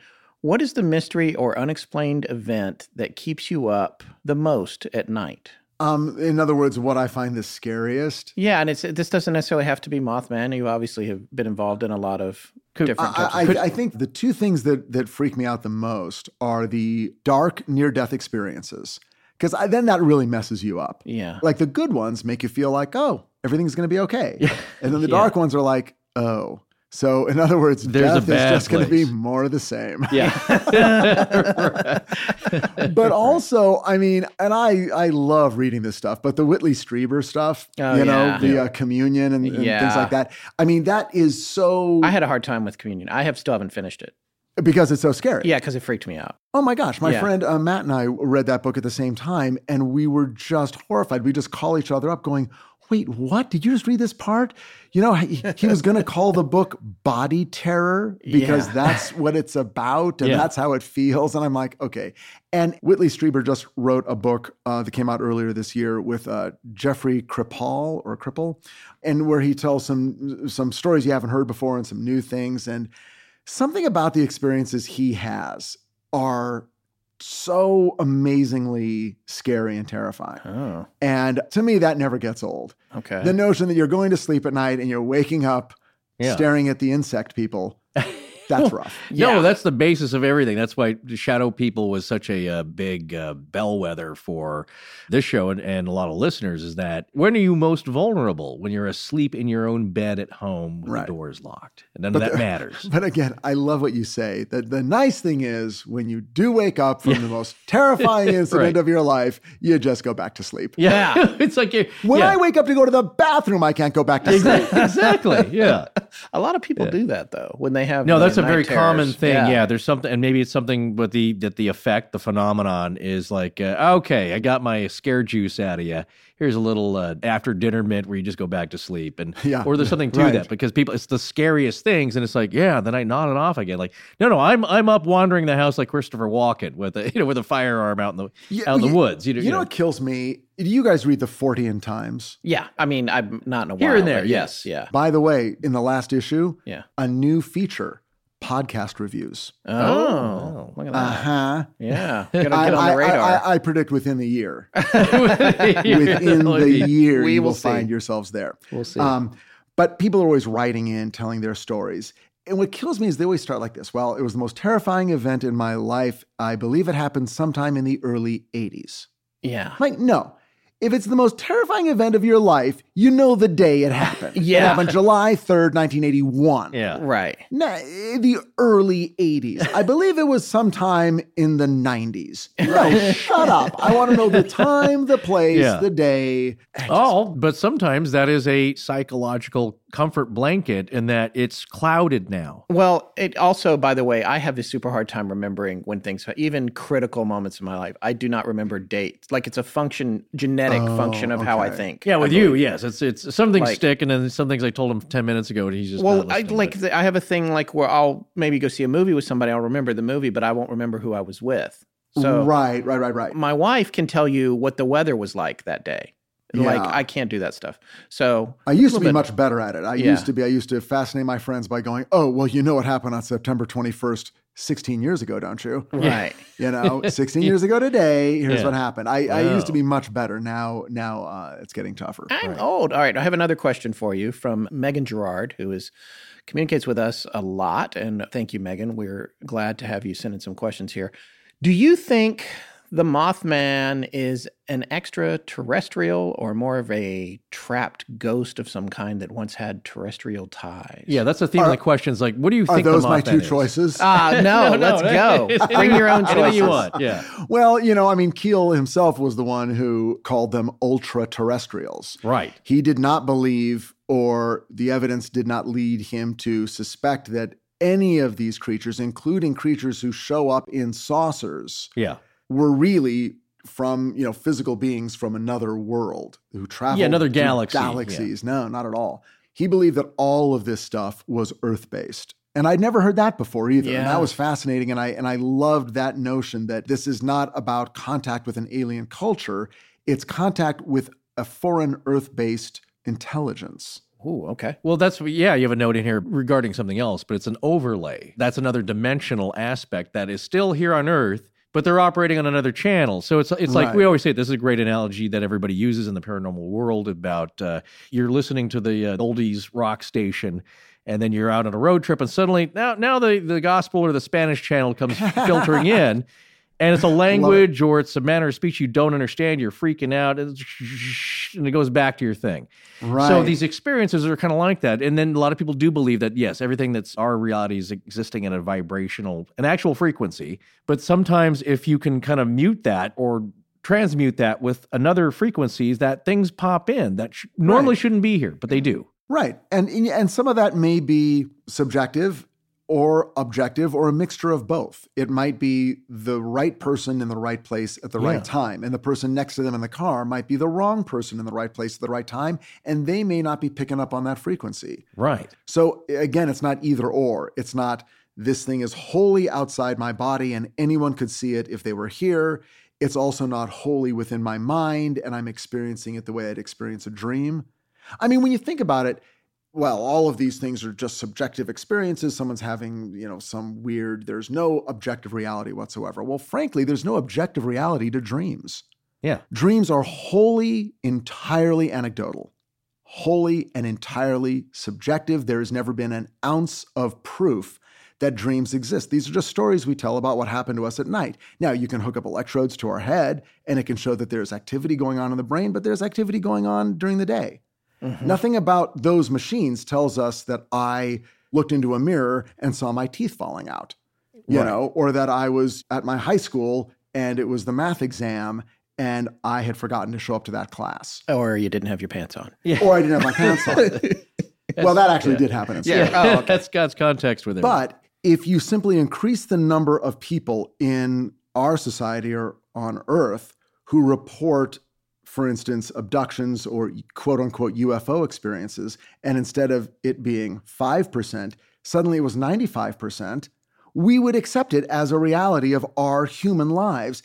What is the mystery or unexplained event that keeps you up the most at night? Um, in other words, what I find the scariest. Yeah, and it's this doesn't necessarily have to be Mothman. You obviously have been involved in a lot of different types I, I, I think the two things that that freak me out the most are the dark near death experiences, because then that really messes you up. Yeah. Like the good ones make you feel like, oh, everything's going to be okay, and then the Yeah. dark ones are like, oh. So in other words, There's death is just going to be more of the same. Yeah. but also, I mean, and I I love reading this stuff, but the Whitley Strieber stuff, Oh, you know, yeah. the uh, communion and, and things like that. I mean, that is so I had a hard time with communion. I have still haven't finished it. because it's so scary. Yeah, because it freaked me out. Oh my gosh, my Yeah. friend uh, Matt and I read that book at the same time, and we were just horrified. We just call each other up, going, "Wait, what? Did you just read this part?" You know, he, he was going to call the book "Body Terror" because Yeah. that's what it's about, and Yeah. that's how it feels. And I'm like, okay. And Whitley Strieber just wrote a book uh, that came out earlier this year with uh, Jeffrey Kripal or Cripple, and where he tells some some stories you haven't heard before and some new things and something about the experiences he has are so amazingly scary and terrifying. Oh, And to me, that never gets old. okay. The notion that you're going to sleep at night and you're waking up Yeah. staring at the insect people, that's rough. No, that's the basis of everything. That's why Shadow People was such a, uh big uh, bellwether for this show and, and a lot of listeners. Is that when are you most vulnerable? When you're asleep in your own bed at home with Right. the doors locked, and none But of that the- matters. But again, I love what you say. That the nice thing is when you do wake up from the most terrifying incident Right. of your life, you just go back to sleep. Yeah, it's like you. When yeah. I wake up to go to the bathroom, I can't go back to sleep. exactly, exactly, yeah. a lot of people do that though when they have No, the that's a very terrors. common thing. Yeah. there's something, and maybe it's something with the that the effect, the phenomenon is like, uh, okay, I got my scare juice out of you. Here's a little uh, after dinner mint where you just go back to sleep, and Yeah. or there's something to Right. that because people, it's the scariest things, and it's like, yeah, then I nod it off again. Like, no, no, I'm I'm up wandering the house like Christopher Walken with a you know with a firearm out in the Yeah, out in the woods. You know, You know what kills me? Do you guys read the Fortean Times? Yeah, I mean, I'm not in a Here while, and there, yes, yes. yeah, By the way, in the last issue, yeah. a new feature podcast reviews. Oh, look at Uh that. huh. Yeah, gotta get I, on the radar. I, I predict within the year. Within within the year, We you will will see. find yourselves there. We'll see. Um, but people are always writing in, telling their stories. And what kills me is they always start like this. Well, it was the most terrifying event in my life. I believe it happened sometime in the early 80s. yeah, Like, no. If it's the most terrifying event of your life, you know the day it happened. yeah. It happened July 3rd, 1981. Yeah. right. No, the early 80s. I believe it was sometime in the 90s. No, shut up. I want to know the time, the place, Yeah. the day. All, oh, but sometimes that is a psychological comfort blanket in that it's clouded now. Well, it also, by the way, I have a super hard time remembering when things, even critical moments in my life. I do not remember dates. Like it's a function, genetic Oh, function of how I think. Yeah, with you, yes, it's it's some things Like- stick, and then some things I told him ten minutes ago, and he's just Well, not I like the, I have a thing like where I'll maybe go see a movie with somebody. I'll remember the movie, but I won't remember who I was with. So right, right, right, right. my wife can tell you what the weather was like that day. Like I can't do that stuff. So I used to be bit- much better at it. I Yeah. used to be, I used to fascinate my friends by going, oh, well, you know what happened on September 21st, 16 years ago, don't you? right. You know, 16 years ago today, here's Yeah. what happened. I, I used to be much better. Now, now uh, it's getting tougher. I'm old. All right. I have another question for you from Megan Gerard, who is communicates with us a lot. And thank you, Megan. We're glad to have you send in some questions here. Do you think the Mothman is an extraterrestrial or more of a trapped ghost of some kind that once had terrestrial ties? Yeah, that's the theme of the questions. Like, what do you think? Are those the my two is? choices? Ah, no, let's go. Bring your own Anything you want. Yeah. Well, you know, I mean, Keel himself was the one who called them ultra terrestrials. Right. He did not believe, or the evidence did not lead him to suspect that any of these creatures, including creatures who show up in saucers, Yeah. Were really from you know physical beings from another world who travel Yeah, another galaxy, yeah. galaxies no not at all he believed that all of this stuff was earth based and i'd never heard that before either and that was fascinating and i and i loved that notion that this is not about contact with an alien culture it's contact with a foreign earth based intelligence Ooh, okay. Well, that's yeah. You have a note in here regarding something else, but it's an overlay. That's another dimensional aspect that is still here on Earth, but they're operating on another channel. So it's it's like Right. we always say. This is a great analogy that everybody uses in the paranormal world about uh, you're listening to the uh, oldies rock station. And then you're out on a road trip, and suddenly now now the, the gospel or the Spanish channel comes filtering in, and it's a language or it's a manner of speech you don't understand. You're freaking out, and it goes back to your thing. So these experiences are kind of like that. And then a lot of people do believe that, yes, everything that's our reality is existing at a vibrational, an actual frequency. But sometimes if you can kind of mute that or transmute that with another frequencies, that things pop in that sh- normally Right. shouldn't be here, but they do. Right. And and some of that may be subjective or objective or a mixture of both. It might be the right person in the right place at the Yeah. right time and the person next to them in the car might be the wrong person in the right place at the right time and they may not be picking up on that frequency. Right. So again, it's not either or. It's not this thing is wholly outside my body and anyone could see it if they were here. It's also not wholly within my mind and I'm experiencing it the way I'd experience a dream. I mean, when you think about it, well, all of these things are just subjective experiences. Someone's having, you know, some weird, there's no objective reality whatsoever. Well, frankly, there's no objective reality to dreams. Yeah. Dreams are wholly, entirely anecdotal, wholly and entirely subjective. There has never been an ounce of proof that dreams exist. These are just stories we tell about what happened to us at night. Now, you can hook up electrodes to our head and it can show that there's activity going on in the brain, but there's activity going on during the day. Mm-hmm. Nothing about those machines tells us that I looked into a mirror and saw my teeth falling out, you Right. know, or that I was at my high school and it was the math exam and I had forgotten to show up to that class. Or you didn't have your pants on. Or I didn't have my pants on. well, that actually yeah. did happen. In Yeah. Oh, oh, okay. That's God's context with it. But if you simply increase the number of people in our society or on Earth who report, for instance, abductions or quote unquote UFO experiences, and instead of it being 5%, suddenly it was 95%, we would accept it as a reality of our human lives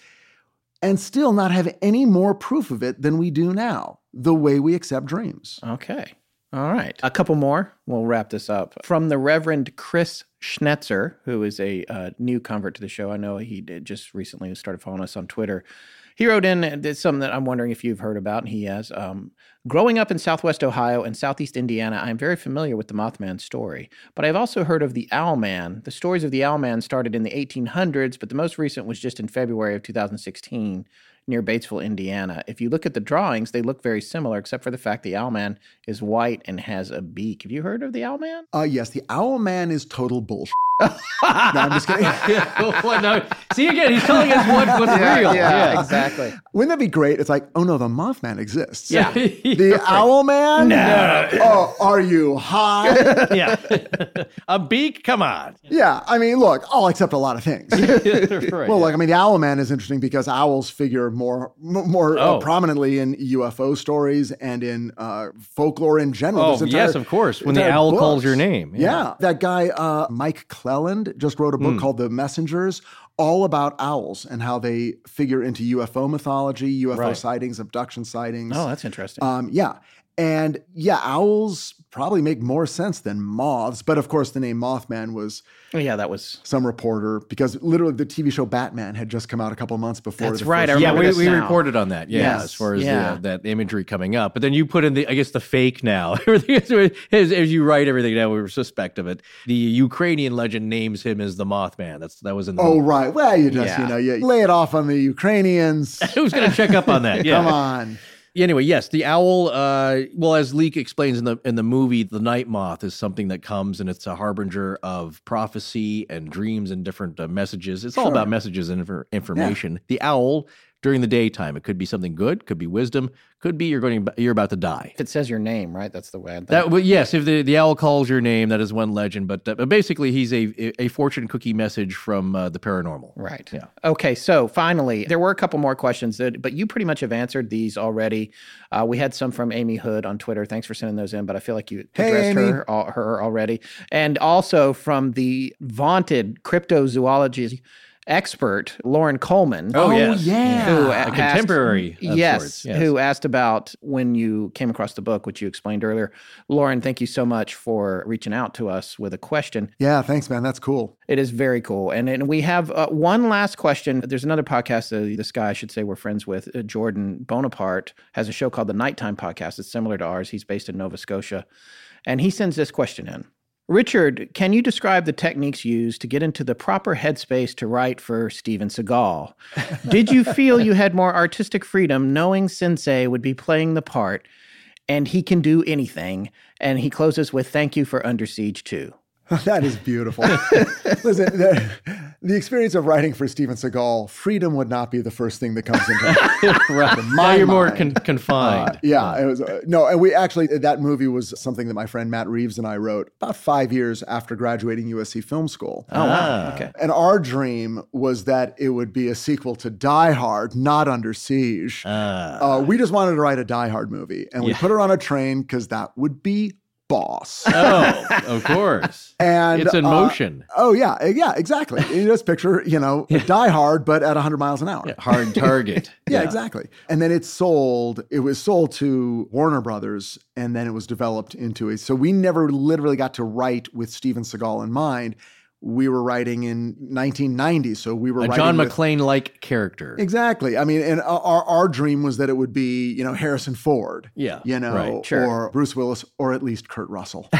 and still not have any more proof of it than we do now, the way we accept dreams. Okay. All right. A couple more. We'll wrap this up. From the Reverend Chris Schnetzer, who is a uh, new convert to the show. I know he did just recently started following us on Twitter. He wrote in did something that I'm wondering if you've heard about, and he has. Um, Growing up in Southwest Ohio and Southeast Indiana, I am very familiar with the Mothman story, but I've also heard of the Owlman. The stories of the Owlman started in the 1800s, but the most recent was just in February of 2016 near Batesville, Indiana. If you look at the drawings, they look very similar, except for the fact the Owlman is white and has a beak. Have you heard of the Owlman? Uh, yes, the Owl Man is total bullshit. no, I'm just kidding. What? No. See again, he's telling us what, what's real. Yeah, exactly. Wouldn't that be great? It's like, oh no, the Mothman exists. Yeah. The Owl Man? No. Oh, are you high? yeah. a beak? Come on. yeah. I mean, look, I'll accept a lot of things. right. Well, like I mean, the Owl Man is interesting because owls figure more m- more uh, Oh. prominently in UFO stories and in uh, folklore in general. Oh, There's yes, of course, when the entire owl calls your name. Yeah. Yeah. that guy uh, Mike Clelland just wrote a book Hmm. called The Messengers, all about owls and how they figure into UFO mythology, UFO Right. sightings, abduction sightings. Oh, that's interesting. Um, yeah. And yeah, owls probably make more sense than moths. But of course, the name Mothman was Oh, yeah, that was some reporter because literally the TV show Batman had just come out a couple months before. That's the right, I first- yeah, we, we reported on that. Yeah, Yes, as far as yeah. the, that imagery coming up. But then you put in the, I guess, the fake now. As, as you write everything down, we were suspect of it. The Ukrainian legend names him as the Mothman. That's that was in the. Oh right. Well, you just Yeah. you know you lay it off on the Ukrainians. Who's going to check up on that? Yeah. Come on. Anyway, yes, the owl. Uh, well, as Leek explains in the in the movie, the night moth is something that comes and it's a harbinger of prophecy and dreams and different uh, messages. It's all about messages and infor- information. The owl during the daytime, it could be something good, could be wisdom, could be you're going you're about to die. if it says your name, right? That's the way. I That well, yes, if the, the owl calls your name, that is one legend. But, uh, but basically, he's a a fortune cookie message from uh, the paranormal. Right. Yeah. Okay. So finally, there were a couple more questions, that, but you pretty much have answered these already. Uh, we had some from Amy Hood on Twitter. Thanks for sending those in, but I feel like you addressed Amy. her, al- her already. And also from the vaunted cryptozoology expert, Loren Coleman. Oh, yes. yeah. Who A asked- contemporary of yes, sorts, yes. who asked about when you came across the book, which you explained earlier. Loren, thank you so much for reaching out to us with a question. Yeah, thanks, man. That's cool. It is very cool. And, and we have uh, one last question. There's another podcast, uh, this guy I should say we're friends with, uh, Jordan Bonaparte, has a show called the Nighttime Podcast. It's similar to ours. He's based in Nova Scotia. And he sends this question in Richard, can you describe the techniques used to get into the proper headspace to write for Steven Seagal? Did you feel you had more artistic freedom knowing Sensei would be playing the part and he can do anything? And he closes with, Thank you for Under Siege 2. that is beautiful. Listen, the, the experience of writing for Steven Seagal, freedom would not be the first thing that comes into right. to Now my you're more con- confined. Uh, yeah, it was uh, no, and we actually that movie was something that my friend Matt Reeves and I wrote about five years after graduating USC Film School. Oh, wow. Okay. And our dream was that it would be a sequel to Die Hard, not Under Siege. Ah. Uh, we just wanted to write a Die Hard movie, and we Yeah. put her on a train because that would be boss. oh, of course. And It's in uh, motion. oh yeah, uh, yeah, exactly. You just picture, you know, Die Hard, but at 100 miles an hour. Yeah, hard target. Yeah, exactly. And then it sold, it was sold to Warner Brothers and then it was developed into a so we never literally got to write with Steven Seagal in mind. We were writing in 1990, so we were A writing John McClane like character. Exactly. I mean, and our our dream was that it would be, you know, Harrison Ford. Yeah, You know, right, sure. or Bruce Willis, or at least Kurt Russell.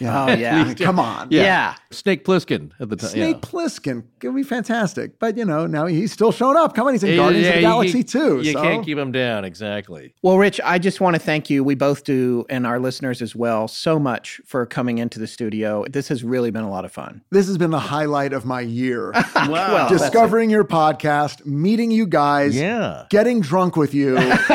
Yeah. Oh, yeah. I come on. Yeah. Snake Plissken at the time. Snake yeah. Plissken could be fantastic, but you know now he's still showing up. Come on, he's in Yeah, Guardians of the Galaxy you, too. You so. can't keep him down. Exactly. Well, Rich, I just want to thank you. We both do, and our listeners as well, so much for coming into the studio. This has really been a lot of fun. This has been the highlight of my year. Wow. Discovering your podcast, meeting you guys, Yeah. getting drunk with you,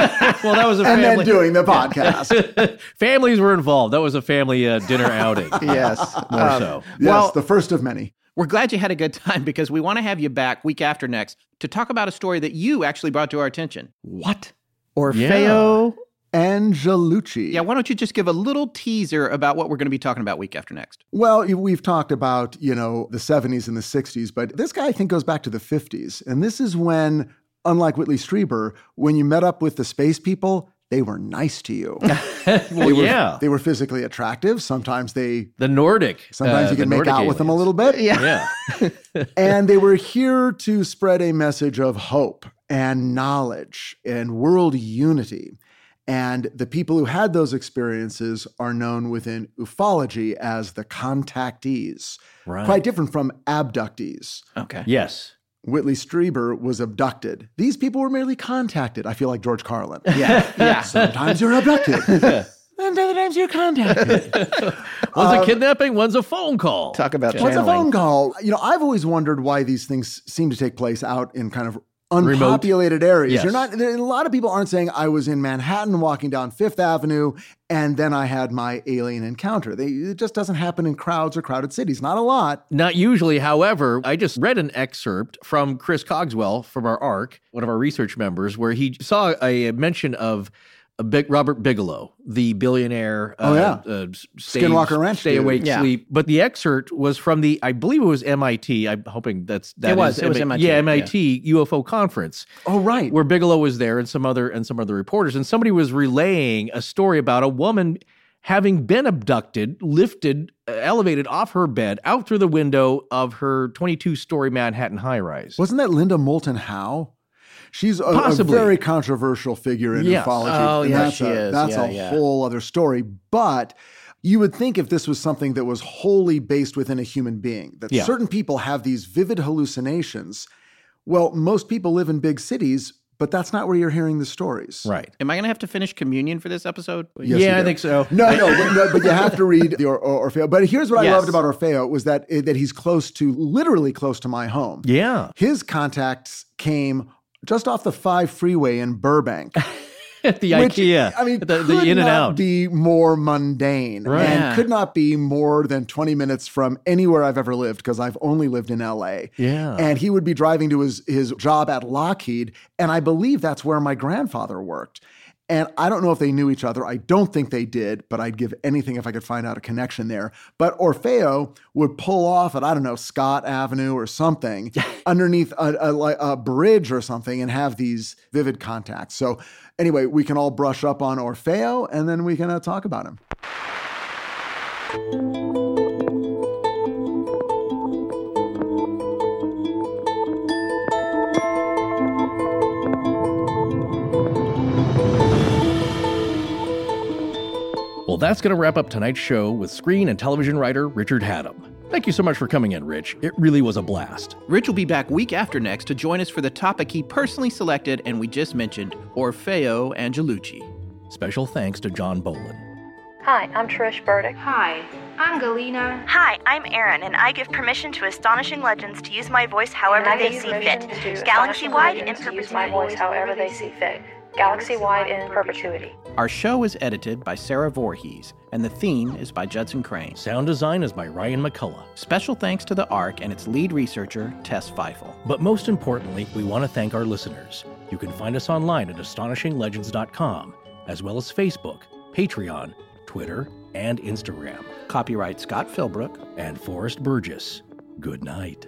Well, that was a and family. then doing the podcast. Families were involved. That was a family uh, dinner outing. yes. More Um, so. Yes, Well- the first of many. We're glad you had a good time because we want to have you back week after next to talk about a story that you actually brought to our attention. What? Orfeo. Angelucci. Yeah, why don't you just give a little teaser about what we're going to be talking about week after next? Well, we've talked about, you know, the 70s and the 60s, but this guy I think goes back to the 50s. And this is when, unlike Whitley Strieber, when you met up with the space people, they were nice to you. Well, They were, yeah. They were physically attractive. Sometimes they the Nordic. sometimes uh, you can make Nordic out with them a little bit. Yeah. Yeah. and they were here to spread a message of hope and knowledge and world unity. And the people who had those experiences are known within ufology as the contactees, Right. quite different from abductees. Okay. Yes. Whitley Strieber was abducted. These people were merely contacted. I feel like George Carlin. Yeah. Yeah. Sometimes you're abducted. and other times you're contacted. One's a um, kidnapping, one's a phone call. Talk about What's a channeling. phone call? You know, I've always wondered why these things seem to take place out in kind of unpopulated areas. Yes. You're not. There, a lot of people aren't saying I was in Manhattan walking down Fifth Avenue and then I had my alien encounter. They, it just doesn't happen in crowds or crowded cities. Not a lot. Not usually, however, I just read an excerpt from Chris Cogswell from our ARC, one of our research members, where he saw a mention of big Robert Bigelow, the billionaire. Oh, yeah. uh, stay, Skinwalker Ranch stay dude. awake, Yeah. sleep. But the excerpt was from the, I believe it was MIT. I'm hoping that's that It was. is It was MI- MIT, Yeah, yeah. MIT UFO conference Oh, right. where Bigelow was there and some other and some other reporters, and somebody was relaying a story about a woman having been abducted, lifted, uh, elevated off her bed out through the window of her 22 story Manhattan high rise. Wasn't that Linda Moulton Howe? She's a, a very controversial figure in Yes. ufology. Oh, and yeah, that's she a, is. That's Yeah, a yeah. whole other story. But you would think if this was something that was wholly based within a human being, that Yeah. certain people have these vivid hallucinations. Well, most people live in big cities, but that's not where you're hearing the stories. Right. Am I going to have to finish communion for this episode? Yes, yeah, I think so. No, no, but, no, but you have to read the or- or- Orfeo. But here's what I loved about Orfeo was that eh, that he's close to, literally close to my home. Yeah. His contacts came just off the five freeway in Burbank. At the Which, IKEA. I mean, the, the could in and not out. be more mundane, Right. and Yeah. could not be more than twenty minutes from anywhere I've ever lived because I've only lived in L.A. Yeah. and he would be driving to his his job at Lockheed, and I believe that's where my grandfather worked. And I don't know if they knew each other. I don't think they did, but I'd give anything if I could find out a connection there. But Orfeo would pull off at, I don't know, Scott Avenue or something underneath a, a, a bridge or something and have these vivid contacts. So, anyway, we can all brush up on Orfeo and then we can uh, talk about him. Well, that's going to wrap up tonight's show with screen and television writer Richard Hatem. Thank you so much for coming in, Rich. It really was a blast. Rich will be back week after next to join us for the topic he personally selected and we just mentioned, Orfeo Angelucci. Special thanks to John Bolin. Hi, I'm Trish Burdick. Hi, I'm Galena. Hi, I'm Aaron, and I give permission to Astonishing Legends to use my voice however they see fit, galaxy-wide in Legends to use my voice however they see fit. Galaxy-wide in perpetuity. Our show is edited by Sarah Voorhees, and the theme is by Judson Crane. Sound design is by Ryan McCullough. Special thanks to the ARC and its lead researcher, Tess Feifel. But most importantly, we want to thank our listeners. You can find us online at astonishinglegends.com, as well as Facebook, Patreon, Twitter, and Instagram. Copyright Scott Philbrook. And Forrest Burgess. Good night.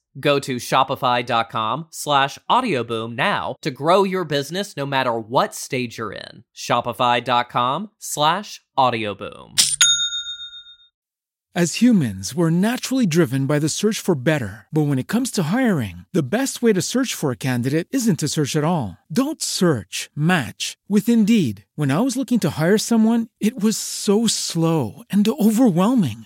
Go to shopify.com slash audioboom now to grow your business no matter what stage you're in. Shopify.com slash audioboom. As humans, we're naturally driven by the search for better. But when it comes to hiring, the best way to search for a candidate isn't to search at all. Don't search, match with Indeed. When I was looking to hire someone, it was so slow and overwhelming.